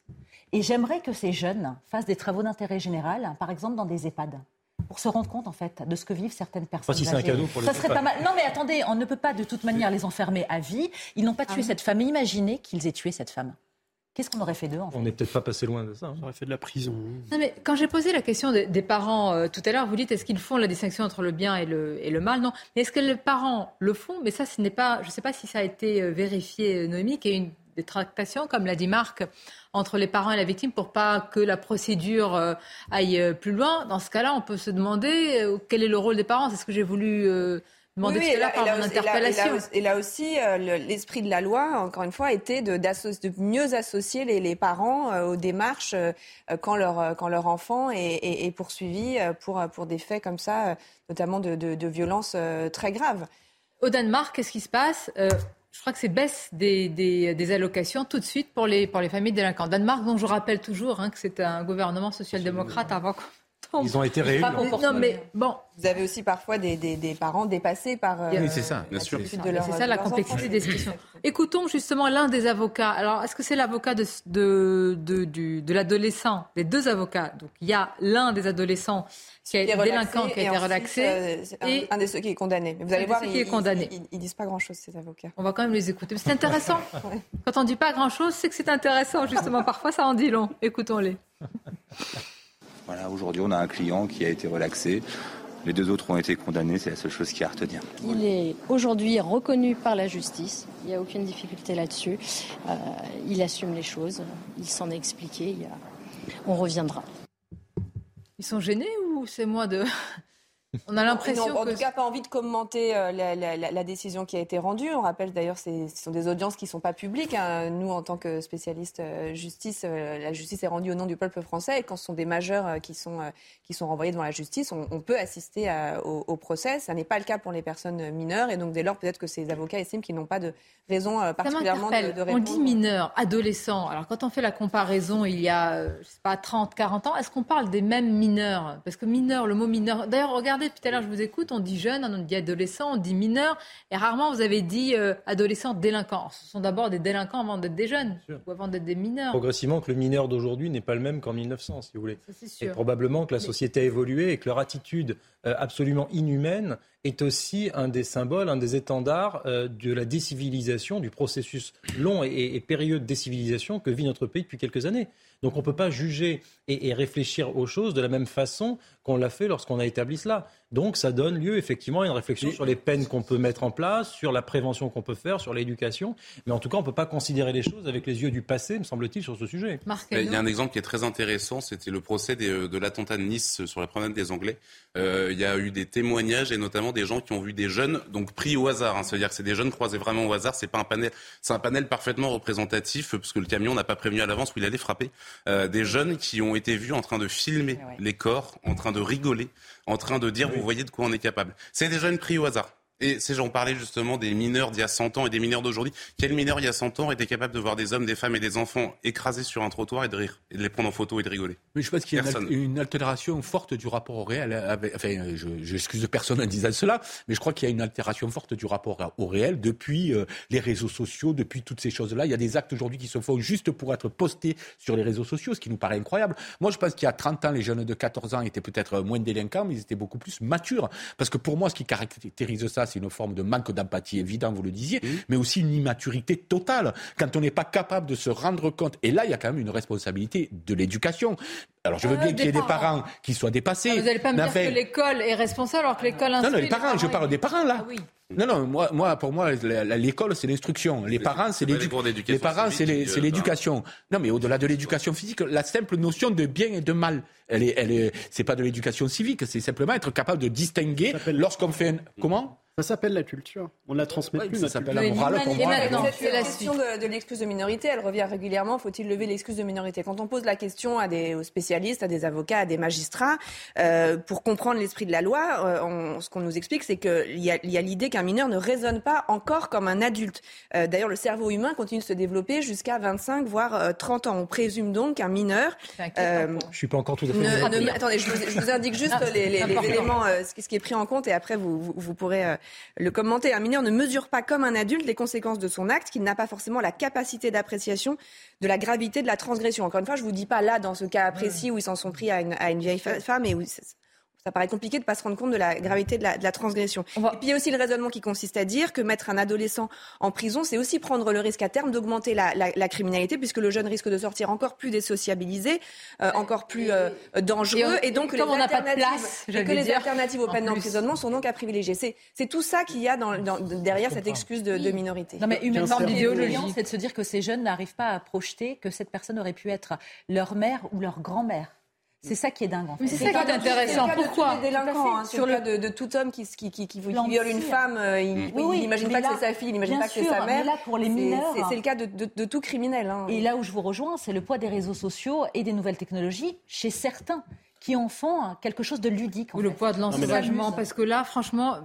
Et j'aimerais que ces jeunes fassent des travaux d'intérêt général, par exemple dans des EHPAD, pour se rendre compte en fait de ce que vivent certaines personnes.
si c'est un
âgées.
cadeau pour les
Ça serait pas mal. Non mais attendez, on ne peut pas de toute manière les enfermer à vie. Ils n'ont pas
Ah
tué cette femme. Imaginez qu'ils aient tué cette femme. Qu'est-ce qu'on aurait fait d'eux
On n'est peut-être pas passé loin de ça. hein.
On aurait fait de la prison.
Non, mais quand j'ai posé la question des, des parents euh, tout à l'heure, vous dites est-ce qu'ils font la distinction entre le bien et le, et le mal? Non. Mais est-ce que les parents le font? Mais ça, ce n'est pas. Je ne sais pas si ça a été euh, vérifié, euh, Noémie, qu'il y a une des tractations, comme l'a dit Marc, entre les parents et la victime pour pas que la procédure euh, aille euh, plus loin. Dans ce cas-là, on peut se demander euh, quel est le rôle des parents. C'est ce que j'ai voulu demander
Oui,
tout
oui,
à l'heure
et
par
là-
mon
et là- et là-
interpellation.
Et là, aussi, euh, le- l'esprit de la loi, encore une fois, était de, mieux associer les, les parents euh, aux démarches euh, quand, leur, quand leur enfant est, est- est poursuivi pour, pour des faits comme ça, notamment de, de, de violences très graves.
Au Danemark, qu'est-ce qui se passe? Je crois que c'est baisse des, des- des allocations tout de suite pour les, pour les familles délinquantes. Danemark, dont je rappelle toujours hein, que c'est un gouvernement social-démocrate avant qu'on tombe.
Ils ont été réélus.
Non, mais bon.
Vous avez aussi parfois des, des, des parents dépassés par. euh,
Oui, c'est ça, bien sûr.
C'est ça la complexité
enfants.
des discussions. Écoutons justement l'un des avocats. Alors, est-ce que c'est l'avocat de, de, de, du- de l'adolescent? Les deux avocats. Donc, il y a l'un des adolescents qui a
Qui est
délinquant, qui a été
ensuite,
relaxé.
euh, c'est un,
et
un des ceux qui est condamné. Mais vous allez
de
voir,
ceux qui
ils,
est condamné.
ils- ils- ils disent pas grand-chose, ces avocats.
on va quand même les écouter. C'est intéressant. Quand on ne dit pas grand-chose, c'est que c'est intéressant, justement. Parfois, ça en dit long. Écoutons-les.
Voilà, aujourd'hui, on a un client qui a été relaxé. Les deux autres ont été condamnés, c'est la seule chose qu'il y a à retenir.
Il est aujourd'hui reconnu par la justice. Il n'y a aucune difficulté là-dessus. Euh, il assume les choses. Il s'en est expliqué. Il y a- On reviendra.
Ils sont gênés ou c'est moi de. On a l'impression
en
que.
tout cas, pas envie de commenter euh, la, la- la- la décision qui a été rendue. On rappelle d'ailleurs, ce sont des audiences qui ne sont pas publiques. hein. Nous, en tant que spécialistes euh, justice, euh, la justice est rendue au nom du peuple français. Et quand ce sont des majeurs qui sont, qui sont renvoyés devant la justice, on, on peut assister à- au, au procès. Ça n'est pas le cas pour les personnes mineures. Et donc, dès lors, peut-être que ces avocats estiment qu'ils n'ont pas de raison particulièrement de, de
On
répondre.
dit mineur, adolescent. Alors quand on fait la comparaison il y a, je sais pas, 30, 40 ans, est-ce qu'on parle des mêmes mineurs? Parce que mineur, le mot mineur. D'ailleurs, regardez, tout à l'heure, je vous écoute, on dit jeune, on dit adolescent, on dit mineur. Et rarement, vous avez dit euh, adolescent délinquant. Ce sont d'abord des délinquants avant d'être des jeunes ou avant d'être des mineurs.
Progressivement que le mineur d'aujourd'hui n'est pas le même qu'en 1900, si vous voulez.
c'est
Et
sûr.
probablement que la société a évolué et que leur attitude euh, absolument inhumaine est aussi un des symboles, un des étendards euh, de la décivilisation, du processus long et, et périlleux de décivilisation que vit notre pays depuis quelques années. Donc on ne peut pas juger et, et réfléchir aux choses de la même façon qu'on l'a fait lorsqu'on a établi cela. Donc ça donne lieu effectivement à une réflexion sur les peines qu'on peut mettre en place, sur la prévention qu'on peut faire, sur l'éducation. Mais en tout cas, on ne peut pas considérer les choses avec les yeux du passé, me semble-t-il, sur ce sujet.
Il y a un exemple qui est très intéressant, c'était le procès des- de l'attentat de Nice sur la promenade des Anglais. Euh, il y a eu des témoignages et notamment des gens qui ont vu des jeunes donc pris au hasard. hein. C'est-à-dire que c'est des jeunes croisés vraiment au hasard. C'est pas un panel, c'est un panel parfaitement représentatif parce que le camion n'a pas prévenu à l'avance où il allait frapper. Euh, des jeunes qui ont été vus en train de filmer les corps, en train de rigoler, en train de dire vous voyez de quoi on est capable. C'est des jeunes pris au hasard. Et c'est, j'en parlais justement des mineurs d'il y a 100 ans et des mineurs d'aujourd'hui. Quel mineur il y a 100 ans était capable de voir des hommes, des femmes et des enfants écrasés sur un trottoir et de rire, et de les prendre en photo et de rigoler?
Mais je pense qu'il y a une,
Personne.
al- une altération forte du rapport au réel. avec- enfin, je j'excuse personne en disant cela, mais je crois qu'il y a une altération forte du rapport au réel depuis euh, les réseaux sociaux, depuis toutes ces choses-là. Il y a des actes aujourd'hui qui se font juste pour être postés sur les réseaux sociaux, ce qui nous paraît incroyable. Moi, je pense qu'il y a 30 ans, les jeunes de 14 ans étaient peut-être moins délinquants, mais ils étaient beaucoup plus matures. Parce que pour moi, ce qui caractérise ça, c'est une forme de manque d'empathie évident, vous le disiez, mais aussi une immaturité totale. Quand on n'est pas capable de se rendre compte, et là, il y a quand même une responsabilité de l'éducation. Alors, je veux
Euh,
bien qu'il y ait
des
des parents qui soient dépassés.
Ah, Vous n'allez pas me dire que l'école est responsable alors que l'école
non,
instruit
non, les parents, je parle des parents là.
Ah oui.
Non, non, moi, moi, pour moi, l'école, c'est l'instruction. Les parents, c'est
pas les
parents, c'est
euh,
l'éducation. Non, mais au-delà de l'éducation physique, la simple notion de bien et de mal, elle est, elle est, c'est pas de l'éducation civique, c'est simplement être capable de distinguer lorsqu'on fait un, comment?
Ça s'appelle la culture. On ne la transmet plus.
ça s'appelle la morale pour moi.
Cette,
c'est la
question de, de l'excuse de minorité, elle revient régulièrement. Faut-il lever l'excuse de minorité? Quand on pose la question à des aux spécialistes, à des avocats, à des magistrats, euh, pour comprendre l'esprit de la loi, euh, on- ce qu'on nous explique, c'est qu'il y a, il y a l'idée qu'un mineur ne raisonne pas encore comme un adulte. Euh, D'ailleurs, le cerveau humain continue de se développer jusqu'à 25, voire euh, 30 ans. On présume donc qu'un mineur... euh,
Je suis pas encore tout à fait.
ne- ne- attendez, je vous, je vous indique juste
Ah,
les, les- les
important.
éléments, euh, ce, qui, ce qui est pris en compte, et après vous, vous, vous pourrez euh, le commenter. Un mineur ne mesure pas comme un adulte les conséquences de son acte, qu'il n'a pas forcément la capacité d'appréciation de la gravité de la transgression. Encore une fois, je vous dis pas là, dans ce cas précis où ils s'en sont pris à une, vieille femme et où ça paraît compliqué de ne pas se rendre compte de la gravité de la, de la transgression. Et puis il y a aussi le raisonnement qui consiste à dire que mettre un adolescent en prison, c'est aussi prendre le risque à terme d'augmenter la, la, la, criminalité, puisque le jeune risque de sortir encore plus désociabilisé, euh, encore plus euh, dangereux, et, donc
et comme
les
on n'a pas de
alternatives,
place,
et que les
dire,
alternatives aux peines d'emprisonnement sont donc à privilégier. C'est, c'est tout ça qu'il y a dans, dans- derrière cette excuse de, de minorité.
Non, mais une forme
d'idéologie.
d'idéologie, c'est de se dire que ces jeunes n'arrivent pas à projeter que cette personne aurait pu être leur mère ou leur grand-mère. C'est ça qui est dingue, en fait.
C'est ça qui est intéressant.
C'est le cas de
Pourquoi
hein,
Sur le-
le cas de, de tout homme qui, qui, qui, qui, viole une femme, euh, il
Oui, oui,
n'imagine pas
là-
que c'est sa fille, il n'imagine pas que c'est sa mère.
mais là, pour les
C'est-
mineurs-
c'est- le cas de, de, de tout criminel. hein.
Et là où je vous rejoins, c'est le poids des réseaux sociaux et des nouvelles technologies chez certains qui en font quelque chose de ludique. en
Ou le
fait.
poids de l'ensauvagement, parce que là, franchement,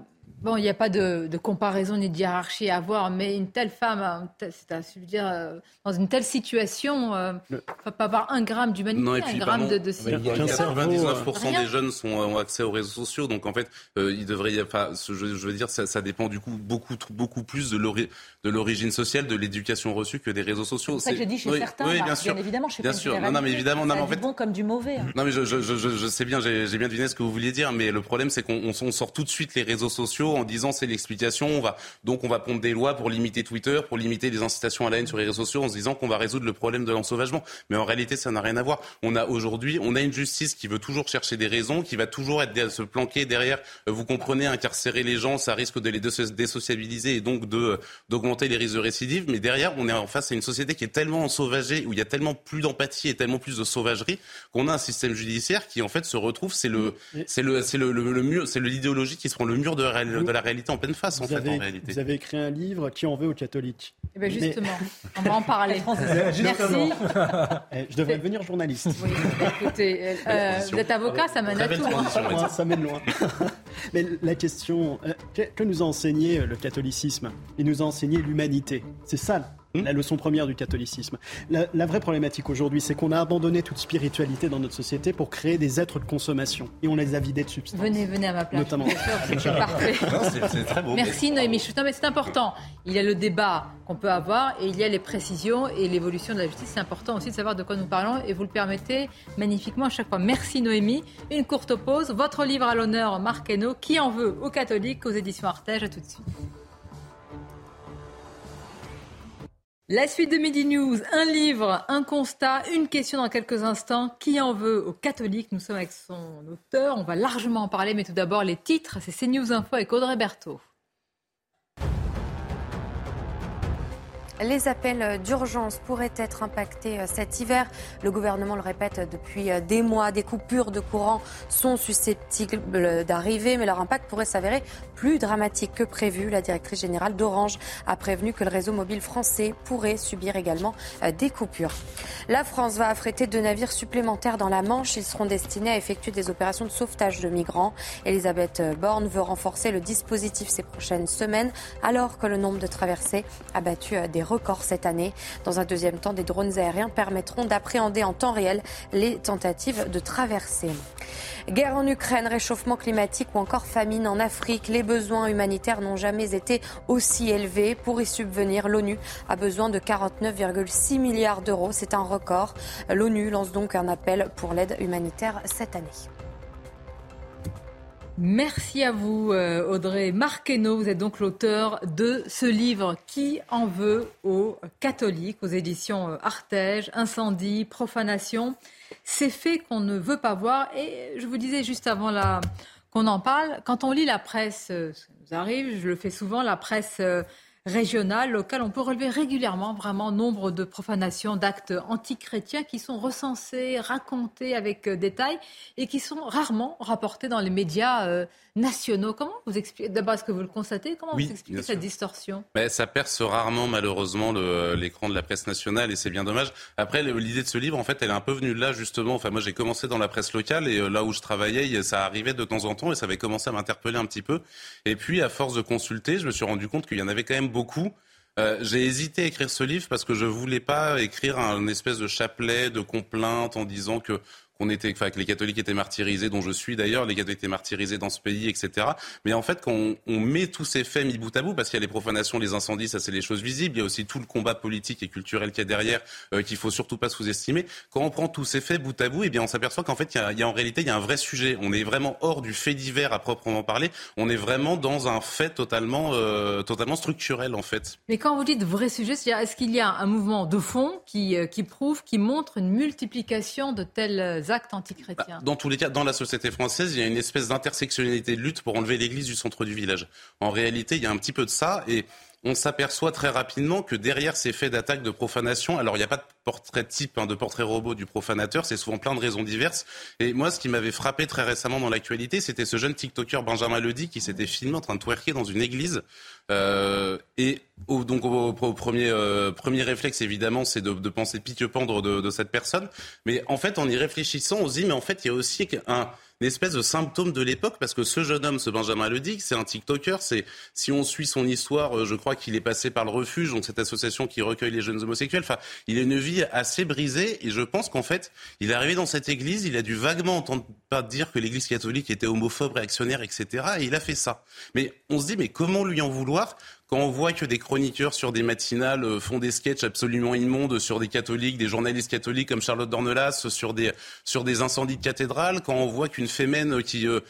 bon, il n'y a pas de, de comparaison ni de hiérarchie à avoir, mais une telle femme, un tel- c'est à je veux dire, euh, dans une telle situation, euh, il ne faut pas avoir un gramme d'humanité,
Non, et
un
puis,
gramme
pardon,
de, de
mais il y a
civilité.
99%
Rien.
des jeunes sont, ont accès aux réseaux sociaux, donc en fait, euh, il devrait y avoir, enfin, je, je veux dire, ça, ça dépend du coup beaucoup, beaucoup plus de l'ori- de l'origine sociale, de l'éducation reçue que des réseaux sociaux.
C'est ça que j'ai dit chez
oui,
certains,
oui,
bah,
bien sûr,
évidemment, je fais
bien sûr. Non, non, mais évidemment, non, en
du
fait,
bon comme du mauvais. hein.
non mais je, je, je, je- je sais bien, j'ai j'ai bien deviné ce que vous vouliez dire, mais le problème c'est qu'on on, on sort tout de suite les réseaux sociaux en disant c'est l'explication, on va donc on va prendre des lois pour limiter Twitter, pour limiter les incitations à la haine sur les réseaux sociaux en se disant qu'on va résoudre le problème de l'ensauvagement. Mais en réalité ça n'a rien à voir. On a aujourd'hui, on a une justice qui veut toujours chercher des raisons, qui va toujours être se planquer derrière. euh, Vous comprenez, incarcérer les gens, ça risque de les dé- désociabiliser et donc de d'augmenter les risques de récidive. Mais derrière, on est en face à une société qui est tellement ensauvagée, où il y a tellement plus d'empathie et tellement plus de sauvagerie qu'on a un système judiciaire qui en fait se retrouve, c'est le, c'est le, c'est le, le, le mur, c'est l'idéologie qui se prend le mur de, de la réalité en pleine face en
Vous
fait
avez,
en réalité.
vous avez écrit un livre qui en veut aux catholiques.
Eh ben,
Mais-
justement, on va en parler. Merci.
Eh, Je devrais devenir journaliste.
Écoutez, euh, vous êtes avocat, ça mène à tout. hein.
Ça mène loin. Mais la question, euh, que, que nous a enseigné euh, le catholicisme? Il nous a enseigné l'humanité. C'est ça la leçon première du catholicisme. La, la vraie problématique aujourd'hui, c'est qu'on a abandonné toute spiritualité dans notre société pour créer des êtres de consommation. Et on les a vidés de substance.
Venez, venez à ma place.
Notamment.
C'est- parfait.
Non, c'est- très beau.
Merci Noémie mais c'est important. Il y a le débat qu'on peut avoir et il y a les précisions et l'évolution de la justice. C'est important aussi de savoir de quoi nous parlons et vous le permettez magnifiquement à chaque fois. Merci Noémie. Une courte pause. Votre livre à l'honneur, Marc Hainaut, Qui en veut aux catholiques, aux éditions Artege. À tout de suite. La suite de Midi News, un livre, un constat, une question dans quelques instants. Qui en veut aux catholiques? Nous sommes avec son auteur, on va largement en parler, mais tout d'abord les titres, c'est CNews Info avec Audrey Berthaud.
Les appels d'urgence pourraient être impactés euh, cet hiver. Le gouvernement le répète depuis euh, des mois. Des coupures de courant sont susceptibles d'arriver, mais leur impact pourrait s'avérer plus dramatique que prévu. La directrice générale d'Orange a prévenu que le réseau mobile français pourrait subir également euh, des coupures. La France va affréter deux navires supplémentaires dans la Manche. Ils seront destinés à effectuer des opérations de sauvetage de migrants. Elisabeth Borne veut renforcer le dispositif ces prochaines semaines, alors que le nombre de traversées a battu des records cette année. Dans un deuxième temps, des drones aériens permettront d'appréhender en temps réel les tentatives de traversée. Guerre en Ukraine, réchauffement climatique ou encore famine en Afrique, les besoins humanitaires n'ont jamais été aussi élevés. Pour y subvenir, l'ONU a besoin de 49,6 milliards d'euros. C'est un record. L'ONU lance donc un appel pour l'aide humanitaire cette année.
Merci à vous, euh, Audrey Marqueno. Vous êtes donc l'auteur de ce livre Qui en veut aux catholiques, aux éditions euh, Artege, Incendie, Profanation. Ces faits qu'on ne veut pas voir. Et je vous disais juste avant la- qu'on en parle, quand on lit la presse, euh, ça nous arrive, je le fais souvent, la presse euh, régionale, locale, on peut relever régulièrement vraiment nombre de profanations, d'actes antichrétiens qui sont recensés, racontés avec euh, détail et qui sont rarement rapportés dans les médias euh, nationaux. Comment vous expliquez D'abord, est-ce que vous le constatez? Comment
Oui,
vous expliquez cette
sûr.
distorsion?
Mais ça perce rarement malheureusement l'écran de la presse nationale et c'est bien dommage. Après l'idée de ce livre en fait elle est un peu venue de là justement. Enfin moi j'ai commencé dans la presse locale et euh, là où je travaillais il- ça arrivait de temps en temps et ça avait commencé à m'interpeller un petit peu. Et puis à force de consulter je me suis rendu compte qu'il y en avait quand même beaucoup. Euh, j'ai hésité à écrire ce livre parce que je voulais pas écrire un espèce de chapelet de complainte en disant que qu'on était, enfin, que les catholiques étaient martyrisés, dont je suis d'ailleurs, les catholiques étaient martyrisés dans ce pays, etc. Mais en fait, quand on, on met tous ces faits mis bout à bout, parce qu'il y a les profanations, les incendies, ça c'est les choses visibles, il y a aussi tout le combat politique et culturel qu'il y a derrière, euh, qu'il faut surtout pas sous-estimer. Quand on prend tous ces faits bout à bout, eh bien, on s'aperçoit qu'en fait, il y, a, en réalité, il y a un vrai sujet. On est vraiment hors du fait divers à proprement parler. On est vraiment dans un fait totalement, euh, totalement structurel, en fait.
Mais quand vous dites vrai sujet, c'est-à-dire est-ce qu'il y a un mouvement de fond qui, euh, prouve, qui montre une multiplication de tels antichrétiens
Dans tous les cas, dans la société française, il y a une espèce d'intersectionnalité de lutte pour enlever l'église du centre du village. En réalité, il y a un petit peu de ça et on s'aperçoit très rapidement que derrière ces faits d'attaque de profanation, alors il n'y a pas de portrait type, hein, de portrait robot du profanateur, c'est souvent plein de raisons diverses. Et moi, ce qui m'avait frappé très récemment dans l'actualité, c'était ce jeune TikToker Benjamin Ledy qui s'était filmé en train de twerker dans une église. Euh, et au, donc au, premier, euh, premier réflexe, évidemment, c'est de, penser pique-pendre de, de cette personne. Mais en fait, en y réfléchissant, on se dit, mais en fait, il y a aussi un une espèce de symptôme de l'époque parce que ce jeune homme, ce Benjamin Ledy, c'est un TikToker. C'est si on suit son histoire, euh, je crois qu'il est passé par le refuge, donc cette association qui recueille les jeunes homosexuels. Enfin, il a une vie assez brisée et je pense qu'en fait, il est arrivé dans cette église, il a dû vaguement entendre pas dire que l'église catholique était homophobe, réactionnaire, etc. Et il a fait ça. Mais on se dit, mais comment lui en vouloir quand on voit que des chroniqueurs sur des matinales euh, font des sketchs absolument immondes sur des catholiques, des journalistes catholiques comme Charlotte Dornelas, sur des, sur des incendies de cathédrales, quand on voit qu'une fémène qui, euh,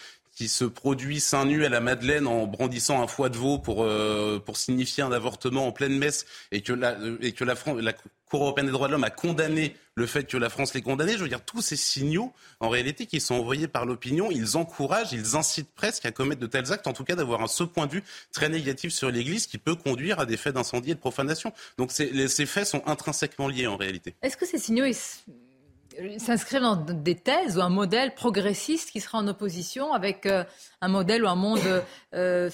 qui se produit seins nus à la Madeleine en brandissant un foie de veau pour, euh, pour signifier un avortement en pleine messe et que la, et que la, la Cour européenne des droits de l'homme a condamné le fait que la France l'ait condamné. Je veux dire, tous ces signaux, en réalité, qui sont envoyés par l'opinion, ils encouragent, ils incitent presque à commettre de tels actes, en tout cas d'avoir un ce point de vue très négatif sur l'Église qui peut conduire à des faits d'incendie et de profanation. Donc les, ces faits sont intrinsèquement liés en réalité.
Est-ce que ces signaux s'inscrivent dans des thèses ou un modèle progressiste qui sera en opposition avec euh, un modèle ou un monde euh,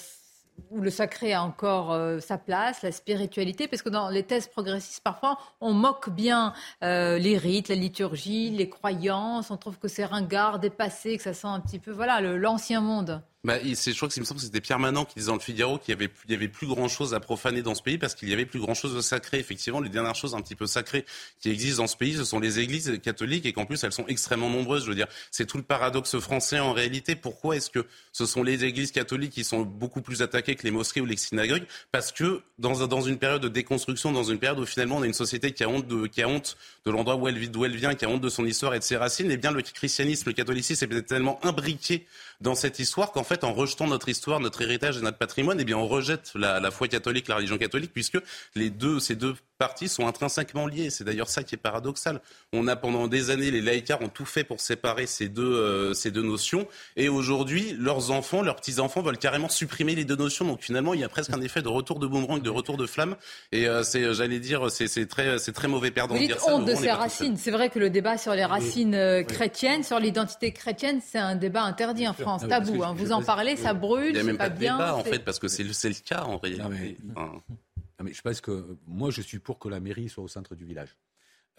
où le sacré a encore euh, sa place, la spiritualité, parce que dans les thèses progressistes, parfois, on moque bien euh, les rites, la liturgie, les croyances, on trouve que c'est ringard, dépassé, que ça sent un petit peu, voilà, l'ancien monde.
Bah, je crois que il me semble que c'était Pierre Manant qui disait dans le Figaro qu'il y avait, il y avait plus grand chose à profaner dans ce pays parce qu'il y avait plus grand chose de sacré. Effectivement, les dernières choses un petit peu sacrées qui existent dans ce pays, ce sont les églises catholiques et qu'en plus elles sont extrêmement nombreuses. Je veux dire, c'est tout le paradoxe français en réalité. Pourquoi est-ce que ce sont les églises catholiques qui sont beaucoup plus attaquées que les mosquées ou les synagogues? Parce que dans, dans une période de déconstruction, dans une période où finalement on a une société qui a honte de, qui a honte de l'endroit où elle, d'où elle vient, qui a honte de son histoire et de ses racines, eh bien le christianisme, le catholicisme est peut-être tellement imbriqué dans cette histoire qu'en fait, en rejetant notre histoire, notre héritage et notre patrimoine, eh bien, on rejette la, la foi catholique, la religion catholique, puisque les deux, ces deux parties sont intrinsèquement liées. C'est d'ailleurs ça qui est paradoxal. On a pendant des années, les laïcars ont tout fait pour séparer ces deux, euh, ces deux notions. Et aujourd'hui, leurs enfants, leurs petits-enfants veulent carrément supprimer les deux notions. Donc finalement, il y a presque un effet de retour de boomerang, de retour de flamme. Et euh, c'est, j'allais dire, c'est, c'est très, c'est très mauvais perdant
Vous dites
dire
honte de
tout
racines. C'est vrai que le débat sur les racines euh, chrétiennes, sur l'identité chrétienne, c'est un débat interdit en France,
Ah oui, parce
tabou. hein. Vous en parlez, ça brûle, c'est pas,
pas de
bien.
débat, en fait, parce que c'est le, cas, en réalité. Enfin,
Non, mais je pense que moi, je suis pour que la mairie soit au centre du village.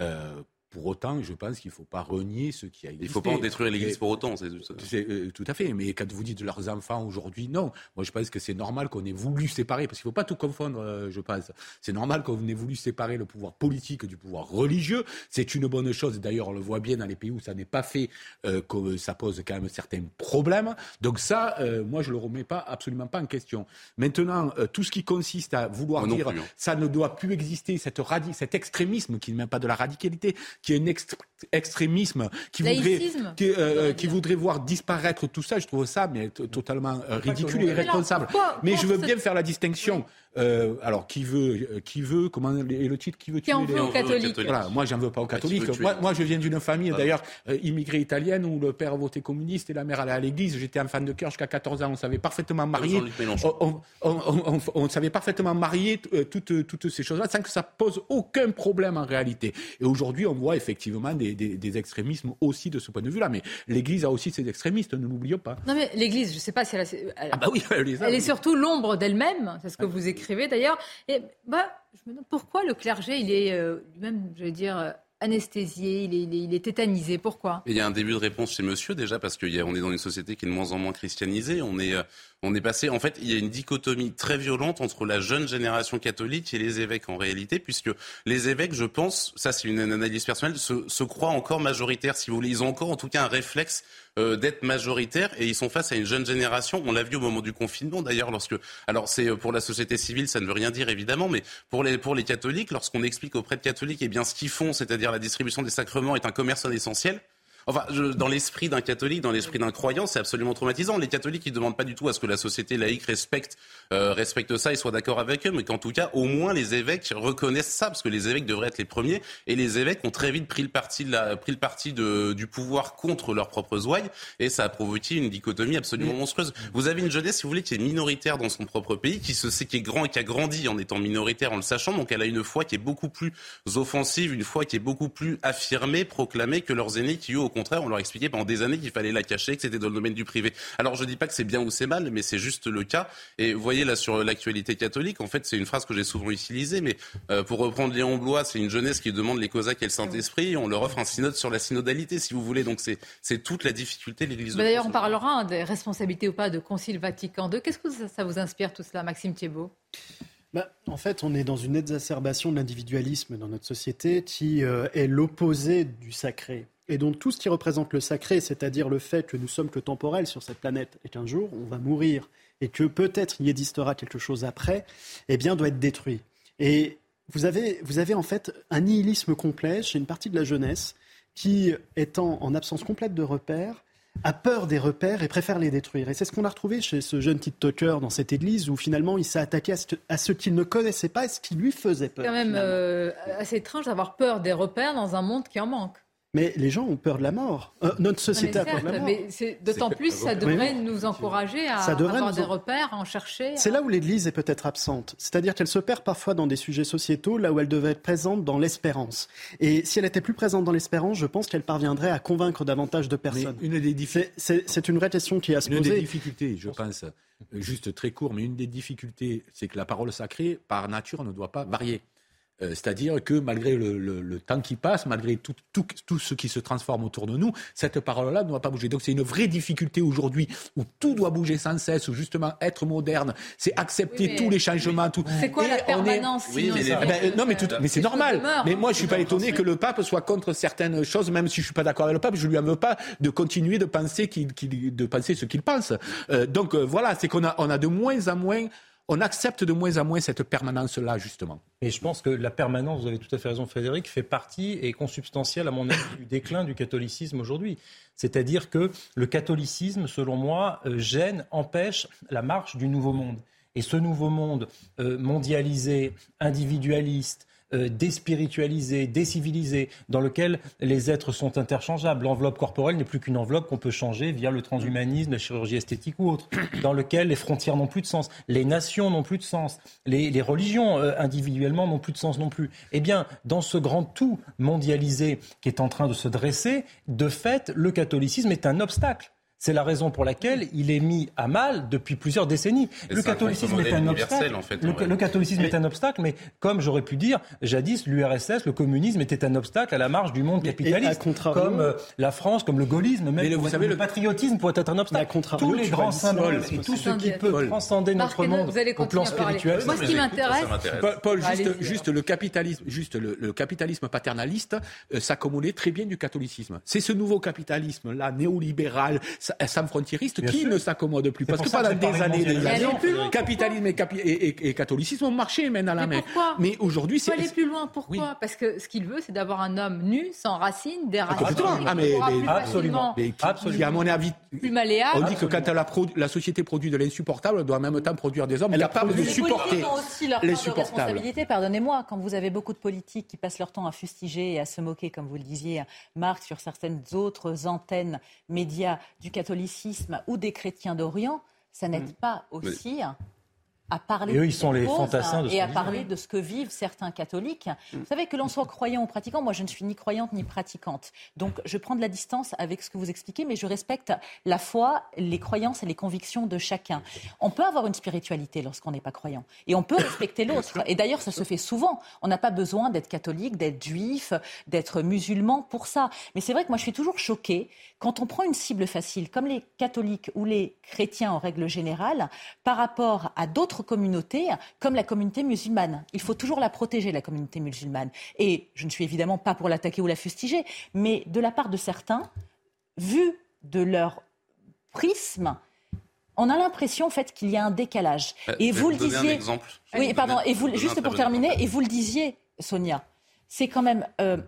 Euh, pour autant, je pense qu'il ne faut pas renier ce qui a existé.
Il ne faut pas en détruire l'église pour autant. c'est-
euh, tout à fait, mais quand vous dites leurs enfants aujourd'hui, non. Moi, je pense que c'est normal qu'on ait voulu séparer, parce qu'il ne faut pas tout confondre, euh, je pense. C'est normal qu'on ait voulu séparer le pouvoir politique du pouvoir religieux. C'est une bonne chose. D'ailleurs, on le voit bien dans les pays où ça n'est pas fait, euh, que ça pose quand même certains problèmes. Donc ça, moi, je ne le remets pas absolument pas en question. Maintenant, tout ce qui consiste à vouloir
Moi
dire
plus, hein.
ça ne doit plus exister, cette radi- cet extrémisme qui n'est même pas de la radicalité, qui est un ext- extrémisme qui voudrait, qui, euh, qui voudrait voir disparaître tout ça, je trouve ça mais totalement euh, ridicule et irresponsable. Mais je veux bien faire la distinction. Euh, alors, qui veut, euh, qui veut, comment est le titre, qui veut
Qui en
tuer
veut
les-
aux catholiques.
Voilà, moi, j'en veux pas aux
qui
catholiques.
tuer
Moi, je viens d'une famille,
Voilà.
d'ailleurs, euh, immigrée italienne, où le père votait communiste et la mère allait à l'église. J'étais enfant de cœur jusqu'à 14 ans. On savait parfaitement marier. On, on, on, on- on savait parfaitement marier toutes, toutes ces choses-là sans que ça pose aucun problème en réalité. Et aujourd'hui, on voit effectivement des, des, des extrémismes aussi de ce point de vue-là. Mais l'Église a aussi ses extrémistes, ne l'oublions pas.
Non mais l'Église, je ne sais pas si elle, a- elle-
Ah bah oui, elle les a,
elle est surtout l'ombre d'elle-même, c'est ce que vous écrivez d'ailleurs. Et bah, je me demande pourquoi le clergé, il est euh, lui-même, je vais dire, euh, anesthésié, il est, il est- il est tétanisé. Pourquoi?
Il y a un début de réponse chez monsieur déjà parce qu'on est dans une société qui est de moins en moins christianisée. On est, euh, on est passé. En fait, il y a une dichotomie très violente entre la jeune génération catholique et les évêques en réalité, puisque les évêques, je pense, ça c'est une analyse personnelle, se, se croient encore majoritaires, si vous voulez. Ils ont encore en tout cas un réflexe euh, d'être majoritaires et ils sont face à une jeune génération. On l'a vu au moment du confinement d'ailleurs, lorsque. Alors c'est euh, pour la société civile, ça ne veut rien dire évidemment, mais pour les pour les catholiques, lorsqu'on explique auprès de catholiques, eh bien ce qu'ils font, c'est-à-dire la distribution des sacrements, est un commerce non essentiel. Enfin, je- dans l'esprit d'un catholique, dans l'esprit d'un croyant, c'est absolument traumatisant. Les catholiques, ils ne demandent pas du tout à ce que la société laïque respecte, euh, respecte ça et soit d'accord avec eux, mais qu'en tout cas, au moins, les évêques reconnaissent ça, parce que les évêques devraient être les premiers. Et les évêques ont très vite pris le parti, de la, pris le parti de, du pouvoir contre leurs propres ouailles, et ça a provoqué une dichotomie absolument monstrueuse. Vous avez une jeunesse, si vous voulez, qui est minoritaire dans son propre pays, qui se sait, qui est grand et qui a grandi en étant minoritaire en le sachant, donc elle a une foi qui est beaucoup plus offensive, une foi qui est beaucoup plus affirmée, proclamée que leurs aînés qui, eux, au contraire, on leur expliquait pendant des années qu'il fallait la cacher, que c'était dans le domaine du privé. Alors je dis pas que c'est bien ou c'est mal, mais c'est juste le cas. Et vous voyez là sur l'actualité catholique, en fait, c'est une phrase que j'ai souvent utilisée, mais euh, pour reprendre Léon Blois, c'est une jeunesse qui demande les Cosaques et le Saint-Esprit. On leur offre un synode sur la synodalité, si vous voulez. Donc c'est toute la difficulté de l'Église. de
D'ailleurs, on parlera hein, des responsabilités ou pas de Concile Vatican II. Qu'est-ce que ça, ça vous inspire tout cela, Maxime Thiebaud?
Bah, en fait, on est dans une exacerbation de l'individualisme dans notre société qui euh, est l'opposé du sacré. Et donc tout ce qui représente le sacré, c'est-à-dire le fait que nous sommes que temporels sur cette planète et qu'un jour on va mourir et que peut-être il existera quelque chose après, eh bien doit être détruit. Et vous avez, vous avez en fait un nihilisme complet chez une partie de la jeunesse qui, étant en absence complète de repères, a peur des repères et préfère les détruire. Et c'est ce qu'on a retrouvé chez ce jeune TikToker dans cette église où finalement il s'est attaqué à ce, qu'il ne connaissait pas et ce qui lui faisait peur.
quand même euh, assez étrange d'avoir peur des repères dans un monde qui en manque.
Mais les gens ont peur de la mort. Euh, notre société
Non,
a peur de la mort.
mais c'est- d'autant plus, ça devrait
oui.
nous encourager à
Ça
avoir
nous
des
en-
repères, à en chercher.
C'est là où l'Église est peut-être absente. C'est-à-dire qu'elle se perd parfois dans des sujets sociétaux, là où elle devait être présente dans l'espérance. Et si elle était plus présente dans l'espérance, je pense qu'elle parviendrait à convaincre davantage de personnes.
une des
C'est- une vraie question qui est à se
Une des
poser.
difficultés, je pense, euh, juste très court, mais une des difficultés, c'est que la parole sacrée, par nature, ne doit pas varier. Euh, C'est-à-dire que malgré le, le- le temps qui passe, malgré tout, tout, tout ce qui se transforme autour de nous, cette parole-là ne doit pas bouger. Donc c'est une vraie difficulté aujourd'hui où tout doit bouger sans cesse, où justement être moderne, c'est accepter
Oui, mais-
tous les changements. Tout.
C'est quoi
Et
la
on est-
permanence sinon,
Eh ben, non, mais, tout- mais c'est normal. Mais moi, je suis pas étonné que le pape soit contre certaines choses, même si je suis pas d'accord avec le pape. Je lui en veux pas de continuer de penser qu'il, qu'il- de penser ce qu'il pense. Euh, donc euh, voilà, c'est qu'on a, on a de moins en moins, on accepte de moins en moins cette permanence-là, justement.
Et je pense que la permanence, vous avez tout à fait raison Frédéric, fait partie et consubstantielle à mon avis du déclin du catholicisme aujourd'hui. C'est-à-dire que le catholicisme, selon moi, euh, gêne, empêche la marche du nouveau monde. Et ce nouveau monde euh, mondialisé, individualiste, euh, déspiritualisé, décivilisé, dans lequel les êtres sont interchangeables. L'enveloppe corporelle n'est plus qu'une enveloppe qu'on peut changer via le transhumanisme, la chirurgie esthétique ou autre, dans lequel les frontières n'ont plus de sens, les nations n'ont plus de sens, les, religions euh, individuellement n'ont plus de sens non plus. Eh bien, dans ce grand tout mondialisé qui est en train de se dresser, de fait, le catholicisme est un obstacle. C'est la raison pour laquelle il est mis à mal depuis plusieurs décennies.
Et
le
un
catholicisme est un obstacle.
en fait,
le,
en vrai.
le catholicisme est un obstacle, mais comme j'aurais pu dire, jadis, l'URSS, le communisme était un obstacle à la marche du monde capitaliste. comme euh, la France, comme le gaullisme, même
Mais le- vous savez,
le patriotisme pourrait être un obstacle. Tous les grands symboles et tout ce qui peut
Paul.
transcender
Marc
notre monde au plan spirituel.
Moi, ce qui m'intéresse,
Paul, Paul, juste, le capitalisme, juste le, le capitalisme paternaliste euh, s'accommodait très bien du catholicisme. C'est ce nouveau capitalisme là, néolibéral, sa- sans frontiériste,
Bien
qui
sûr.
ne s'accommode plus? Parce que pendant des années,
de
des années, capitalisme et, capi- et- et- et catholicisme ont marché main dans la main.
pourquoi
Mais aujourd'hui,
Il faut
c'est
aller plus loin. Pourquoi Parce que ce qu'il veut, c'est d'avoir un homme nu, sans racines, des racines.
Ah, mais- mais-
plus
Absolument.
mais qui-
Absolument.
qui, à mon avis,
plus malléable.
on dit que quand la, société produit de l'insupportable, elle doit en même temps produire des hommes
Elle a
capables de supporter l'insupportable.
Pardonnez-moi, quand vous avez beaucoup de politiques qui passent leur temps à fustiger et à se moquer, comme vous le disiez, Marc, sur certaines autres antennes médias du catholicisme ou des chrétiens d'Orient, ça n'aide pas aussi à parler
Et eux,
de
ils sont
ces
les
causes
fantassins de ce
et
qu'on
à parler de ce que vivent certains catholiques. Vous savez que l'on soit croyant ou pratiquant, moi je ne suis ni croyante ni pratiquante. Donc je prends de la distance avec ce que vous expliquez, mais je respecte la foi, les croyances et les convictions de chacun. On peut avoir une spiritualité lorsqu'on n'est pas croyant et on peut respecter l'autre. Et d'ailleurs, ça se fait souvent. On n'a pas besoin d'être catholique, d'être juif, d'être musulman pour ça. Mais c'est vrai que moi je suis toujours choquée quand on prend une cible facile comme les catholiques ou les chrétiens en règle générale par rapport à d'autres communautés comme la communauté musulmane. Il faut toujours la protéger, la communauté musulmane. Et je ne suis évidemment pas pour l'attaquer ou la fustiger, mais de la part de certains, vu de leur prisme, on a l'impression en fait qu'il y a un décalage.
Euh,
et vous le disiez.
exemple. Je vais
Oui,
vous
pardon.
donner-
Et vous, juste pour terminer, et vous le disiez, Sonia, c'est quand même euh,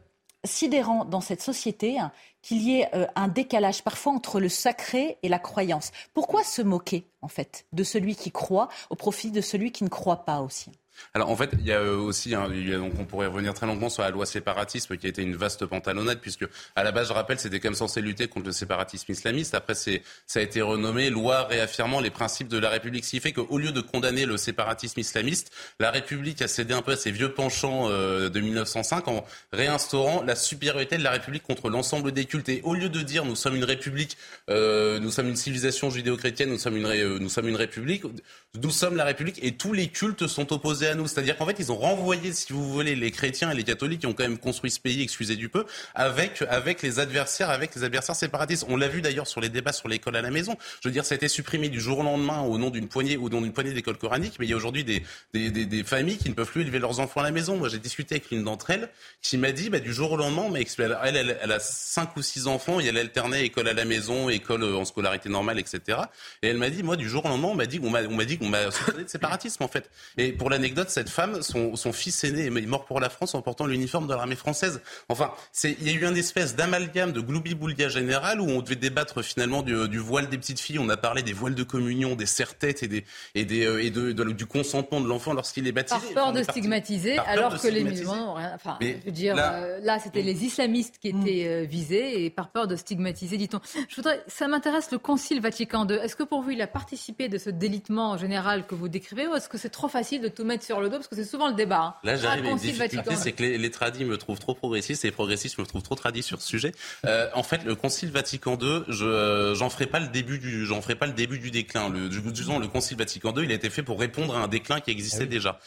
sidérant dans cette société hein, qu'il y ait euh, un décalage parfois entre le sacré et la croyance. Pourquoi se moquer en fait de celui qui croit au profit de celui qui ne croit pas aussi?
Alors en fait, il y a euh, aussi, hein, donc on pourrait revenir très longuement sur la loi séparatisme qui a été une vaste pantalonnade puisque à la base, je rappelle, c'était même censé lutter contre le séparatisme islamiste. Après, c'est ça a été renommé loi réaffirmant les principes de la République, ce qui fait qu'au lieu de condamner le séparatisme islamiste, la République a cédé un peu à ses vieux penchants euh, de 1905 en réinstaurant la supériorité de la République contre l'ensemble des cultes. Et au lieu de dire nous sommes une République, euh, nous sommes une civilisation judéo-chrétienne, nous sommes une République, nous sommes la République et tous les cultes sont opposés C'est-à-dire qu'en fait, ils ont renvoyé, si vous voulez, les chrétiens et les catholiques qui ont quand même construit ce pays, excusez du peu, avec, avec les adversaires, avec les adversaires séparatistes. On l'a vu d'ailleurs sur les débats sur l'école à la maison. Je veux dire, ça a été supprimé du jour au lendemain au nom d'une poignée, au nom d'une poignée d'écoles coraniques, mais il y a aujourd'hui des, des, des, familles qui ne peuvent plus élever leurs enfants à la maison. Moi, j'ai discuté avec l'une d'entre elles qui m'a dit, bah, du jour au lendemain, mais elle, elle, a cinq ou six enfants et elle alternait école à la maison, école euh, en scolarité normale, etc. Et elle m'a dit, moi, du jour au lendemain, on m'a dit, on m'a, on m'a dit qu'on m'a soupçonné de séparatisme, en fait. Et pour cette femme, son, son fils aîné est mort pour la France en portant l'uniforme de l'armée française. Enfin, il y a eu un espèce d'amalgame de gloubi-boulga général où on devait débattre finalement du, du voile des petites filles. On a parlé des voiles de communion, des serre-têtes et des, et des, euh, et de, de- du consentement de l'enfant lorsqu'il est baptisé.
Par peur de stigmatiser,
par
alors
de
que les musulmans n'ont rien. Enfin,
Mais
je veux dire,
là-
là c'était les islamistes qui étaient euh, visés et par peur de stigmatiser, dit-on. Je voudrais, ça m'intéresse le Concile Vatican II. Est-ce que pour vous, il a participé de ce délitement général que vous décrivez, ou est-ce que c'est trop facile de tout mettre sur le dos, parce que c'est souvent le débat. hein.
Là,
Ah,
j'arrive à une
Concile
difficulté,
Vatican II.
c'est que les, les tradis me trouvent trop progressistes et les progressistes me trouvent trop tradis sur ce sujet. Euh, en fait, le Concile Vatican II, je euh, j'en ferai pas le début du, j'en ferai pas le début du déclin. Le, disons, le Concile Vatican II, il a été fait pour répondre à un déclin qui existait déjà.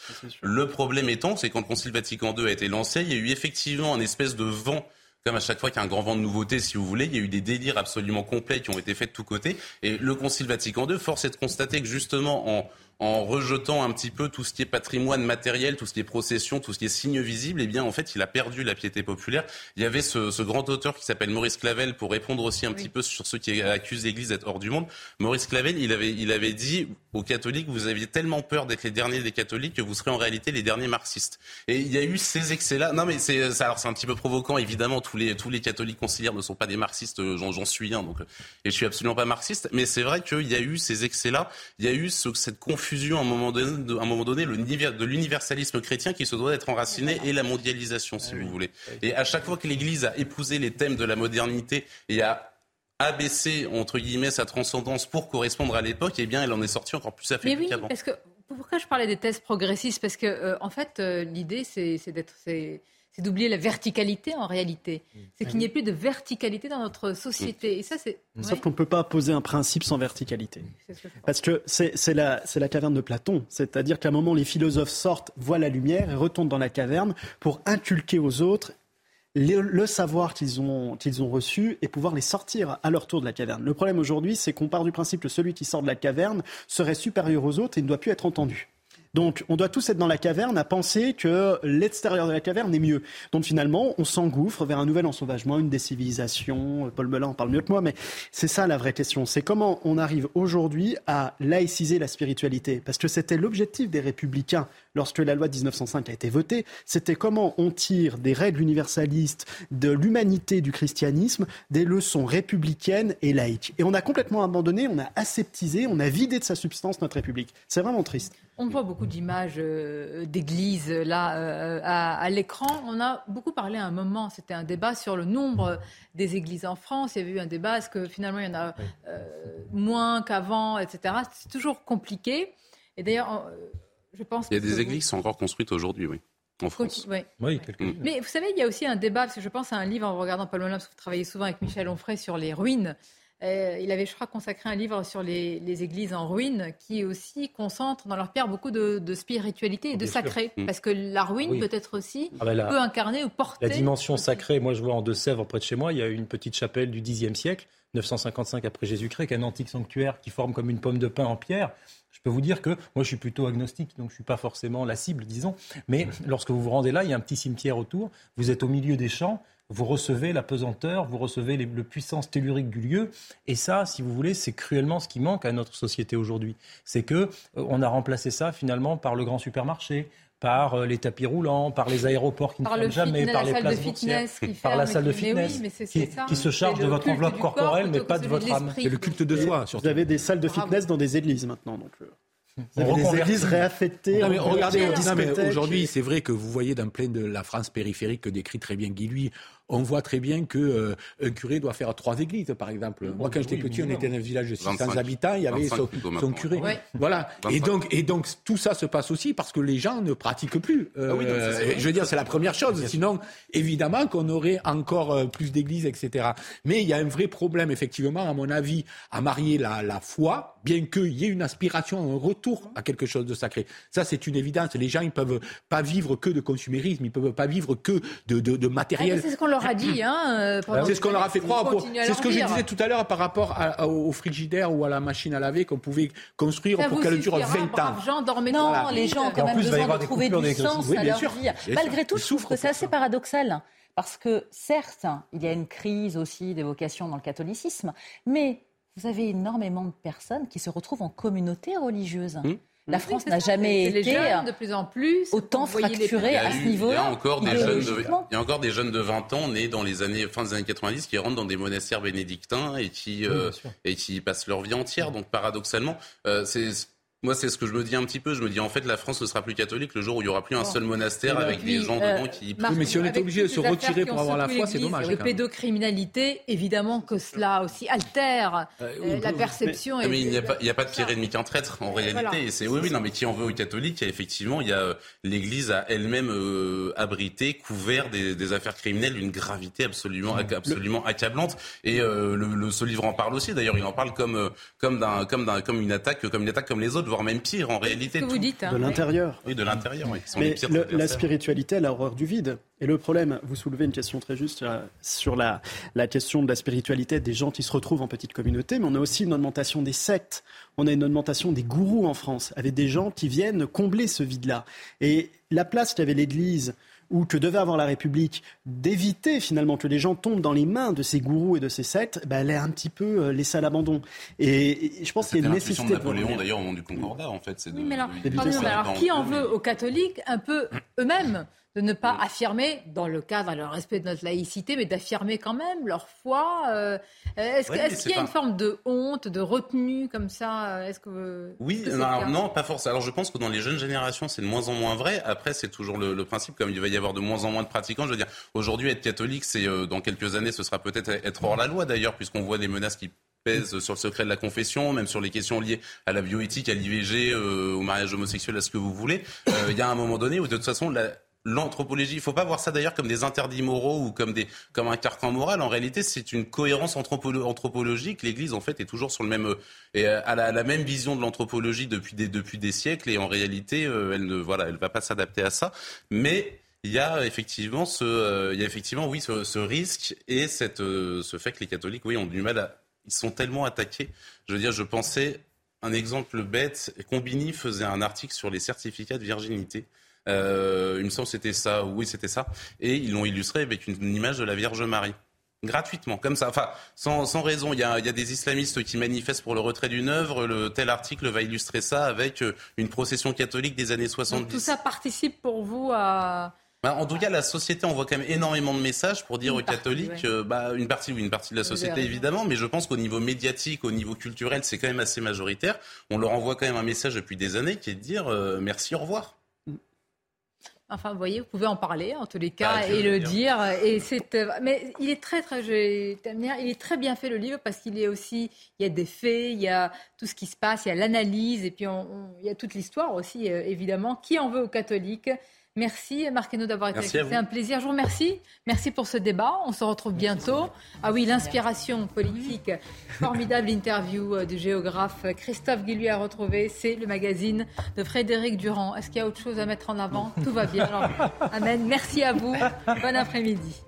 Le problème étant, c'est quand le Concile Vatican II a été lancé, il y a eu effectivement un espèce de vent comme à chaque fois qu'il y a un grand vent de nouveautés, si vous voulez, il y a eu des délires absolument complets qui ont été faits de tous côtés. Et le Concile Vatican II, force est de constater que justement, en, en rejetant un petit peu tout ce qui est patrimoine matériel, tout ce qui est procession, tout ce qui est signe visible, eh bien, en fait, il a perdu la piété populaire. Il y avait ce, ce grand auteur qui s'appelle Maurice Clavel pour répondre aussi un petit peu sur ceux qui accusent l'Église d'être hors du monde. Maurice Clavel, il avait, il avait dit aux catholiques, vous aviez tellement peur d'être les derniers des catholiques que vous serez en réalité les derniers marxistes. Et il y a eu ces excès-là. Non, mais c'est, alors c'est un petit peu provoquant, évidemment. Tous les, tous les catholiques conciliaires ne sont pas des marxistes. euh, J'en, j'en suis un, donc, euh, et je suis absolument pas marxiste. Mais c'est vrai qu'il y a eu ces excès-là. Il y a eu ce- cette confusion à un moment donné, de, à un moment donné, le, niver- de l'universalisme chrétien qui se doit d'être enraciné et la mondialisation, si vous voulez. Et à chaque fois que l'Église a épousé les thèmes de la modernité et a abaissé entre guillemets sa transcendance pour correspondre à l'époque, eh bien, elle en est sortie encore plus
Mais
affaiblie
oui,
qu'avant.
parce que pourquoi je parlais des thèses progressistes? Parce que euh, en fait, euh, l'idée, c'est c'est d'être, c'est d'oublier la verticalité en réalité. C'est qu'il n'y ait plus de verticalité dans notre société. Et ça, c'est.
Sauf qu'on ne peut pas poser un principe sans verticalité.
Que.
Parce que c'est la, caverne de Platon. C'est-à-dire qu'à un moment, les philosophes sortent, voient la lumière et retournent dans la caverne pour inculquer aux autres le, le savoir qu'ils ont, qu'ils ont reçu et pouvoir les sortir à leur tour de la caverne. Le problème aujourd'hui, c'est qu'on part du principe que celui qui sort de la caverne serait supérieur aux autres et ne doit plus être entendu. Donc, on doit tous être dans la caverne à penser que l'extérieur de la caverne est mieux. Donc, finalement, on s'engouffre vers un nouvel ensauvagement, une décivilisation. Paul Belin en parle mieux que moi, mais c'est ça la vraie question. C'est comment on arrive aujourd'hui à laïciser la spiritualité. Parce que c'était l'objectif des républicains lorsque la loi de 1905 a été votée. C'était comment on tire des règles universalistes de l'humanité du christianisme, des leçons républicaines et laïques. Et on a complètement abandonné, on a aseptisé, on a vidé de sa substance notre République. C'est vraiment triste.
On voit beaucoup d'images euh, d'églises là euh, à, à l'écran. On a beaucoup parlé à un moment, c'était un débat sur le nombre des églises en France. Il y avait eu un débat, est-ce que finalement il y en a euh, moins qu'avant, etc. C'est toujours compliqué. Et d'ailleurs, euh, je pense.
Il y a
que
des
vous-
églises qui sont encore construites aujourd'hui, oui, en France.
Oui, quelques
Mm.
Mais vous savez, il y a aussi un débat, parce que je pense à un livre en regardant Paul Molin, parce que vous travaillez souvent avec Michel Onfray sur les ruines. Euh, il avait, je crois, consacré un livre sur les, les églises en ruine qui aussi concentre dans leur pierre beaucoup de, de spiritualité et de
Bien
sacré.
Mm.
Parce que la ruine
Oui.
peut être aussi,
Ah ben la-
peut incarner ou porter.
La dimension sacrée, moi je vois en Deux-Sèvres, près de chez moi, il y a une petite chapelle du Xe siècle, 955 après Jésus-Christ, qui est un antique sanctuaire qui forme comme une pomme de pin en pierre. Je peux vous dire que moi je suis plutôt agnostique, donc je suis pas forcément la cible, disons. Mais lorsque vous vous rendez là, il y a un petit cimetière autour, vous êtes au milieu des champs, vous recevez la pesanteur, vous recevez les- le puissance tellurique du lieu. Et ça, si vous voulez, c'est cruellement ce qui manque à notre société aujourd'hui. C'est que euh, on a remplacé ça finalement par le grand supermarché, par euh, les tapis roulants, par les aéroports qui ne
Par le
ferment jamais,
fitness,
par
la
les
salle de
places
fitness
boursières,
qui
par la salle de
qui- oui,
fitness qui,
ça.
qui se charge de votre enveloppe corporelle, mais pas de votre âme.
C'est le
culte de soi, Vous avez des salles de fitness dans des églises maintenant. Donc, euh, vous
On
avez des églises réaffectées.
Non, mais regardez, aujourd'hui, c'est vrai que vous voyez dans plein de la France périphérique que décrit très bien Guy Lui, on voit très bien que euh, un curé doit faire trois églises, par exemple. Moi, quand j'étais
oui,
petit, on était dans un village de 600
25.
habitants, il y avait
25
son, curé.
Ouais.
Voilà. Et
25.
donc, et donc, tout ça se passe aussi parce que les gens ne pratiquent plus. Euh,
Ah oui, c'est vrai.
je veux dire, c'est la première chose. Sinon, évidemment qu'on aurait encore euh, plus d'églises, etc. Mais il y a un vrai problème, effectivement, à mon avis, à marier la, la foi, bien qu'il y ait une aspiration, un retour à quelque chose de sacré. Ça, c'est une évidence. Les gens, ils peuvent pas vivre que de consumérisme, ils peuvent pas vivre que de, de, de
Ah,
matériel.
Leur a dit. Hein, euh,
C'est ce qu'on leur a fait croire. C'est ce que je disais tout à l'heure par rapport à- à- au frigidaire ou à la machine à laver qu'on pouvait construire
Ça
pour qu'elle dure
suffira,
20 ans.
gens,
Non, les gens ont quand
en
même
plus,
besoin de
des
trouver du sens
Oui,
à leur
sûr,
vie. Malgré
sûr.
tout,
Ils
je trouve que c'est assez paradoxal. Parce que certes, il y a une crise aussi des vocations dans le catholicisme, mais vous avez énormément de personnes qui se retrouvent en communauté religieuse. La France n'a jamais
les
été
jeunes de plus en plus
autant fracturée à
a
ce
eu- Il y
niveau-là.
a encore des jeunes de,
idéologiquement.
il y a encore des jeunes de 20 ans nés dans les années fin des années 90 qui rentrent dans des monastères bénédictins et qui euh, et qui passent leur vie entière. Donc paradoxalement, euh, c'est moi, c'est ce que je me dis un petit peu. Je me dis, en fait, la France ne sera plus catholique le jour où il n'y aura plus un seul monastère avec des gens
euh,
dedans qui...
Mais si on est obligé de se retirer pour avoir la foi, c'est dommage,
Les
quand même.
pédocriminalités, évidemment que cela aussi altère euh, la perception.
Mais, il n'y a, pas- il y a pas de pire ennemi qu'un traître en réalité. Et c'est oui, oui, non, mais qui en veut aux catholiques, effectivement, il y a euh, l'Église a elle-même euh, abrité, couvert des, affaires criminelles d'une gravité absolument, absolument accablante. Et euh, le, ce livre en parle aussi. D'ailleurs, il en parle comme euh, comme d'un comme d'un comme une attaque, comme une attaque comme les autres, voire même pire en réalité.
que vous
Tout-
dites, hein.
De l'intérieur.
Oui, de l'intérieur. Oui,
Mais
pires
le- la spiritualité, elle a horreur du vide. Et le problème, vous soulevez une question très juste euh, sur la, la question de la spiritualité des gens qui se retrouvent en petite communauté, mais on a aussi une augmentation des sectes. On a une augmentation des gourous en France, avec des gens qui viennent combler ce vide-là. Et la place qu'avait l'Église ou que devait avoir la République d'éviter finalement que les gens tombent dans les mains de ces gourous et de ces sectes, bah, elle est un petit peu euh, laissée à l'abandon. Et, et je pense qu'il y a une nécessité
de Napoléon d'ailleurs au moment du Concordat en fait. C'est de,
Oui, mais alors,
de-
qui en veut aux catholiques un peu eux-mêmes? De ne pas affirmer, dans le cadre, le respect de notre laïcité, mais d'affirmer quand même leur foi euh, Est-ce que-
Ouais, mais
est-ce qu'il y a une
forme
de honte, de retenue comme ça Est-ce que
Oui,
est-ce que c'est
non, alors, pas forcément. Alors je pense que dans les jeunes générations, c'est de moins en moins vrai. Après, c'est toujours le, le principe, comme il va y avoir de moins en moins de pratiquants. Je veux dire, aujourd'hui, être catholique, c'est euh, dans quelques années, ce sera peut-être être hors la loi d'ailleurs, puisqu'on voit des menaces qui pèsent sur le secret de la confession, même sur les questions liées à la bioéthique, à l'IVG, euh, au mariage homosexuel, à ce que vous voulez. Euh, Il y a un moment donné où de toute façon, la, L'anthropologie, il faut pas voir ça d'ailleurs comme des interdits moraux ou comme un carcan moral. En réalité, c'est une cohérence anthropolo- anthropologique. L'Église, en fait, est toujours sur le même et euh, a la, même vision de l'anthropologie depuis des siècles. Et en réalité, euh, elle ne voilà, elle va pas s'adapter à ça. Mais il y a effectivement ce, euh, il y a effectivement oui ce, risque et ce fait que les catholiques, oui, ont du mal à, ils sont tellement attaqués. Je veux dire, je pensais un exemple bête. Combini faisait un article sur les certificats de virginité. Euh, il me semble que c'était ça, oui c'était ça, et ils l'ont illustré avec une, une image de la Vierge Marie. Gratuitement, comme ça, enfin, sans, sans raison. Il y, a, il y a des islamistes qui manifestent pour le retrait d'une œuvre. Le tel article va illustrer ça avec euh, une procession catholique des années 70.
Donc, tout ça participe pour vous à.
Bah, en tout cas, la société envoie quand même énormément de messages pour dire
Une
aux
partie,
catholiques,
ouais.
euh, bah, une partie, oui, une partie de la société évidemment, mais je pense qu'au niveau médiatique, au niveau culturel, c'est quand même assez majoritaire. On leur envoie quand même un message depuis des années qui est de dire euh, merci, au revoir.
Enfin, vous voyez, vous pouvez en parler en tous les cas
Bah,
et
je veux
le
dire.
dire. Et c'est, euh, mais il est très, très, je il est très bien fait le livre parce qu'il est aussi, il y a des faits, il y a tout ce qui se passe, il y a l'analyse et puis on- on- il y a toute l'histoire aussi, euh, évidemment. Qui en veut aux catholiques Merci Marc d'avoir été
vous.
un plaisir. Je vous remercie. Merci pour ce débat. On se retrouve bientôt. Ah oui, l'inspiration politique. Formidable interview euh, du géographe Christophe Guilluy à retrouver. C'est le magazine de Frédéric Durand. Est-ce qu'il y a autre chose à mettre en avant? Tout va bien. Alors, amen. Merci à vous. Bon après-midi.